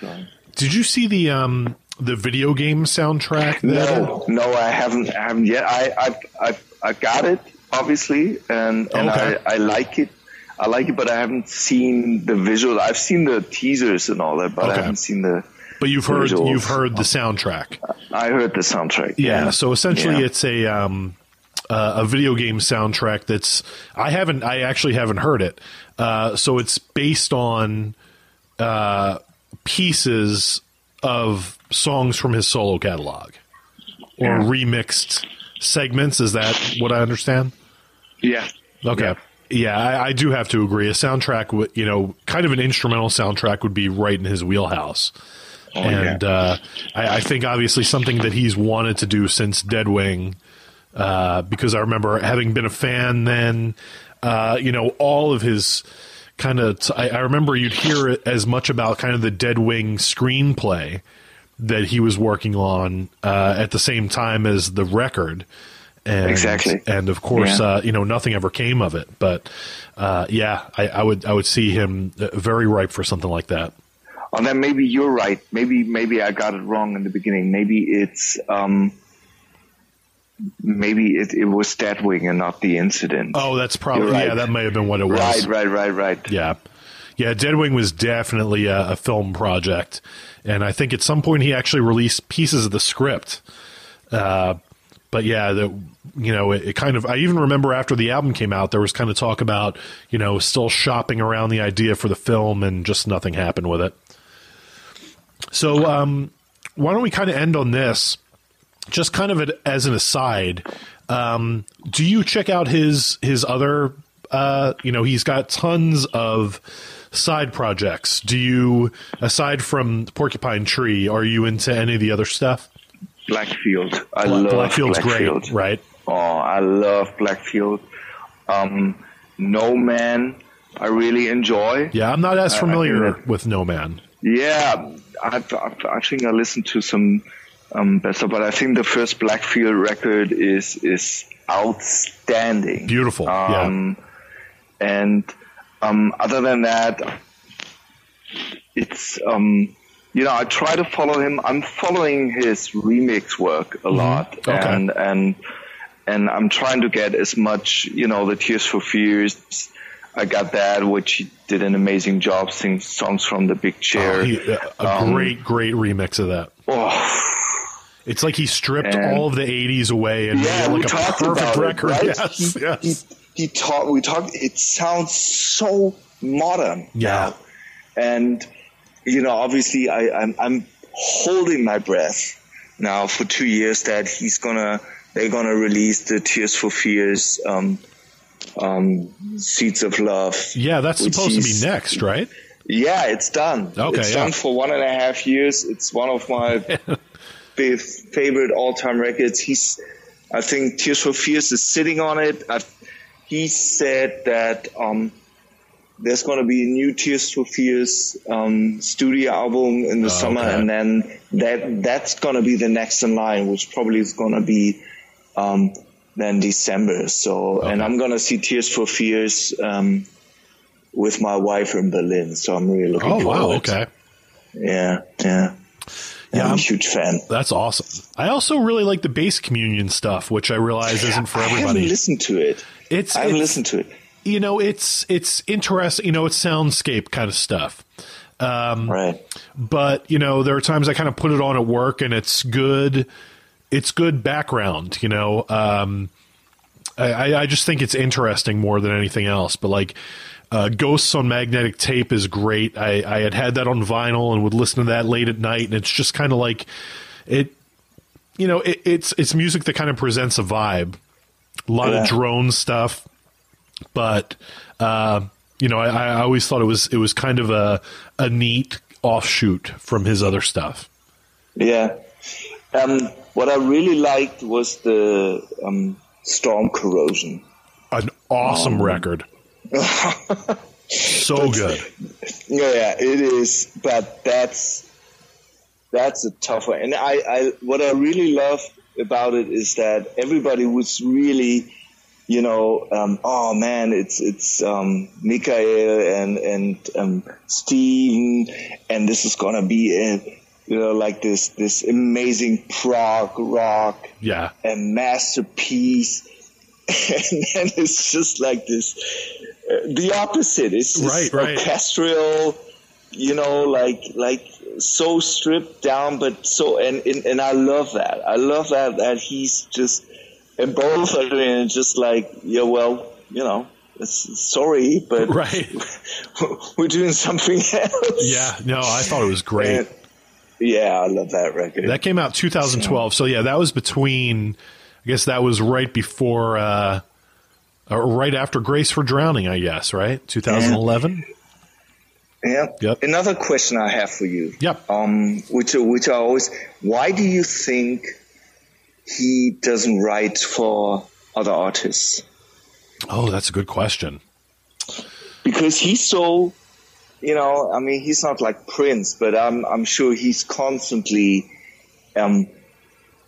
Speaker 5: So.
Speaker 4: Did you see the um the video game soundtrack?
Speaker 5: No, no, I haven't. I haven't yet. I, I've, I got it obviously, and and
Speaker 4: Okay.
Speaker 5: I, I like it. I like it, but I haven't seen the visual. I've seen the teasers and all that, but
Speaker 4: Okay.
Speaker 5: I haven't seen the.
Speaker 4: But you've heard
Speaker 5: Visuals.
Speaker 4: you've heard the soundtrack.
Speaker 5: I heard the soundtrack.
Speaker 4: Yeah. So essentially,
Speaker 5: Yeah.
Speaker 4: it's a um, uh, a video game soundtrack that's I haven't I actually haven't heard it. Uh, so it's based on uh, pieces of songs from his solo catalog or
Speaker 5: Yeah.
Speaker 4: remixed segments. Is that what I understand?
Speaker 5: Yeah.
Speaker 4: Okay. Yeah, I, I do have to agree. A soundtrack, would you know, kind of an instrumental soundtrack would be right in his wheelhouse. and uh, I, I think obviously something that he's wanted to do since Deadwing, uh, because I remember having been a fan then, uh, you know, all of his kind of, t- I, I remember you'd hear as much about kind of the Deadwing screenplay that he was working on uh, at the same time as the record. And,
Speaker 5: Exactly.
Speaker 4: And of course,
Speaker 5: Yeah.
Speaker 4: uh, you know, nothing ever came of it. But uh, yeah, I, I would I would see him uh, very ripe for something like that.
Speaker 5: And then maybe you're right. Maybe maybe I got it wrong in the beginning. Maybe it's um, maybe it, it was Deadwing and not the incident.
Speaker 4: Oh, that's probably
Speaker 5: right.
Speaker 4: yeah. That may have been what it was.
Speaker 5: right, right, right, right.
Speaker 4: Yeah, yeah. Deadwing was definitely a, a film project, and I think at some point he actually released pieces of the script. Uh, but yeah, the you know it, it kind of. I even remember after the album came out, there was kind of talk about you know still shopping around the idea for the film, and just nothing happened with it. So um, why don't we kind of end on this? Just kind of as an aside, um, do you check out his his other? Uh, you know, he's got tons of side projects. Do you, aside from Porcupine Tree, are you into any of the other stuff?
Speaker 5: Blackfield. I love
Speaker 4: Blackfield's
Speaker 5: Blackfield.
Speaker 4: great, right?
Speaker 5: Oh, I love Blackfield. Um, no Man, I really enjoy.
Speaker 4: Yeah, I'm not as familiar
Speaker 5: think
Speaker 4: with No Man.
Speaker 5: Yeah, I, I, I think I listened to some um, better, but I think the first Blackfield record is is outstanding.
Speaker 4: Beautiful, yeah.
Speaker 5: Um, And um, other than that, it's um, you know I try to follow him. I'm following his remix work a lot,
Speaker 4: Mm-hmm. Okay.
Speaker 5: and and and I'm trying to get as much you know the Tears for Fears. I got that, which he did an amazing job singing songs from the Big Chair.
Speaker 4: Oh, he- a a
Speaker 5: Um,
Speaker 4: great, great remix of that.
Speaker 5: Oh,
Speaker 4: It's like he stripped
Speaker 5: And-
Speaker 4: all of the '80s away and
Speaker 5: yeah,
Speaker 4: made like a perfect record.
Speaker 5: it, right?
Speaker 4: Yes,
Speaker 5: he,
Speaker 4: yes.
Speaker 5: he, he talked. We talked. It sounds so modern.
Speaker 4: Yeah.
Speaker 5: now. and you know, obviously, I, I'm I'm holding my breath now for two years that he's gonna they're gonna release the Tears for Fears um, um, Seeds of Love.
Speaker 4: yeah, that's supposed to be next, right?
Speaker 5: Yeah, it's done.
Speaker 4: Okay,
Speaker 5: it's
Speaker 4: yeah.
Speaker 5: done for one and a half years. It's one of my [laughs] fa- favorite all-time records. He's, I think, Tears for Fears is sitting on it. i he said that um, there's going to be a new Tears for Fears um, studio album in the
Speaker 4: Oh,
Speaker 5: summer,
Speaker 4: okay.
Speaker 5: and then that that's going to be the next in line, which probably is going to be um, then December. So, and I'm going to see Tears for Fears. Um, with my wife in Berlin, so I'm really looking
Speaker 4: Oh
Speaker 5: forward.
Speaker 4: wow, okay.
Speaker 5: Yeah, yeah.
Speaker 4: Yeah,
Speaker 5: I'm,
Speaker 4: I'm-
Speaker 5: a huge fan.
Speaker 4: That's awesome. I also really like the bass communion stuff, which I realize isn't for everybody.
Speaker 5: I haven't listened to it.
Speaker 4: It's,
Speaker 5: I haven't
Speaker 4: it's
Speaker 5: listened to it.
Speaker 4: you know, it's it's interesting. You know, it's soundscape kind of stuff. Um,
Speaker 5: Right.
Speaker 4: but you know, there are times I kind of put it on at work, and it's good. It's good background. You know, um, I, I- I just think it's interesting more than anything else. But like. Uh, Ghosts on magnetic tape is great. I, I had had that on vinyl and would listen to that late at night, and it's just kind of like it. You know, it, it's it's music that kind of presents a vibe. A lot
Speaker 5: Yeah.
Speaker 4: of drone stuff, but uh, you know, I, I always thought it was it was kind of a a neat offshoot from his other stuff.
Speaker 5: Yeah. Um, what I really liked was the um, Storm Corrosion.
Speaker 4: An awesome record, so good.
Speaker 5: Yeah, yeah, it is. But that's that's a tough one. And I, I, what I really love about it is that everybody was really, you know, um, oh man, it's it's um, Mikael and and um, Steven, and this is gonna be a, you know, like this this amazing prog rock
Speaker 4: Yeah,
Speaker 5: a masterpiece. [laughs] And then it's just like this, the opposite. It's
Speaker 4: Right, right.
Speaker 5: orchestral, you know, like like so stripped down, but so and, and and I love that. I love that that he's just and both are doing it just like yeah, well, you know, it's, sorry, but [laughs]
Speaker 4: right. [laughs]
Speaker 5: we're doing something else.
Speaker 4: Yeah, no, I thought it was great.
Speaker 5: And, Yeah, I love that record.
Speaker 4: That came out 2012. So yeah, that was between. I guess that was right before, uh, or right after Grace for Drowning. I guess right, 2011.
Speaker 5: yeah.
Speaker 4: Yep.
Speaker 5: Another question I have for you.
Speaker 4: Yep.
Speaker 5: Um, which which I always, why do you think he doesn't write for other artists?
Speaker 4: Oh, that's a good question.
Speaker 5: because he's so you know i mean he's not like prince but i'm i'm sure he's constantly um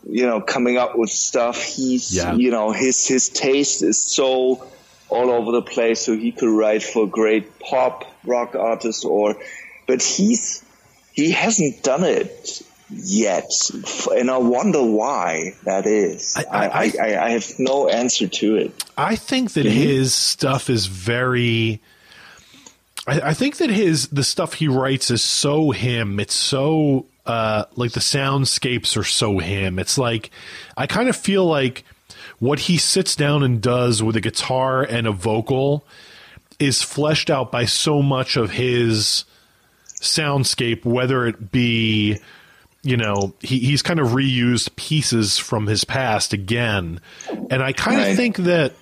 Speaker 5: you know coming up with stuff he's
Speaker 4: Yeah.
Speaker 5: you know his his taste is so all over the place so he could write for great pop rock artists or but he's he hasn't done it yet and i wonder why that is
Speaker 4: I-
Speaker 5: i
Speaker 4: I-
Speaker 5: i, I, have no answer to it
Speaker 4: I think that mm-hmm. his stuff is very. I, I think that his the stuff he writes is so him. It's so uh, like the soundscapes are so him. It's like I kind of feel like what he sits down and does with a guitar and a vocal is fleshed out by so much of his soundscape, whether it be you know he, he's kind of reused pieces from his past again and i kind of
Speaker 5: Right.
Speaker 4: think that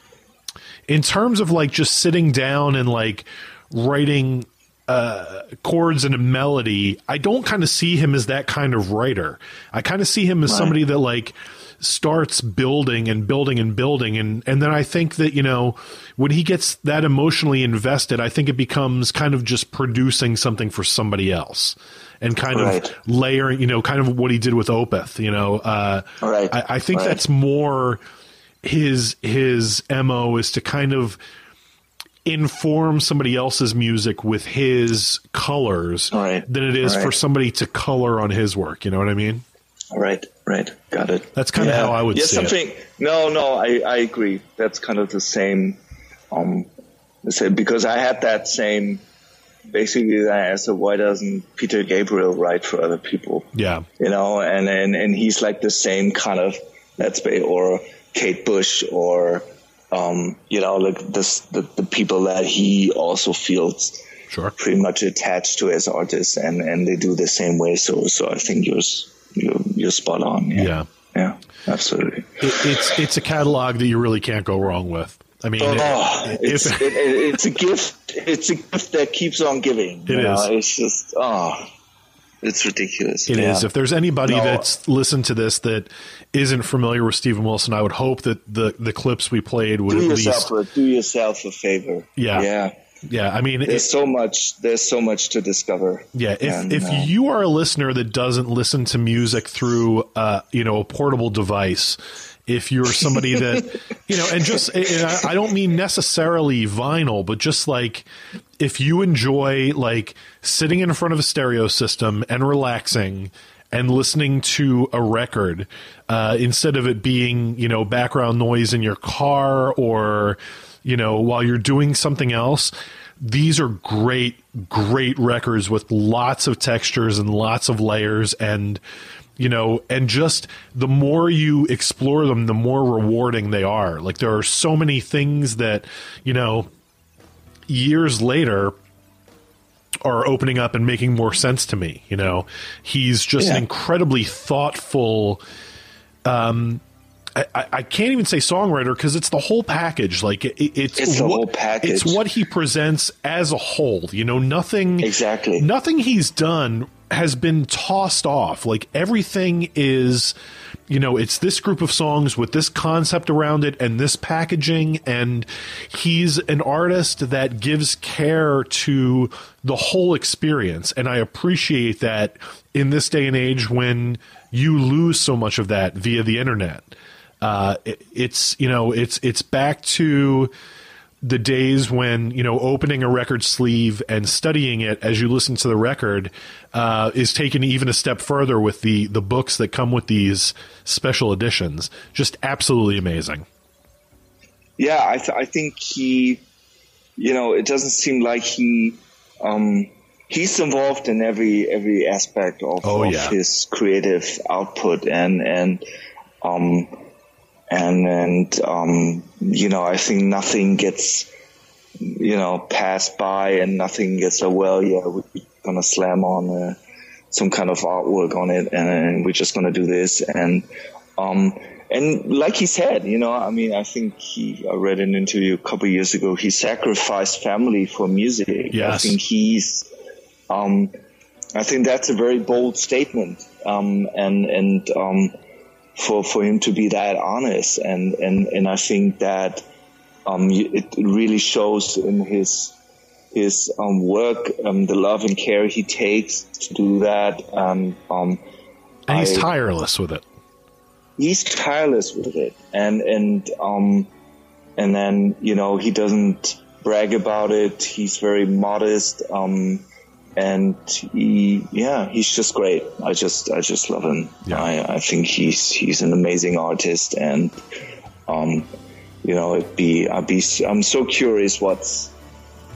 Speaker 4: in terms of like just sitting down and like writing uh, chords and a melody, I don't kind of see him as that kind of writer. I kind of see him as somebody that like starts building and building and building and and then I think that you know when he gets that emotionally invested, I think it becomes kind of just producing something for somebody else. And kind
Speaker 5: Right.
Speaker 4: of layering, you know, kind of what he did with Opeth, you know. Uh,
Speaker 5: Right.
Speaker 4: I, I think
Speaker 5: Right.
Speaker 4: that's more his his mo is to kind of inform somebody else's music with his colors
Speaker 5: Right.
Speaker 4: than it is for somebody to color on his work. You know what I mean?
Speaker 5: Right, right, got it.
Speaker 4: That's kinda how I would
Speaker 5: yeah,
Speaker 4: see it.
Speaker 5: something. No, no, I, I agree. That's kind of the same. Um, because I had that same. Basically, I asked, why doesn't Peter Gabriel write for other people?
Speaker 4: Yeah.
Speaker 5: You know, and and and he's like the same kind of let's say, or Kate Bush, or um, you know, like this the, the people that he also feels
Speaker 4: Sure.
Speaker 5: pretty much attached to as artists, and and they do the same way. So so I think you're you're, you're spot on. Yeah.
Speaker 4: Yeah.
Speaker 5: Yeah, absolutely.
Speaker 4: It, it's it's a catalog that you really can't go wrong with. I mean,
Speaker 5: Oh, it's, it, it- it's a gift. It's a gift that keeps on giving.
Speaker 4: It
Speaker 5: you know? It's just oh, it's ridiculous.
Speaker 4: It is.
Speaker 5: Yeah.
Speaker 4: If there's anybody
Speaker 5: No.
Speaker 4: that's listened to this that isn't familiar with Steven Wilson, I would hope that the the clips we played would
Speaker 5: do
Speaker 4: at least.
Speaker 5: a, do yourself a favor.
Speaker 4: Yeah.
Speaker 5: yeah.
Speaker 4: Yeah, I mean,
Speaker 5: There's
Speaker 4: it-
Speaker 5: so much. There's so much to discover.
Speaker 4: Yeah, if
Speaker 5: And,
Speaker 4: if
Speaker 5: uh,
Speaker 4: you are a listener that doesn't listen to music through uh, you know a portable device, if you're somebody that [laughs] you know, and just and I, I don't mean necessarily vinyl, but just like if you enjoy like sitting in front of a stereo system and relaxing and listening to a record uh, instead of it being you know background noise in your car or you know while you're doing something else these are great great records with lots of textures and lots of layers and you know and just the more you explore them the more rewarding they are like there are so many things that you know years later are opening up and making more sense to me you know he's just an incredibly thoughtful um I, I can't even say songwriter because it's the whole package. Like it, it- it's
Speaker 5: It's the
Speaker 4: what,
Speaker 5: whole package.
Speaker 4: It's what he presents as a whole. You know, nothing
Speaker 5: Exactly.
Speaker 4: Nothing he's done has been tossed off. Like everything is, you know, it's this group of songs with this concept around it and this packaging, and he's an artist that gives care to the whole experience, and I appreciate that in this day and age when you lose so much of that via the internet. Uh, it, it's you know it's it's back to the days when you know opening a record sleeve and studying it as you listen to the record uh, is taken even a step further with the the books that come with these special editions. Just absolutely amazing.
Speaker 5: yeah, I, th- I think he, you know, it doesn't seem like he, um, he's involved in every every aspect of,
Speaker 4: Oh,
Speaker 5: of
Speaker 4: yeah.
Speaker 5: his creative output, and and um, and and um, you know, I think nothing gets, you know, passed by, and nothing gets a well, yeah, we're gonna slam on a some kind of artwork on it, and we're just gonna do this. And um, and like he said, you know, I mean, I think he. I read an interview a couple years ago. He sacrificed family for music. I think he's. Um, I think that's a very bold statement, um, and and um, for for him to be that honest, and and and I think that um, it really shows in his his um, work, um, the love and care he takes to do that. Um, um,
Speaker 4: And he's
Speaker 5: I-
Speaker 4: tireless with it.
Speaker 5: he's tireless with it, and and um, and then you know he doesn't brag about it. He's very modest, um, and he yeah he's just great. I just I just love him.
Speaker 4: Yeah.
Speaker 5: I I think he's he's an amazing artist, and um, you know it'd be I'd be I'm so curious what's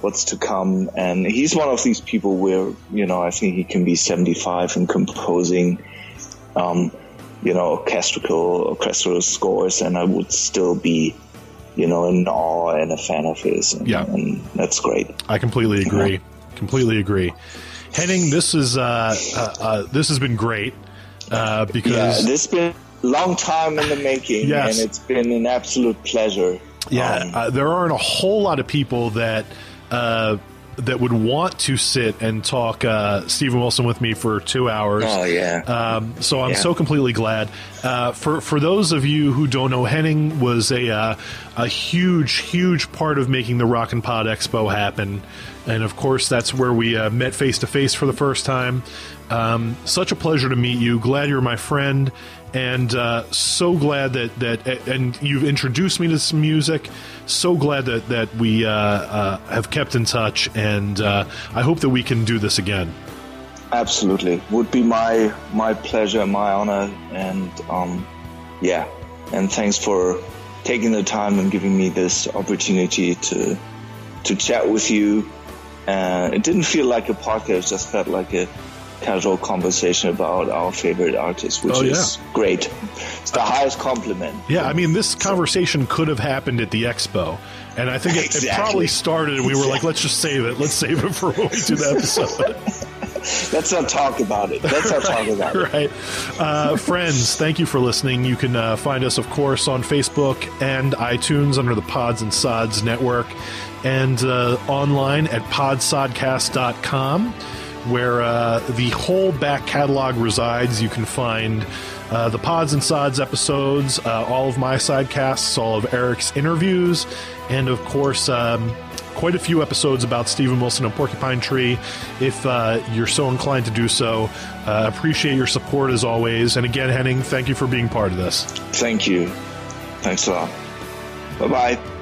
Speaker 5: what's to come. And he's one of these people where you know I think he can be 75 and composing. Um, you know, orchestral orchestral scores, and I would still be, you know, in awe and a fan of his. And,
Speaker 4: Yeah.
Speaker 5: and that's great.
Speaker 4: I completely agree. Completely agree. Henning, this is uh, uh, uh, this has been great uh,
Speaker 5: Yeah,
Speaker 4: because
Speaker 5: this has been a long time in the making,
Speaker 4: Yes.
Speaker 5: and it's been an absolute pleasure.
Speaker 4: Yeah,
Speaker 5: Um,
Speaker 4: uh, there aren't a whole lot of people that uh, that would want to sit and talk uh, Steven Wilson with me for two hours.
Speaker 5: Oh, yeah.
Speaker 4: Um, so I'm
Speaker 5: Yeah.
Speaker 4: so completely glad. Uh, for for those of you who don't know, Henning was a uh, a huge, huge part of making the Rock and Pod Expo happen, and of course that's where we uh, met face to face for the first time. Um, such a pleasure to meet you. Glad you're my friend, and uh, so glad that that and you've introduced me to some music. So glad that that we uh, uh, have kept in touch, and uh, I hope that we can do this again.
Speaker 5: Absolutely, would be my my pleasure, my honor, and um, yeah, and thanks for taking the time and giving me this opportunity to to chat with you. Uh, it didn't feel like a podcast; it just felt like a casual conversation about our favorite artists, which
Speaker 4: Oh, yeah.
Speaker 5: is great. It's the highest compliment.
Speaker 4: Yeah, I mean, this conversation could have happened at the expo, and I think it, it probably started. and We were like, let's just save it. Let's save it for when we do the episode. [laughs] [laughs]
Speaker 5: Let's not talk about it. Let's not talk about it.
Speaker 4: right. Uh, friends, thank you for listening. You can uh, find us, of course, on Facebook and iTunes under the Pods and Sods Network, and uh, online at podsodcast.com, where uh, the whole back catalog resides. You can find uh, the Pods and Sods episodes, uh, all of my sidecasts, all of Eric's interviews, and of course, um, quite a few episodes about Steven Wilson and Porcupine Tree. If uh, you're so inclined to do so, uh, appreciate your support as always. And again, Henning, thank you for being part of this.
Speaker 5: Thank you. Thanks a lot. Bye bye.